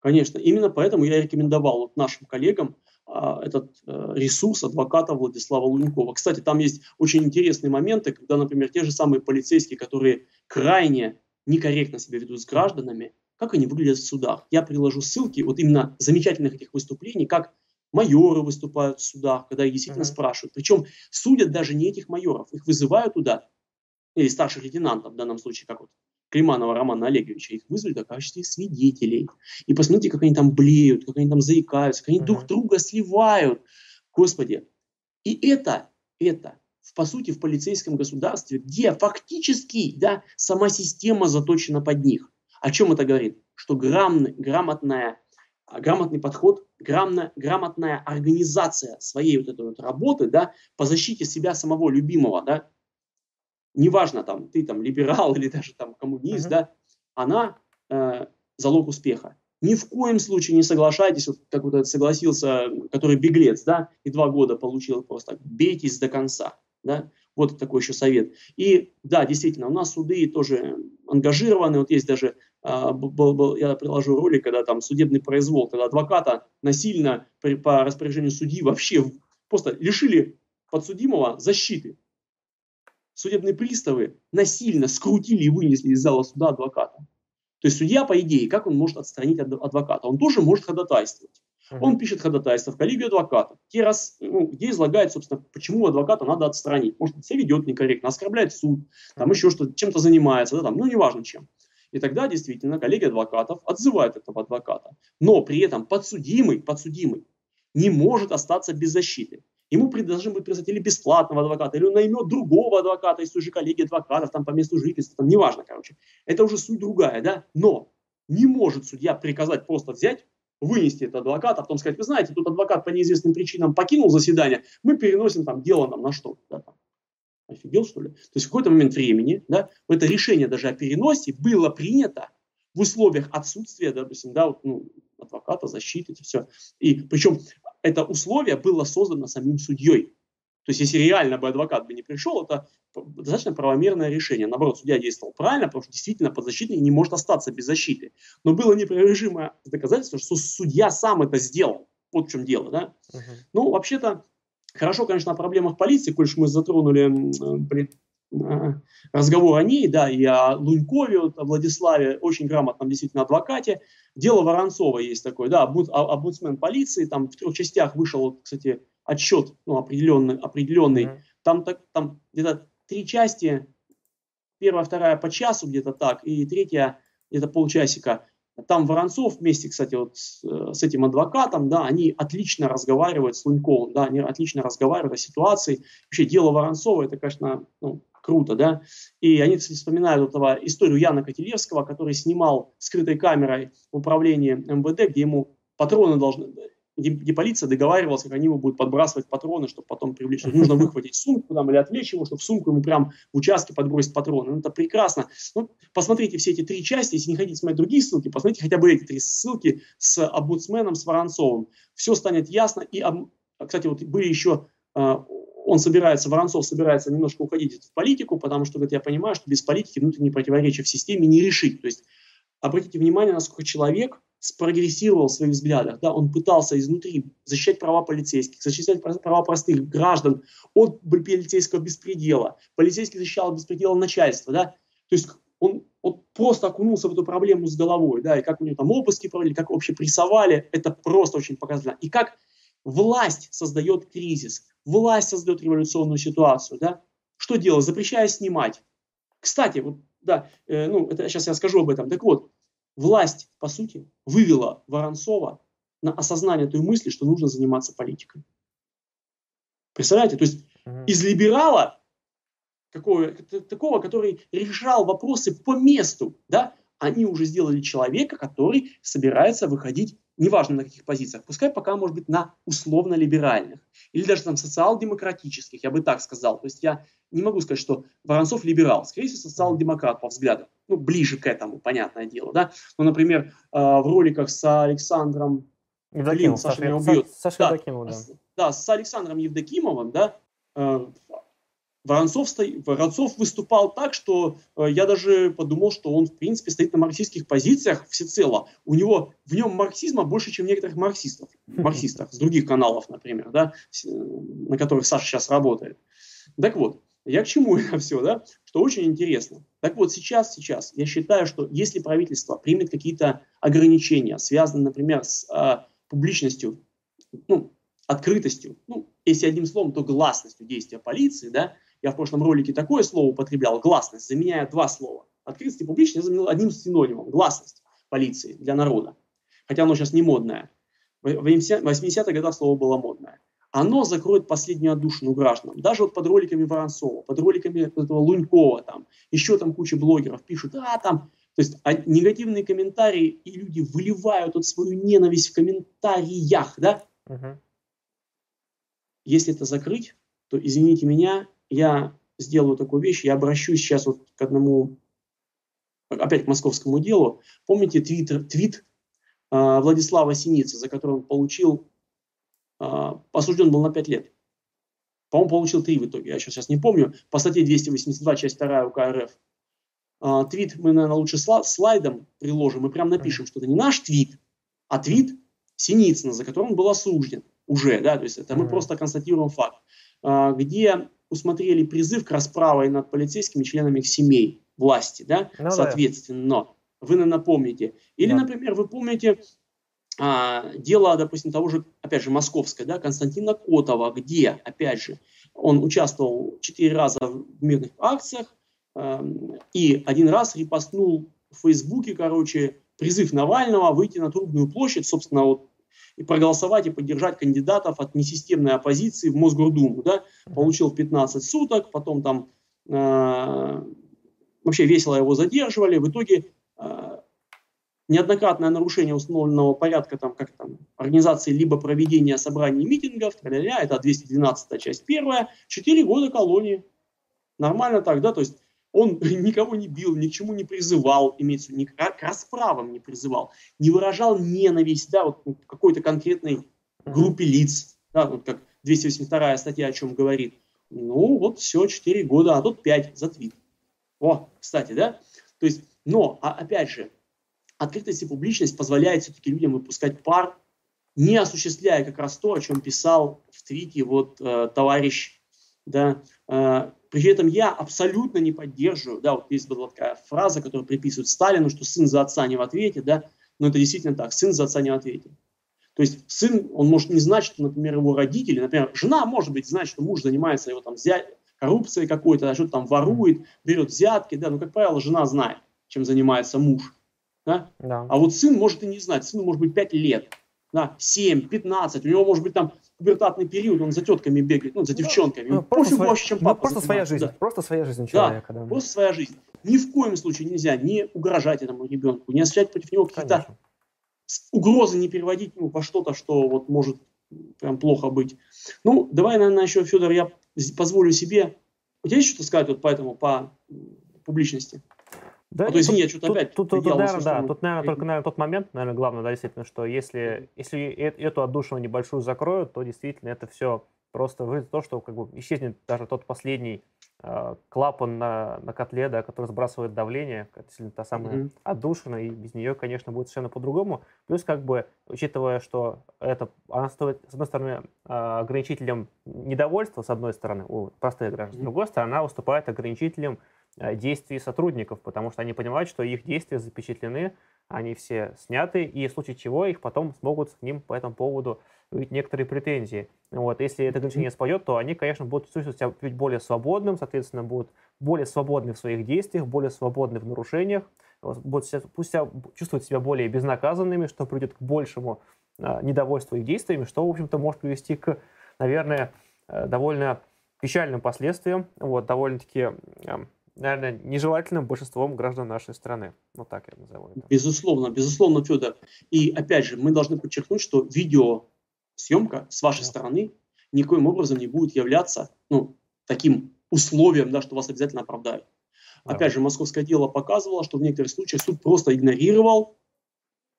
Конечно, именно поэтому я рекомендовал вот нашим коллегам а, этот а, ресурс адвоката Владислава Лунькова. Кстати, там есть очень интересные моменты, когда, например, те же самые полицейские, которые крайне некорректно себя ведут с гражданами, как они выглядят в судах. Я приложу ссылки вот именно замечательных этих выступлений, как майоры выступают в судах, когда их действительно uh-huh. спрашивают. Причем судят даже не этих майоров, их вызывают туда, или старших лейтенантов в данном случае, как вот Климанова Романа Олеговича, их вызвали в качестве свидетелей. И посмотрите, как они там блеют, как они там заикаются, как они uh-huh. друг друга сливают. Господи. И это, это, по сути, в полицейском государстве, где фактически да, сама система заточена под них. О чем это говорит? Что грамотная, грамотная а, грамотный подход, грамотная, грамотная организация своей вот этой вот работы, да, по защите себя самого любимого, да, неважно, там, ты там либерал или даже там коммунист, uh-huh. да, она э, залог успеха. Ни в коем случае не соглашайтесь, вот как вот этот согласился, который беглец, да, и два года получил просто, бейтесь до конца, да, вот такой еще совет. И да, действительно, у нас суды тоже ангажированы, вот есть даже а, был, был, я приложу ролик, когда там судебный произвол, когда адвоката насильно при, по распоряжению судьи вообще просто лишили подсудимого защиты. Судебные приставы насильно скрутили и вынесли из зала суда адвоката. То есть судья, по идее, как он может отстранить адвоката? Он тоже может ходатайствовать. Он пишет ходатайство в коллегию адвокатов, где, раз, ну, где излагает, собственно, почему адвоката надо отстранить. Может, себя ведет некорректно, оскорбляет суд, там еще что-то, чем-то занимается, да, там, ну, неважно чем. И тогда действительно коллеги адвокатов отзывают этого адвоката. Но при этом подсудимый, подсудимый не может остаться без защиты. Ему должны быть признать или бесплатного адвоката, или он наймет другого адвоката из той же коллеги адвокатов, там по месту жительства, там неважно, короче. Это уже суть другая, да? Но не может судья приказать просто взять, вынести этого адвоката, а потом сказать, вы знаете, тут адвокат по неизвестным причинам покинул заседание, мы переносим там дело нам на что? Да, там, Офигел, что ли? То есть в какой-то момент времени, да, это решение даже о переносе было принято в условиях отсутствия, допустим, да, вот, ну, адвоката, защиты, это все. И причем это условие было создано самим судьей. То есть если реально бы адвокат бы не пришел, это достаточно правомерное решение. Наоборот, судья действовал правильно, потому что действительно подзащитный не может остаться без защиты. Но было непрерываемое доказательство, что судья сам это сделал. Вот в чем дело, да? Uh-huh. Ну, вообще-то, Хорошо, конечно, о проблемах полиции, коль мы затронули разговор о ней, да, и о Лунькове, вот, о Владиславе, очень грамотном действительно адвокате. Дело Воронцова есть такое, да, омбудсмен полиции, там в трех частях вышел, кстати, отчет, ну, определенный, определенный. Mm-hmm. Там, так, там где-то три части, первая, вторая по часу где-то так, и третья где-то полчасика. Там Воронцов вместе, кстати, вот с, с этим адвокатом, да, они отлично разговаривают с Луньковым, да, они отлично разговаривают о ситуации. Вообще дело Воронцова, это, конечно, ну, круто, да. И они, кстати, вспоминают этого историю Яна Котелевского, который снимал скрытой камерой в управлении МВД, где ему патроны должны, где, полиция договаривалась, как они ему будут подбрасывать патроны, чтобы потом привлечь. Нужно выхватить сумку там, или отвлечь его, чтобы в сумку ему прям в участке подбросить патроны. Ну, это прекрасно. Ну, посмотрите все эти три части. Если не хотите смотреть другие ссылки, посмотрите хотя бы эти три ссылки с обудсменом, с Воронцовым. Все станет ясно. И, кстати, вот были еще а, он собирается, Воронцов собирается немножко уходить в политику, потому что, говорит, я понимаю, что без политики внутренние противоречия в системе не решить. То есть обратите внимание, насколько человек спрогрессировал в своих взглядах. Да? Он пытался изнутри защищать права полицейских, защищать права простых граждан от полицейского беспредела. Полицейский защищал беспредела начальства. Да? То есть он, он просто окунулся в эту проблему с головой. Да? И как у него там обыски провели, как вообще прессовали, это просто очень показательно. И как власть создает кризис, власть создает революционную ситуацию. Да? Что делать? Запрещая снимать. Кстати, вот, да, э, ну, это сейчас я скажу об этом. Так вот, власть, по сути, вывела Воронцова на осознание той мысли, что нужно заниматься политикой. Представляете? То есть из либерала, какого, такого, который решал вопросы по месту, да, они уже сделали человека, который собирается выходить, неважно на каких позициях, пускай пока, может быть, на условно-либеральных, или даже там социал-демократических, я бы так сказал. То есть я не могу сказать, что Воронцов либерал, скорее всего, социал-демократ по взглядам, ну, ближе к этому, понятное дело, да. Ну, например, э, в роликах с Александром Евдокимов, Саша, Саша меня убьет. Саша да, Евдокимов, да. Да, с Александром Евдокимовым, да, э, Воронцов, сто... Воронцов выступал так, что э, я даже подумал, что он, в принципе, стоит на марксистских позициях всецело. У него в нем марксизма больше, чем некоторых марксистов, марксистов с других каналов, например, да, с, на которых Саша сейчас работает. Так вот, я к чему [LAUGHS] это все, да? Что очень интересно. Так вот, сейчас, сейчас я считаю, что если правительство примет какие-то ограничения, связанные, например, с э, публичностью, ну, открытостью, ну, если одним словом, то гласностью действия полиции, да, я в прошлом ролике такое слово употреблял, гласность, заменяя два слова. Открытость и публичность я заменил одним синонимом, гласность полиции для народа. Хотя оно сейчас не модное. В 80-х годах слово было модное. Оно закроет последнюю отдушину гражданам. Даже вот под роликами Воронцова, под роликами этого Лунькова, там, еще там куча блогеров пишут, да, там, то есть а негативные комментарии, и люди выливают вот свою ненависть в комментариях, да? Угу. Если это закрыть, то, извините меня, я сделаю такую вещь, я обращусь сейчас вот к одному, опять к московскому делу. Помните твит, твит э, Владислава Синицы, за который он получил, э, осужден был на 5 лет. По-моему, получил 3 в итоге, я сейчас, сейчас не помню. По статье 282, часть 2 УК РФ. Э, твит мы, наверное, лучше слайдом приложим Мы прям напишем, что это не наш твит, а твит Синицына, за который он был осужден уже, да, то есть это мы просто констатируем факт, где усмотрели призыв к расправе над полицейскими членами их семей, власти, да, ну, соответственно. Да. Вы напомните. Или, да. например, вы помните а, дело, допустим, того же, опять же, московское, да, Константина Котова, где, опять же, он участвовал четыре раза в мирных акциях э, и один раз репостнул в Фейсбуке, короче, призыв Навального выйти на Трубную площадь, собственно, вот и проголосовать и поддержать кандидатов от несистемной оппозиции в Мосгордуму. Да? Получил 15 суток, потом там э, вообще весело его задерживали. В итоге э, неоднократное нарушение установленного порядка там, как там, организации либо проведения собраний митингов, это 212 часть первая, 4 года колонии. Нормально так, да, то есть он [LAUGHS] никого не бил, ни к чему не призывал, имеется в виду, ни к расправам не призывал, не выражал ненависть, да, вот ну, какой-то конкретной группе лиц, да, вот как 282 статья о чем говорит. Ну, вот все, 4 года, а тут 5 за твит. О, кстати, да? То есть, но, а, опять же, открытость и публичность позволяет все-таки людям выпускать пар, не осуществляя как раз то, о чем писал в твите вот э, товарищ, да, э, При этом я абсолютно не поддерживаю, да, вот есть была такая фраза, которую приписывают Сталину, что сын за отца не в ответе, да, но это действительно так, сын за отца не в ответе. То есть сын, он может не знать, что, например, его родители, например, жена может быть знать, что муж занимается его там взять, коррупцией какой-то, что-то там ворует, берет взятки, да, но, как правило, жена знает, чем занимается муж. Да? Да. А вот сын может и не знать, сыну может быть 5 лет, да, 7, 15, у него может быть там пубертатный период, он за тетками бегает, ну, за ну, девчонками. Ну, просто, своя, чем ну, папа просто своя жизнь, да. просто своя жизнь человека. Да, да, просто своя жизнь. Ни в коем случае нельзя не угрожать этому ребенку, не осуществлять против него какие-то угрозы, не переводить ну, во что-то, что вот может прям плохо быть. Ну, давай, наверное, еще, Федор, я позволю себе... У тебя есть что-то сказать вот по этому, по публичности? Да, а то извини, я что-то опять тут, тут, тут, наверное, да, тут, наверное, только наверное, тот момент, наверное, главное, да, действительно, что если, если эту отдушину небольшую закроют, то действительно это все просто выйдет то, что как бы исчезнет даже тот последний э, клапан на, на котле, да, который сбрасывает давление, это та самая mm-hmm. отдушина, и без нее, конечно, будет совершенно по-другому. Плюс, как бы, учитывая, что это, она стоит, с одной стороны, э, ограничителем недовольства, с одной стороны, у простых граждан, mm-hmm. с другой стороны, она выступает ограничителем Э, действий сотрудников, потому что они понимают, что их действия запечатлены, они все сняты, и в случае чего их потом смогут к ним по этому поводу выявить некоторые претензии. Вот. Если это ограничение спадет, то они, конечно, будут чувствовать себя чуть более свободным, соответственно, будут более свободны в своих действиях, более свободны в нарушениях, будут себя, пусть себя, чувствовать себя более безнаказанными, что придет к большему а, недовольству их действиями, что, в общем-то, может привести к, наверное, э, довольно печальным последствиям, вот, довольно-таки наверное, нежелательным большинством граждан нашей страны. Вот так я назову это. Безусловно, безусловно, Федор. И опять же, мы должны подчеркнуть, что видеосъемка с вашей да. стороны никоим образом не будет являться ну, таким условием, да, что вас обязательно оправдают. Да. Опять же, московское дело показывало, что в некоторых случаях суд просто игнорировал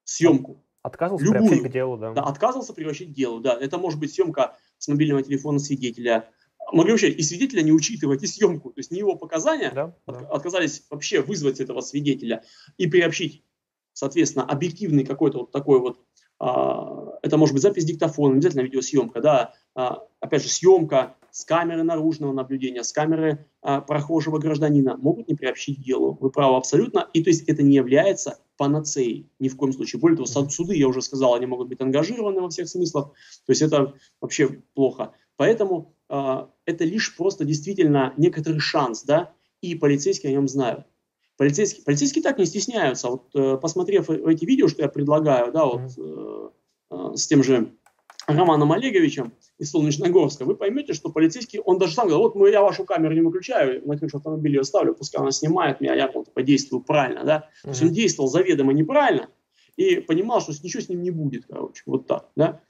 съемку. Отказывался Любую. приобщить к делу, да. Да, отказывался приобщить к делу, да. Это может быть съемка с мобильного телефона свидетеля, могли вообще и свидетеля не учитывать, и съемку. То есть не его показания, да, от, да. отказались вообще вызвать этого свидетеля и приобщить, соответственно, объективный какой-то вот такой вот, а, это может быть запись диктофона, обязательно видеосъемка, да, а, опять же, съемка с камеры наружного наблюдения, с камеры а, прохожего гражданина могут не приобщить к делу. Вы правы абсолютно. И то есть это не является панацеей ни в коем случае. Более того, суды, я уже сказал, они могут быть ангажированы во всех смыслах. То есть это вообще плохо. Поэтому э, это лишь просто действительно некоторый шанс, да, и полицейские о нем знают. Полицейские, полицейские так не стесняются. Вот э, посмотрев эти видео, что я предлагаю, да, вот э, э, с тем же Романом Олеговичем из Солнечногорска, вы поймете, что полицейский, он даже сам говорит, вот мы, я вашу камеру не выключаю, на крышу автомобиля ее ставлю, пускай она снимает меня, я вот подействую правильно, да. Mm-hmm. То есть он действовал заведомо неправильно и понимал, что ничего с ним не будет, короче, вот так, да.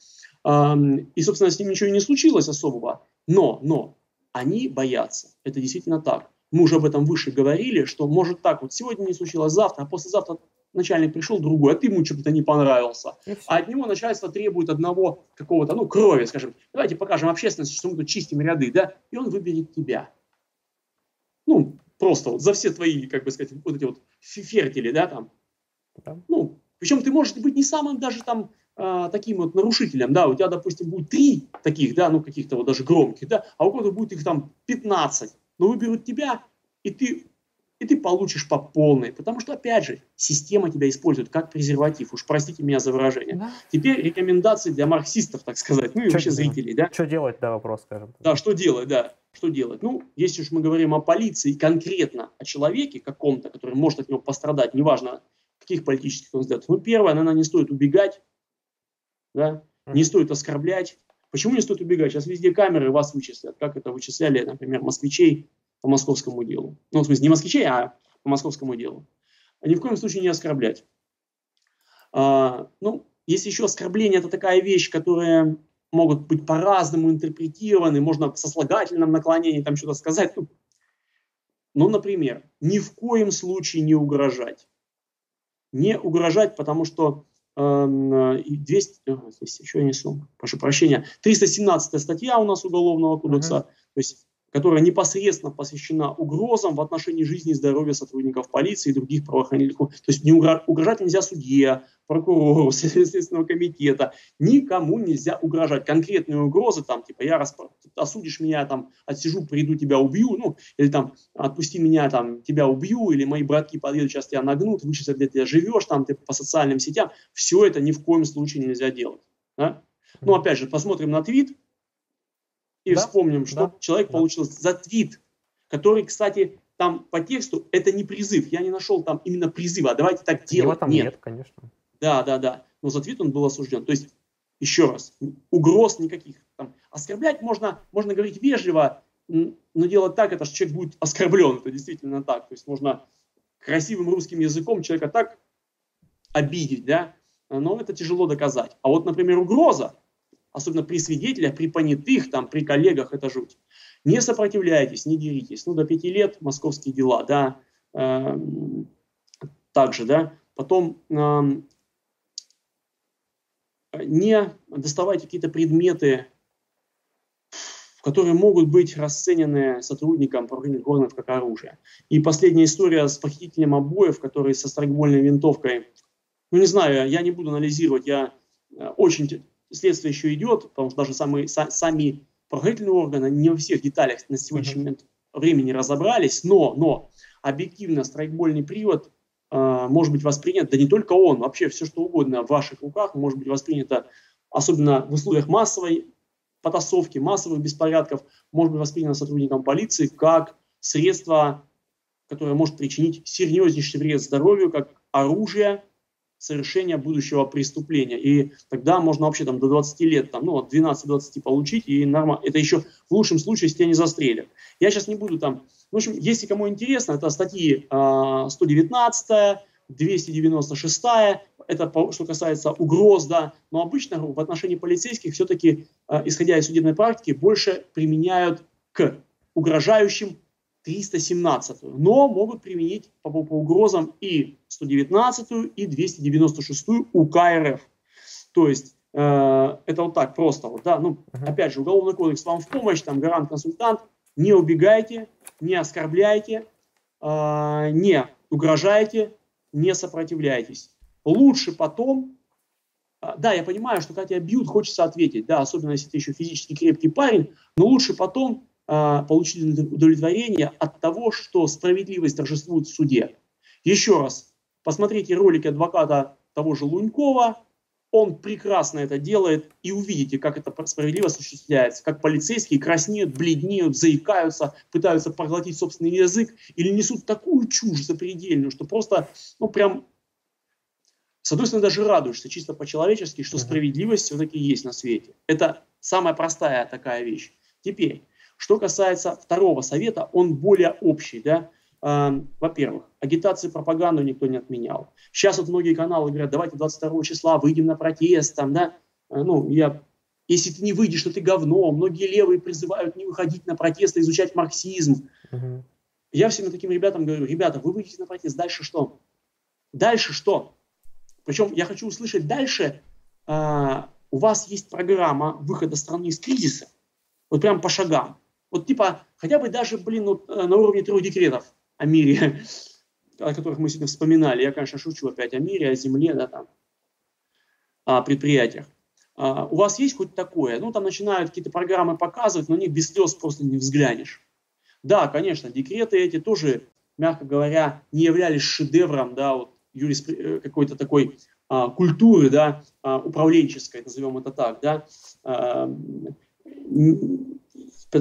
И, собственно, с ним ничего и не случилось особого. Но, но, они боятся. Это действительно так. Мы уже об этом выше говорили, что может так вот сегодня не случилось, завтра, а послезавтра начальник пришел другой, а ты ему что-то не понравился. А от него начальство требует одного какого-то, ну, крови, скажем. Давайте покажем общественности, что мы тут чистим ряды, да, и он выберет тебя. Ну, просто вот за все твои, как бы сказать, вот эти вот фертили, да, там. Да. Ну, причем ты можешь быть не самым даже там а, таким вот нарушителем, да, у тебя, допустим, будет три таких, да, ну, каких-то вот даже громких, да, а у кого-то будет их там 15, но выберут тебя, и ты, и ты получишь по полной, потому что, опять же, система тебя использует как презерватив, уж простите меня за выражение. Да. Теперь рекомендации для марксистов, так сказать, ну и что вообще делать? зрителей, да. Что делать, да, вопрос, скажем. Да, что делать, да, что делать. Ну, если уж мы говорим о полиции, конкретно о человеке каком-то, который может от него пострадать, неважно, каких политических он взглядов. Ну, первое, наверное, не стоит убегать, да? Не стоит оскорблять. Почему не стоит убегать? Сейчас везде камеры вас вычислят, как это вычисляли, например, москвичей по московскому делу. Ну, в смысле, не москвичей, а по московскому делу. А ни в коем случае не оскорблять. А, ну, есть еще оскорбление, это такая вещь, которая могут быть по-разному интерпретированы, можно со слагательным наклонением там что-то сказать. Ну, ну, например, ни в коем случае не угрожать. Не угрожать, потому что 200, эм, здесь еще несу, прошу прощения, 317 статья у нас Уголовного кодекса, uh-huh. то есть которая непосредственно посвящена угрозам в отношении жизни и здоровья сотрудников полиции и других правоохранительных. То есть не угрожать нельзя судье, прокурору, [LAUGHS] Следственного комитета. Никому нельзя угрожать. Конкретные угрозы, там, типа, я расп... осудишь меня, там, отсижу, приду, тебя убью, ну, или там, отпусти меня, там, тебя убью, или мои братки подъедут, сейчас тебя нагнут, вычислят, где ты живешь, там, ты по социальным сетям. Все это ни в коем случае нельзя делать. Да? Ну, опять же, посмотрим на твит и да? вспомним, что да? человек да. получил за твит, который, кстати, там по тексту это не призыв. Я не нашел там именно призыва. А давайте так делать. Его там нет, нет конечно. Да, да, да. Но за твит он был осужден. То есть, еще раз, угроз никаких. Там, оскорблять можно, можно говорить вежливо, но делать так, это что человек будет оскорблен. Это действительно так. То есть можно красивым русским языком человека так обидеть, да, но это тяжело доказать. А вот, например, угроза, особенно при свидетелях, при понятых, там, при коллегах, это жуть. Не сопротивляйтесь, не деритесь. Ну, до пяти лет московские дела, да, э, также, да. Потом э, не доставайте какие-то предметы, которые могут быть расценены сотрудником правоохранительных органов как оружие. И последняя история с похитителем обоев, который со страйкбольной винтовкой, ну не знаю, я не буду анализировать, я э, очень следствие еще идет, потому что даже самые, са, сами правоохранительные органы не во всех деталях на сегодняшний момент времени разобрались, но, но объективно страйкбольный привод а, может быть воспринят, да не только он, вообще все что угодно в ваших руках может быть воспринято, особенно в условиях массовой потасовки, массовых беспорядков, может быть воспринято сотрудникам полиции как средство, которое может причинить серьезнейший вред здоровью, как оружие совершения будущего преступления. И тогда можно вообще там до 20 лет, там, ну, от 12-20 получить, и нормально. Это еще в лучшем случае, если тебя не застрелят. Я сейчас не буду там в общем, если кому интересно, это статьи 119, 296, это что касается угроз, да, но обычно в отношении полицейских все-таки, а, исходя из судебной практики, больше применяют к угрожающим 317, но могут применить по, по угрозам и 119 и 296 УК РФ. То есть э, это вот так просто, вот, да, ну, опять же, уголовный кодекс вам в помощь, там, гарант-консультант, не убегайте, не оскорбляйте, э, не угрожайте, не сопротивляйтесь. Лучше потом, э, да, я понимаю, что когда тебя бьют, хочется ответить, да, особенно если ты еще физически крепкий парень, но лучше потом э, получить удовлетворение от того, что справедливость торжествует в суде. Еще раз, посмотрите ролики адвоката того же Лунькова, он прекрасно это делает, и увидите, как это справедливо осуществляется, как полицейские краснеют, бледнеют, заикаются, пытаются проглотить собственный язык или несут такую чушь запредельную, что просто, ну прям, с одной стороны, даже радуешься чисто по-человечески, что справедливость все-таки есть на свете. Это самая простая такая вещь. Теперь, что касается второго совета, он более общий, да, Эм, во-первых, агитации пропаганду никто не отменял. Сейчас вот многие каналы говорят, давайте 22 числа выйдем на протест, там, да, э, ну, я, если ты не выйдешь, то ты говно. Многие левые призывают не выходить на протест, а изучать марксизм. Угу. Я всем таким ребятам говорю, ребята, вы выйдете на протест, дальше что? Дальше что? Причем я хочу услышать дальше, а, у вас есть программа выхода страны из кризиса, вот прям по шагам. Вот типа, хотя бы даже, блин, вот, э, на уровне трех декретов о мире, о которых мы сегодня вспоминали. Я, конечно, шучу опять о мире, о земле, да, там, о предприятиях. А, у вас есть хоть такое? Ну, там начинают какие-то программы показывать, но них без слез просто не взглянешь. Да, конечно, декреты эти тоже, мягко говоря, не являлись шедевром, да, вот юрис, э, какой-то такой а, культуры, да, а, управленческой, назовем это так, да, а,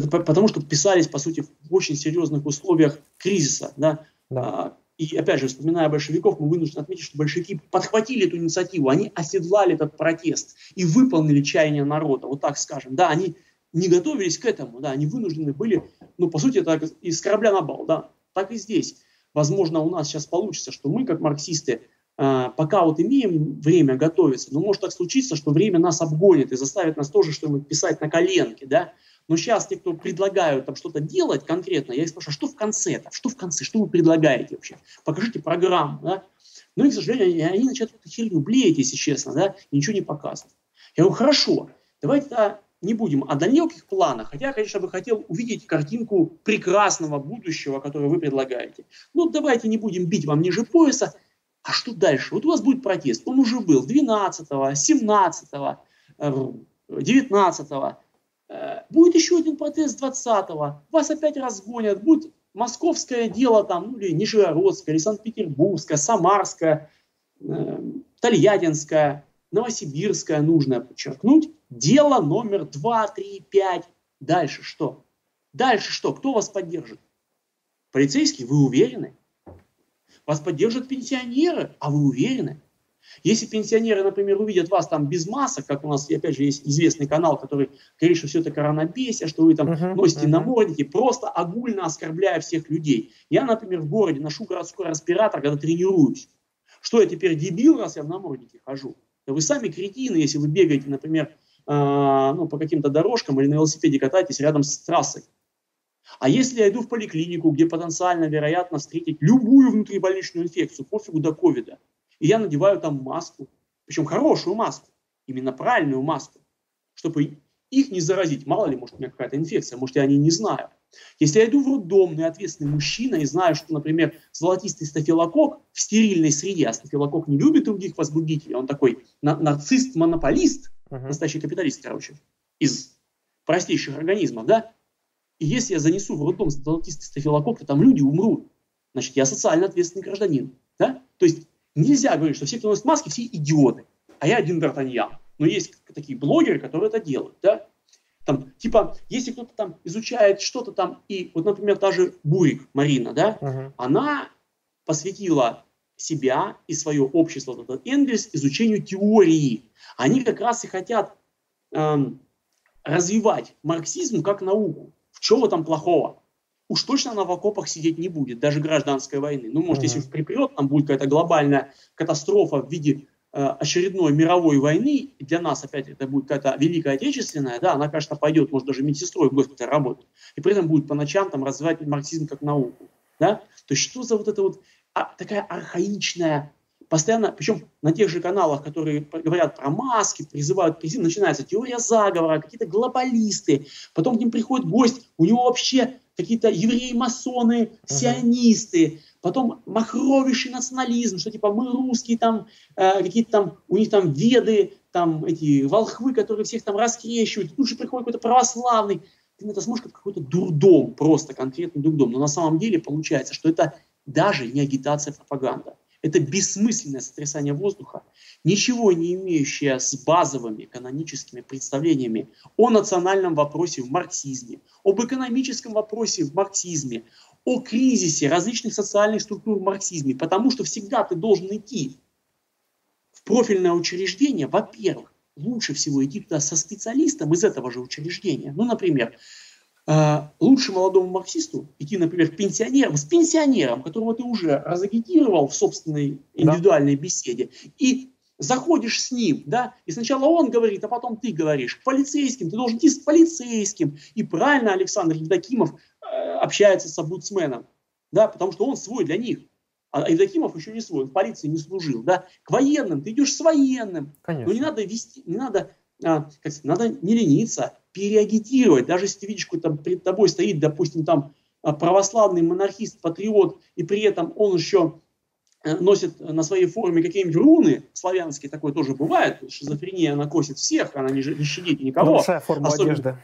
потому что писались, по сути, в очень серьезных условиях кризиса. Да? Да. А, и опять же, вспоминая большевиков, мы вынуждены отметить, что большевики подхватили эту инициативу, они оседлали этот протест и выполнили чаяние народа, вот так скажем. Да, они не готовились к этому, да, они вынуждены были, ну, по сути, это из корабля на бал, да, так и здесь. Возможно, у нас сейчас получится, что мы, как марксисты, а, пока вот имеем время готовиться, но может так случиться, что время нас обгонит и заставит нас тоже что-нибудь писать на коленке, да, но сейчас те, кто предлагают там что-то делать конкретно, я их спрашиваю, что в конце-то? Что в конце? Что вы предлагаете вообще? Покажите программу, да? Ну и, к сожалению, они, начинают эту херню блеять, если честно, да, и ничего не показывают. Я говорю, хорошо, давайте -то не будем о далеких планах, хотя, конечно, бы хотел увидеть картинку прекрасного будущего, которое вы предлагаете. Ну, давайте не будем бить вам ниже пояса. А что дальше? Вот у вас будет протест. Он уже был 12, 17, 19. Будет еще один протест 20. Вас опять разгонят. Будет московское дело там, ну, или Нижегородское, или Санкт-Петербургское, Самарское, э, Тольяттинское, Новосибирское, нужно подчеркнуть. Дело номер 2, 3, 5. Дальше что? Дальше что? Кто вас поддержит? Полицейские, вы уверены? Вас поддержат пенсионеры, а вы уверены? Если пенсионеры, например, увидят вас там без масок, как у нас, опять же, есть известный канал, который говорит, что все это коронабесие, что вы там uh-huh, носите uh-huh. намордники, просто огульно оскорбляя всех людей. Я, например, в городе ношу городской респиратор, когда тренируюсь. Что я теперь дебил, раз я в наморднике хожу? Да вы сами кретины, если вы бегаете, например, э, ну, по каким-то дорожкам или на велосипеде катаетесь рядом с трассой. А если я иду в поликлинику, где потенциально вероятно встретить любую внутрибольничную инфекцию, пофигу до ковида, и я надеваю там маску, причем хорошую маску, именно правильную маску, чтобы их не заразить. Мало ли, может, у меня какая-то инфекция, может, я о ней не знаю. Если я иду в роддом, ну, ответственный мужчина, и знаю, что, например, золотистый стафилокок в стерильной среде, а стафилокок не любит других возбудителей, он такой на- нацист-монополист, uh-huh. настоящий капиталист, короче, из простейших организмов, да, и если я занесу в роддом золотистый стафилокок, то там люди умрут. Значит, я социально ответственный гражданин. Да? То есть нельзя говорить, что все, кто носит маски, все идиоты. А я один Д'Артаньян. Но есть такие блогеры, которые это делают. Да? Там, типа, если кто-то там изучает что-то там, и вот, например, та же Бурик Марина, да, uh-huh. она посвятила себя и свое общество, вот этот Энгельс, изучению теории. Они как раз и хотят эм, развивать марксизм как науку. В чем в этом плохого? Уж точно она в окопах сидеть не будет, даже гражданской войны. Ну, может, mm-hmm. если припрет, там будет какая-то глобальная катастрофа в виде э, очередной мировой войны, и для нас опять это будет какая-то Великая Отечественная, да, она, конечно, пойдет, может, даже медсестрой в госпитале работать, и при этом будет по ночам там развивать марксизм как науку, да. То есть что за вот это вот а, такая архаичная постоянно, причем на тех же каналах, которые говорят про маски, призывают президент, начинается теория заговора, какие-то глобалисты, потом к ним приходит гость, у него вообще какие-то евреи-масоны, сионисты, потом махровейший национализм, что типа мы русские, там э, какие-то там, у них там веды, там эти волхвы, которые всех там раскрещивают, тут же приходит какой-то православный, ты на это смотришь как какой-то дурдом, просто конкретный дурдом, но на самом деле получается, что это даже не агитация, а пропаганда. Это бессмысленное сотрясание воздуха, ничего не имеющее с базовыми каноническими представлениями о национальном вопросе в марксизме, об экономическом вопросе в марксизме, о кризисе различных социальных структур в марксизме, потому что всегда ты должен идти в профильное учреждение, во-первых, лучше всего идти туда со специалистом из этого же учреждения. Ну, например, лучше молодому марксисту идти, например, к пенсионерам, с пенсионером, которого ты уже разагитировал в собственной индивидуальной да. беседе, и заходишь с ним, да, и сначала он говорит, а потом ты говоришь, полицейским, ты должен идти с полицейским. И правильно Александр Евдокимов э, общается с обудсменом, да, потому что он свой для них. А Евдокимов еще не свой, в полиции не служил, да. К военным ты идешь с военным. Конечно. Но не надо вести, не надо, а, как сказать, надо не лениться, переагитировать. Даже если ты видишь, какой там перед тобой стоит, допустим, там а, православный монархист, патриот, и при этом он еще э, носит на своей форме какие-нибудь руны славянские, такое тоже бывает, шизофрения, она косит всех, она не, не щадит никого. Лучшая форма Особенно, одежды.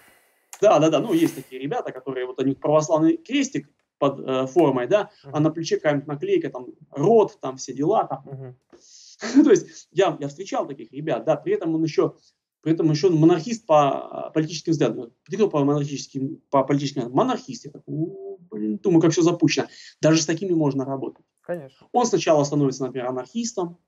Да, да, да, ну есть такие ребята, которые, вот они православный крестик под э, формой, да, uh-huh. а на плече какая-нибудь наклейка, там, рот, там, все дела, там. Uh-huh. [LAUGHS] То есть я, я встречал таких ребят, да, при этом он еще при этом еще монархист по а, политическим взглядам. Кто по монархическим, по политическим взглядам? Монархист. Я такой, блин, думаю, как все запущено. Даже с такими можно работать. Конечно. Он сначала становится, например, анархистом,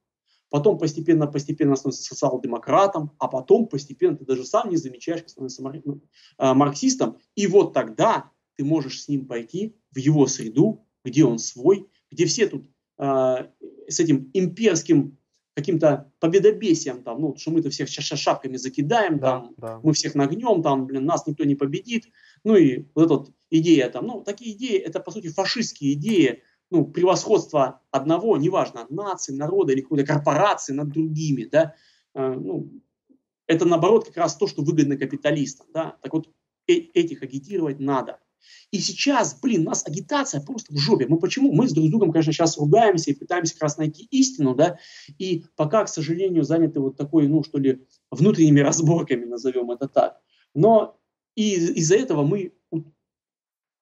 потом постепенно-постепенно становится социал-демократом, а потом постепенно ты даже сам не замечаешь, как становится ну, а, марксистом. И вот тогда ты можешь с ним пойти в его среду, где он свой, где все тут э, с этим имперским каким-то победобесием, там, ну, что мы-то всех шапками закидаем, да, там, да. мы всех нагнем, там, блин, нас никто не победит. Ну и вот эта вот идея там, ну, такие идеи, это, по сути, фашистские идеи, ну, превосходство одного, неважно, нации, народа или какой-то корпорации над другими, да, э, ну, это наоборот как раз то, что выгодно капиталистам. Да? Так вот, э этих агитировать надо. И сейчас, блин, у нас агитация просто в жопе. Мы почему? Мы с друг с другом, конечно, сейчас ругаемся и пытаемся как раз найти истину, да, и пока, к сожалению, заняты вот такой, ну, что ли, внутренними разборками, назовем это так. Но и из-за этого мы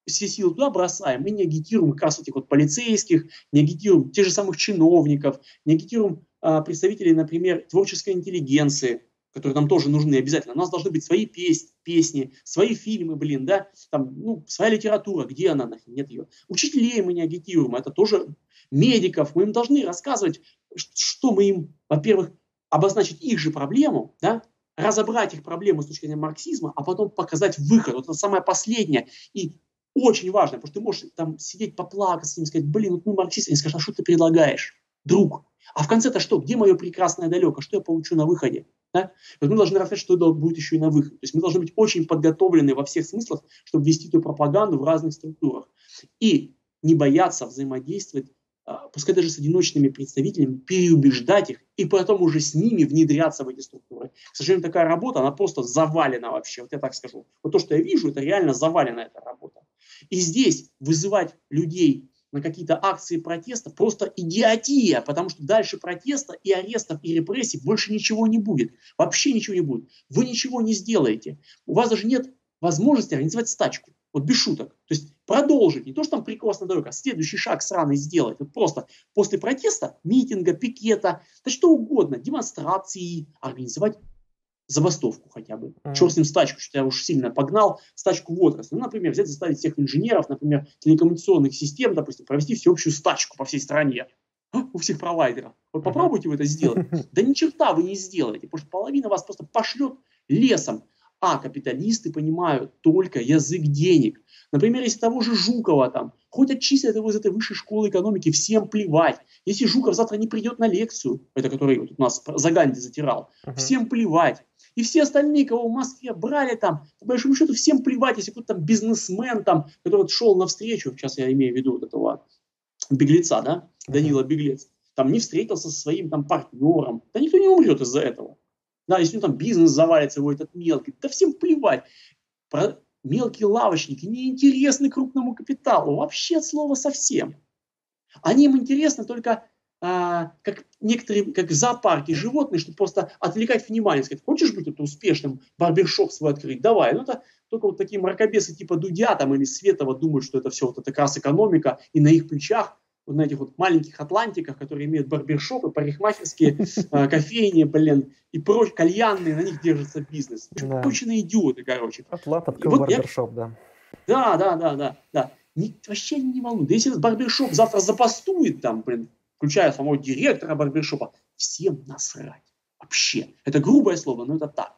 все силы туда бросаем мы не агитируем как раз этих вот полицейских, не агитируем тех же самых чиновников, не агитируем а, представителей, например, творческой интеллигенции, которые нам тоже нужны обязательно. У нас должны быть свои песни, песни, свои фильмы, блин, да, там, ну, своя литература, где она, нахрен, нет ее. Учителей мы не агитируем, это тоже медиков, мы им должны рассказывать, что мы им, во-первых, обозначить их же проблему, да, разобрать их проблему с точки зрения марксизма, а потом показать выход. Вот это самое последнее. И очень важно, потому что ты можешь там сидеть, поплакать с ним, сказать, блин, вот мы марксисты, они скажут, а что ты предлагаешь, друг? А в конце-то что? Где мое прекрасное далеко? Что я получу на выходе? Да? Вот мы должны рассказать, что это будет еще и на выходе. То есть мы должны быть очень подготовлены во всех смыслах, чтобы вести эту пропаганду в разных структурах. И не бояться взаимодействовать, а, пускай даже с одиночными представителями, переубеждать их и потом уже с ними внедряться в эти структуры. К сожалению, такая работа, она просто завалена вообще, вот я так скажу. Вот то, что я вижу, это реально завалена эта работа. И здесь вызывать людей на какие-то акции протеста просто идиотия, потому что дальше протеста и арестов и репрессий больше ничего не будет. Вообще ничего не будет. Вы ничего не сделаете. У вас даже нет возможности организовать стачку. Вот без шуток. То есть продолжить, не то, что там прикос на дороге, а следующий шаг сраный сделать. Вот просто после протеста, митинга, пикета, да что угодно, демонстрации, организовать забастовку хотя бы. Mm. Черт с ним стачку, что я уж сильно погнал, стачку в отрасль. Ну, например, взять, заставить всех инженеров, например, телекоммуникационных систем, допустим, провести всеобщую стачку по всей стране. А, у всех провайдеров. Вот попробуйте вы это сделать. [LAUGHS] Да ни черта вы не сделаете, потому что половина вас просто пошлет лесом. А капиталисты понимают только язык денег. Например, если того же Жукова там, хоть отчислят его из этой высшей школы экономики, всем плевать. Если Жуков завтра не придет на лекцию, это который вот у нас за Ганди затирал, uh-huh. всем плевать. И все остальные, кого в Москве брали там, по большому счету, всем плевать, если какой-то там бизнесмен там, который вот шел навстречу, сейчас я имею в виду вот этого беглеца, да, Данила Беглец, там не встретился со своим там партнером, да никто не умрет из-за этого. Да, если у него там бизнес завалится, его этот мелкий, да всем плевать. Про мелкие лавочники неинтересны крупному капиталу, вообще от слова совсем. Они им интересны только а, как некоторые, как в зоопарке животные, чтобы просто отвлекать внимание, сказать, хочешь быть это успешным, барбершоп свой открыть, давай. Ну, это только вот такие мракобесы типа Дудя там или Светова думают, что это все вот это как раз экономика, и на их плечах, вот на этих вот маленьких атлантиках, которые имеют барбершопы, парикмахерские, [LAUGHS] а, кофейни, блин, и прочь, кальянные, на них держится бизнес. Да. Конченые идиоты, короче. Атлант открыл вот барбершоп, да. Да, да, да, да, да. вообще не волнует. Да если этот барбершоп завтра запастует там, блин, включая самого директора барбершопа, всем насрать. Вообще. Это грубое слово, но это так.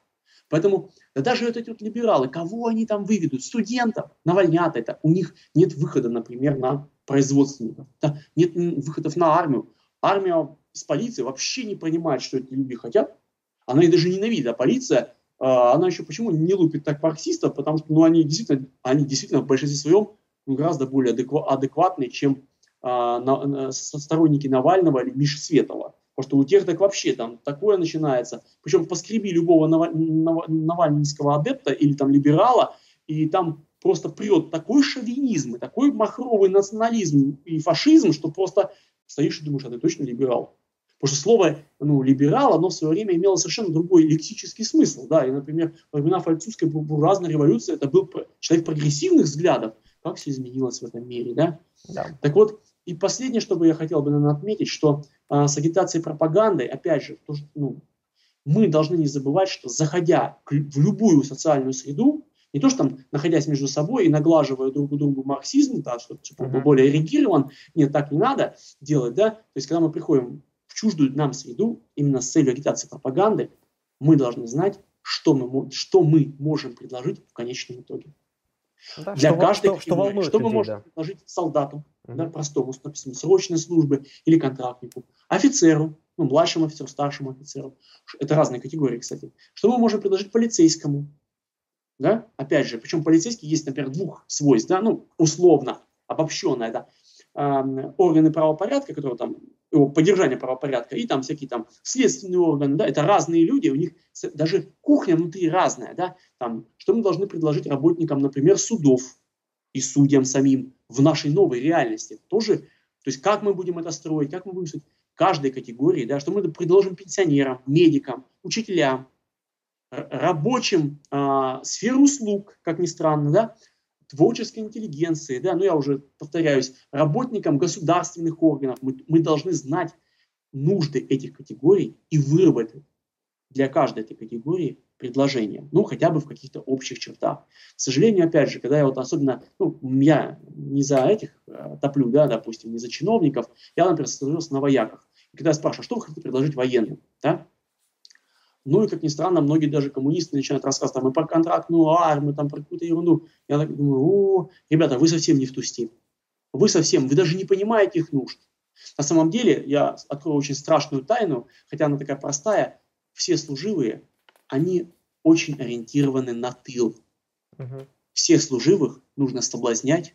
Поэтому да даже вот эти вот либералы, кого они там выведут? Студентов навальнят это. У них нет выхода, например, на производственников. Да? Нет выходов на армию. Армия с полицией вообще не понимает, что эти люди хотят. Она их даже ненавидит. А полиция, а, она еще почему не лупит так марксистов? Потому что ну, они, действительно, они действительно в большинстве своем ну, гораздо более адекватные, чем сторонники Навального или Миши Светова. Потому что у тех так вообще там такое начинается. Причем поскреби любого нав, нав, навальнинского адепта или там либерала, и там просто прет такой шовинизм, и такой махровый национализм и фашизм, что просто стоишь и думаешь, а ты точно либерал. Потому что слово ну, либерал, оно в свое время имело совершенно другой лексический смысл. Да? И, например, во времена французской буржуазной революции это был человек прогрессивных взглядов. Как все изменилось в этом мире, да? да. Так вот, и последнее, что бы я хотел бы наверное, отметить, что а, с агитацией пропагандой, опять же, то, ну, мы должны не забывать, что заходя в любую социальную среду, не то, что там, находясь между собой и наглаживая друг у друга марксизм, да, чтобы типа, uh-huh. более ориентирован, нет, так не надо делать, да, то есть, когда мы приходим в чуждую нам среду, именно с целью агитации пропаганды, мы должны знать, что мы, что мы можем предложить в конечном итоге. Да, Для что, каждой что, что, что мы можем да. предложить солдату. Да, простому, допустим, срочной службы или контрактнику, офицеру, ну, младшему офицеру, старшему офицеру. Это разные категории, кстати. Что мы можем предложить полицейскому? Да? Опять же, причем полицейский есть, например, двух свойств, да, ну, условно, обобщенно, это э, органы правопорядка, которые там поддержания правопорядка, и там всякие там следственные органы, да, это разные люди, у них даже кухня внутри разная, да, там, что мы должны предложить работникам, например, судов и судьям самим в нашей новой реальности, тоже, то есть как мы будем это строить, как мы будем строить каждой категории, да, что мы предложим пенсионерам, медикам, учителям, рабочим э, сфер услуг, как ни странно, да, творческой интеллигенции, да, ну я уже повторяюсь, работникам государственных органов, мы, мы должны знать нужды этих категорий и выработать для каждой этой категории предложение, ну, хотя бы в каких-то общих чертах. К сожалению, опять же, когда я вот особенно, ну, я не за этих э, топлю, да, допустим, не за чиновников, я, например, сосредоточился на вояках. И когда я спрашиваю, что вы хотите предложить военным, да, ну и, как ни странно, многие даже коммунисты начинают рассказывать там и про контрактную армию, там про какую-то ерунду. Я так думаю, о, ребята, вы совсем не в ту степь. Вы совсем, вы даже не понимаете их нужд. На самом деле, я открою очень страшную тайну, хотя она такая простая, все служивые, они очень ориентированы на тыл. Угу. Всех служивых нужно соблазнять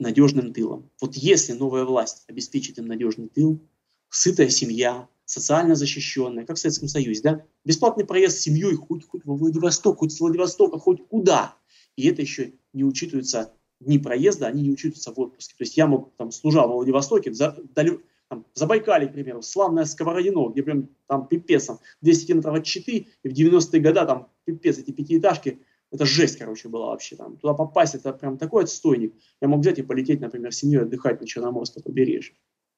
надежным тылом. Вот если новая власть обеспечит им надежный тыл, сытая семья, социально защищенная, как в Советском Союзе, да? Бесплатный проезд с семьей хоть, хоть во Владивосток, хоть с Владивостока, хоть куда. И это еще не учитывается дни проезда, они не учитываются в отпуске. То есть я мог, там, служа во Владивостоке, за, далю, там, Забайкале, к примеру, славная Сковородино, где прям там пипец, там, 200 километров от Читы, и в 90-е годы там пипец, эти пятиэтажки, это жесть, короче, была вообще там. Туда попасть, это прям такой отстойник. Я мог взять и полететь, например, с семьей отдыхать на Черноморское побережье.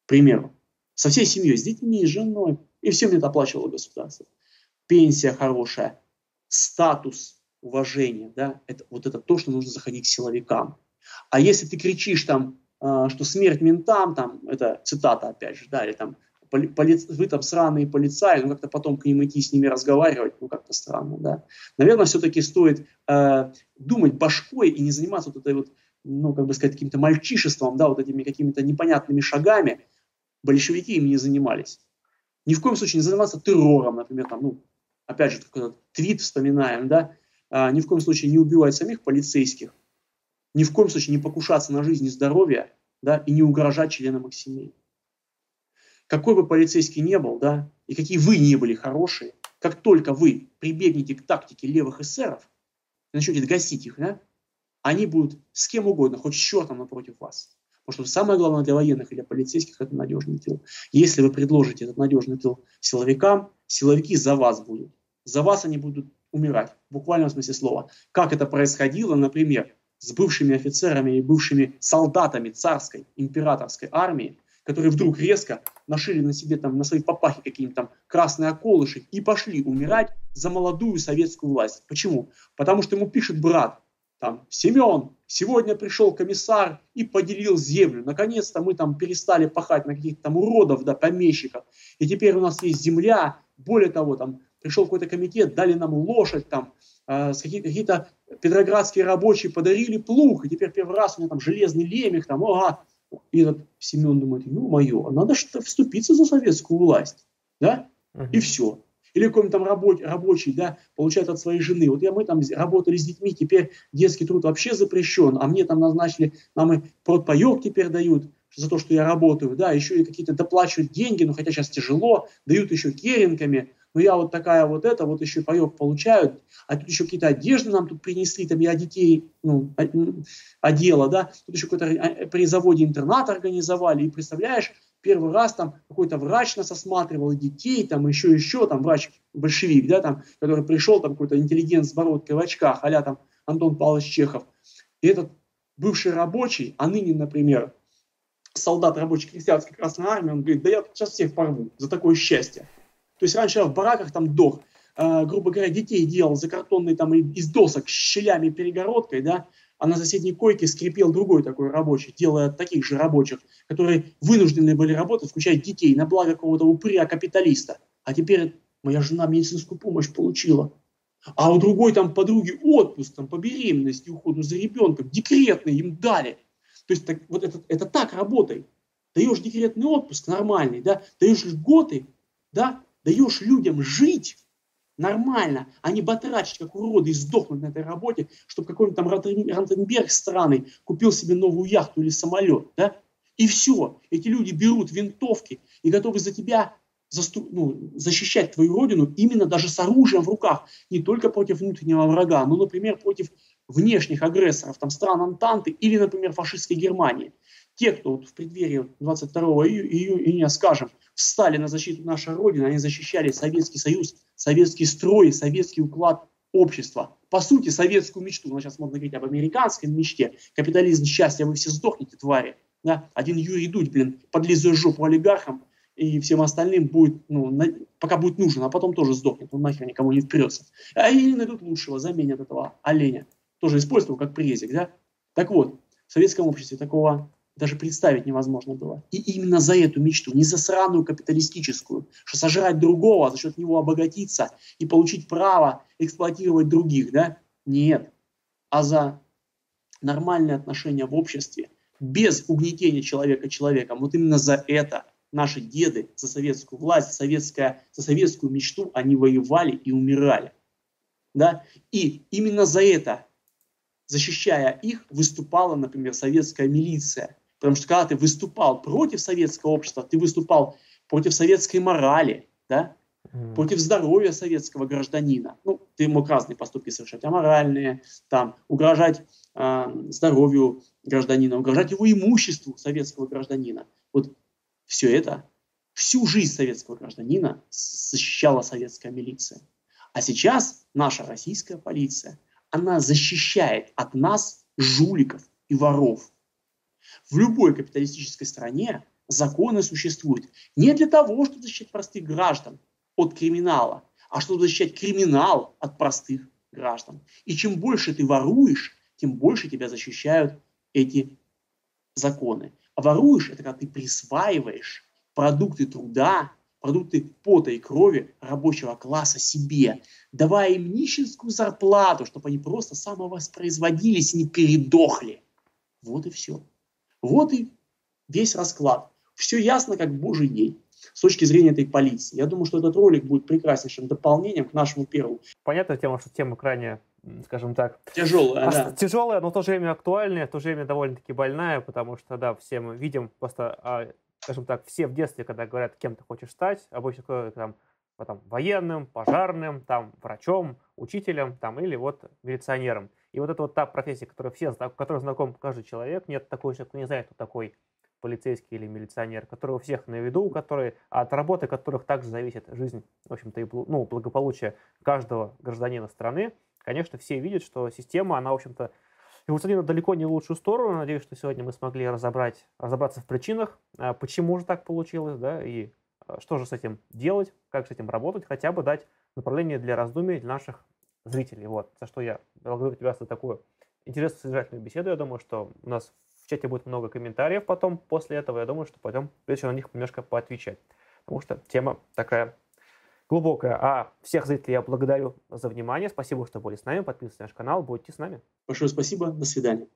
К примеру со всей семьей, с детьми, с женой. И все мне это оплачивало государство. Пенсия хорошая, статус, уважение, да, это, вот это то, что нужно заходить к силовикам. А если ты кричишь там, что смерть ментам, там, это цитата опять же, да, или там, поли, вы там сраные полицаи, ну как-то потом к ним идти, с ними разговаривать, ну как-то странно, да. Наверное, все-таки стоит э, думать башкой и не заниматься вот этой вот, ну, как бы сказать, каким-то мальчишеством, да, вот этими какими-то непонятными шагами, большевики им не занимались. Ни в коем случае не заниматься террором, например, там, ну, опять же, этот твит вспоминаем, да, а, ни в коем случае не убивать самих полицейских, ни в коем случае не покушаться на жизнь и здоровье, да, и не угрожать членам их семей. Какой бы полицейский не был, да, и какие вы не были хорошие, как только вы прибегнете к тактике левых эсеров, и начнете гасить их, да, они будут с кем угодно, хоть с чертом напротив вас. Потому что самое главное для военных и для полицейских – это надежный тыл. Если вы предложите этот надежный тыл силовикам, силовики за вас будут. За вас они будут умирать, в буквальном смысле слова. Как это происходило, например, с бывшими офицерами и бывшими солдатами царской, императорской армии, которые вдруг резко нашили на себе там, на своей папахе какие-нибудь там красные околыши и пошли умирать за молодую советскую власть. Почему? Потому что ему пишет брат, там, Семен, сегодня пришел комиссар и поделил землю. Наконец-то мы там перестали пахать на каких-то там уродов, да, помещиков. И теперь у нас есть земля. Более того, там пришел какой-то комитет, дали нам лошадь, там, э, какие-то петроградские рабочие подарили плуг, и теперь первый раз у меня там железный лемех, там, ага. И этот Семен думает, ну, мое, надо что-то вступиться за советскую власть, да? Uh-huh. И все или какой-нибудь там рабочий, рабочий, да, получает от своей жены. Вот я, мы там работали с детьми, теперь детский труд вообще запрещен, а мне там назначили, нам и продпоек теперь дают за то, что я работаю, да, еще и какие-то доплачивают деньги, ну хотя сейчас тяжело, дают еще керенками, но я вот такая вот это, вот еще паек получают, а тут еще какие-то одежды нам тут принесли, там я детей, ну, одела, да, тут еще какой-то а, при заводе интернат организовали, и представляешь, первый раз там какой-то врач нас осматривал, детей, там еще, еще, там врач большевик, да, там, который пришел, там какой-то интеллигент с бородкой в очках, а там Антон Павлович Чехов. И этот бывший рабочий, а ныне, например, солдат рабочей крестьянской Красной Армии, он говорит, да я сейчас всех порву за такое счастье. То есть раньше я в бараках там дох, э, грубо говоря, детей делал за картонной там из досок щелями перегородкой, да, а на соседней койке скрипел другой такой рабочий, делая таких же рабочих, которые вынуждены были работать, включая детей, на благо какого-то упыря капиталиста. А теперь моя жена медицинскую помощь получила. А у другой там подруги отпуск там, по беременности, уходу за ребенком, декретный им дали. То есть так, вот это, это так работает. Даешь декретный отпуск нормальный, да, даешь льготы, да, даешь людям жить, нормально, а не батрачить, как уроды, и сдохнуть на этой работе, чтобы какой-нибудь там Ротенберг странный купил себе новую яхту или самолет, да? И все. Эти люди берут винтовки и готовы за тебя засту, ну, защищать твою родину именно даже с оружием в руках. Не только против внутреннего врага, но, например, против внешних агрессоров, там, стран Антанты или, например, фашистской Германии. Те, кто вот в преддверии 22 июня, скажем, встали на защиту нашей Родины, они защищали Советский Союз, советский строй, советский уклад общества. По сути, советскую мечту, ну, сейчас можно говорить об американской мечте, капитализм счастья, вы все сдохнете, твари. Да? Один Юрий Дудь, блин, подлизывает жопу олигархам, и всем остальным будет, ну, на, пока будет нужен, а потом тоже сдохнет, он нахер никому не вперется. А они найдут лучшего, заменят этого оленя. Тоже использовал как презик, да? Так вот, в советском обществе такого даже представить невозможно было. И именно за эту мечту, не за сраную капиталистическую, что сожрать другого, за счет него обогатиться и получить право эксплуатировать других, да? Нет. А за нормальные отношения в обществе, без угнетения человека человеком. Вот именно за это наши деды, за советскую власть, советская, за советскую мечту они воевали и умирали. Да? И именно за это, защищая их, выступала, например, советская милиция. Потому что когда ты выступал против советского общества, ты выступал против советской морали, да? mm. против здоровья советского гражданина. Ну, ты мог разные поступки совершать, аморальные, там, угрожать э, здоровью гражданина, угрожать его имуществу советского гражданина. Вот все это, всю жизнь советского гражданина защищала советская милиция. А сейчас наша российская полиция, она защищает от нас жуликов и воров. В любой капиталистической стране законы существуют не для того, чтобы защищать простых граждан от криминала, а чтобы защищать криминал от простых граждан. И чем больше ты воруешь, тем больше тебя защищают эти законы. А воруешь – это когда ты присваиваешь продукты труда, продукты пота и крови рабочего класса себе, давая им нищенскую зарплату, чтобы они просто самовоспроизводились и не передохли. Вот и все. Вот и весь расклад. Все ясно, как божий день с точки зрения этой полиции. Я думаю, что этот ролик будет прекраснейшим дополнением к нашему первому. Понятная тема, что тема крайне, скажем так... Тяжелая, а, да. Тяжелая, но в то же время актуальная, в то же время довольно-таки больная, потому что, да, все мы видим просто, а, скажем так, все в детстве, когда говорят, кем ты хочешь стать, обычно кто там, там военным, пожарным, там, врачом, учителем, там, или вот милиционером. И вот это вот та профессия, которая все, которой знаком каждый человек, нет такого человека, кто не знает, кто такой полицейский или милиционер, которые у всех на виду, которые, от работы которых также зависит жизнь, в общем-то, и ну, благополучие каждого гражданина страны, конечно, все видят, что система, она, в общем-то, эволюционирует далеко не в лучшую сторону. Надеюсь, что сегодня мы смогли разобрать, разобраться в причинах, а, почему же так получилось, да, и а, что же с этим делать, как с этим работать, хотя бы дать направление для раздумий для наших зрителей. Вот, за что я тебя за такую интересную содержательную беседу. Я думаю, что у нас в чате будет много комментариев потом, после этого. Я думаю, что пойдем вечером на них немножко поотвечать. Потому что тема такая глубокая. А всех зрителей я благодарю за внимание. Спасибо, что были с нами. Подписывайтесь на наш канал. Будьте с нами. Большое спасибо. До свидания.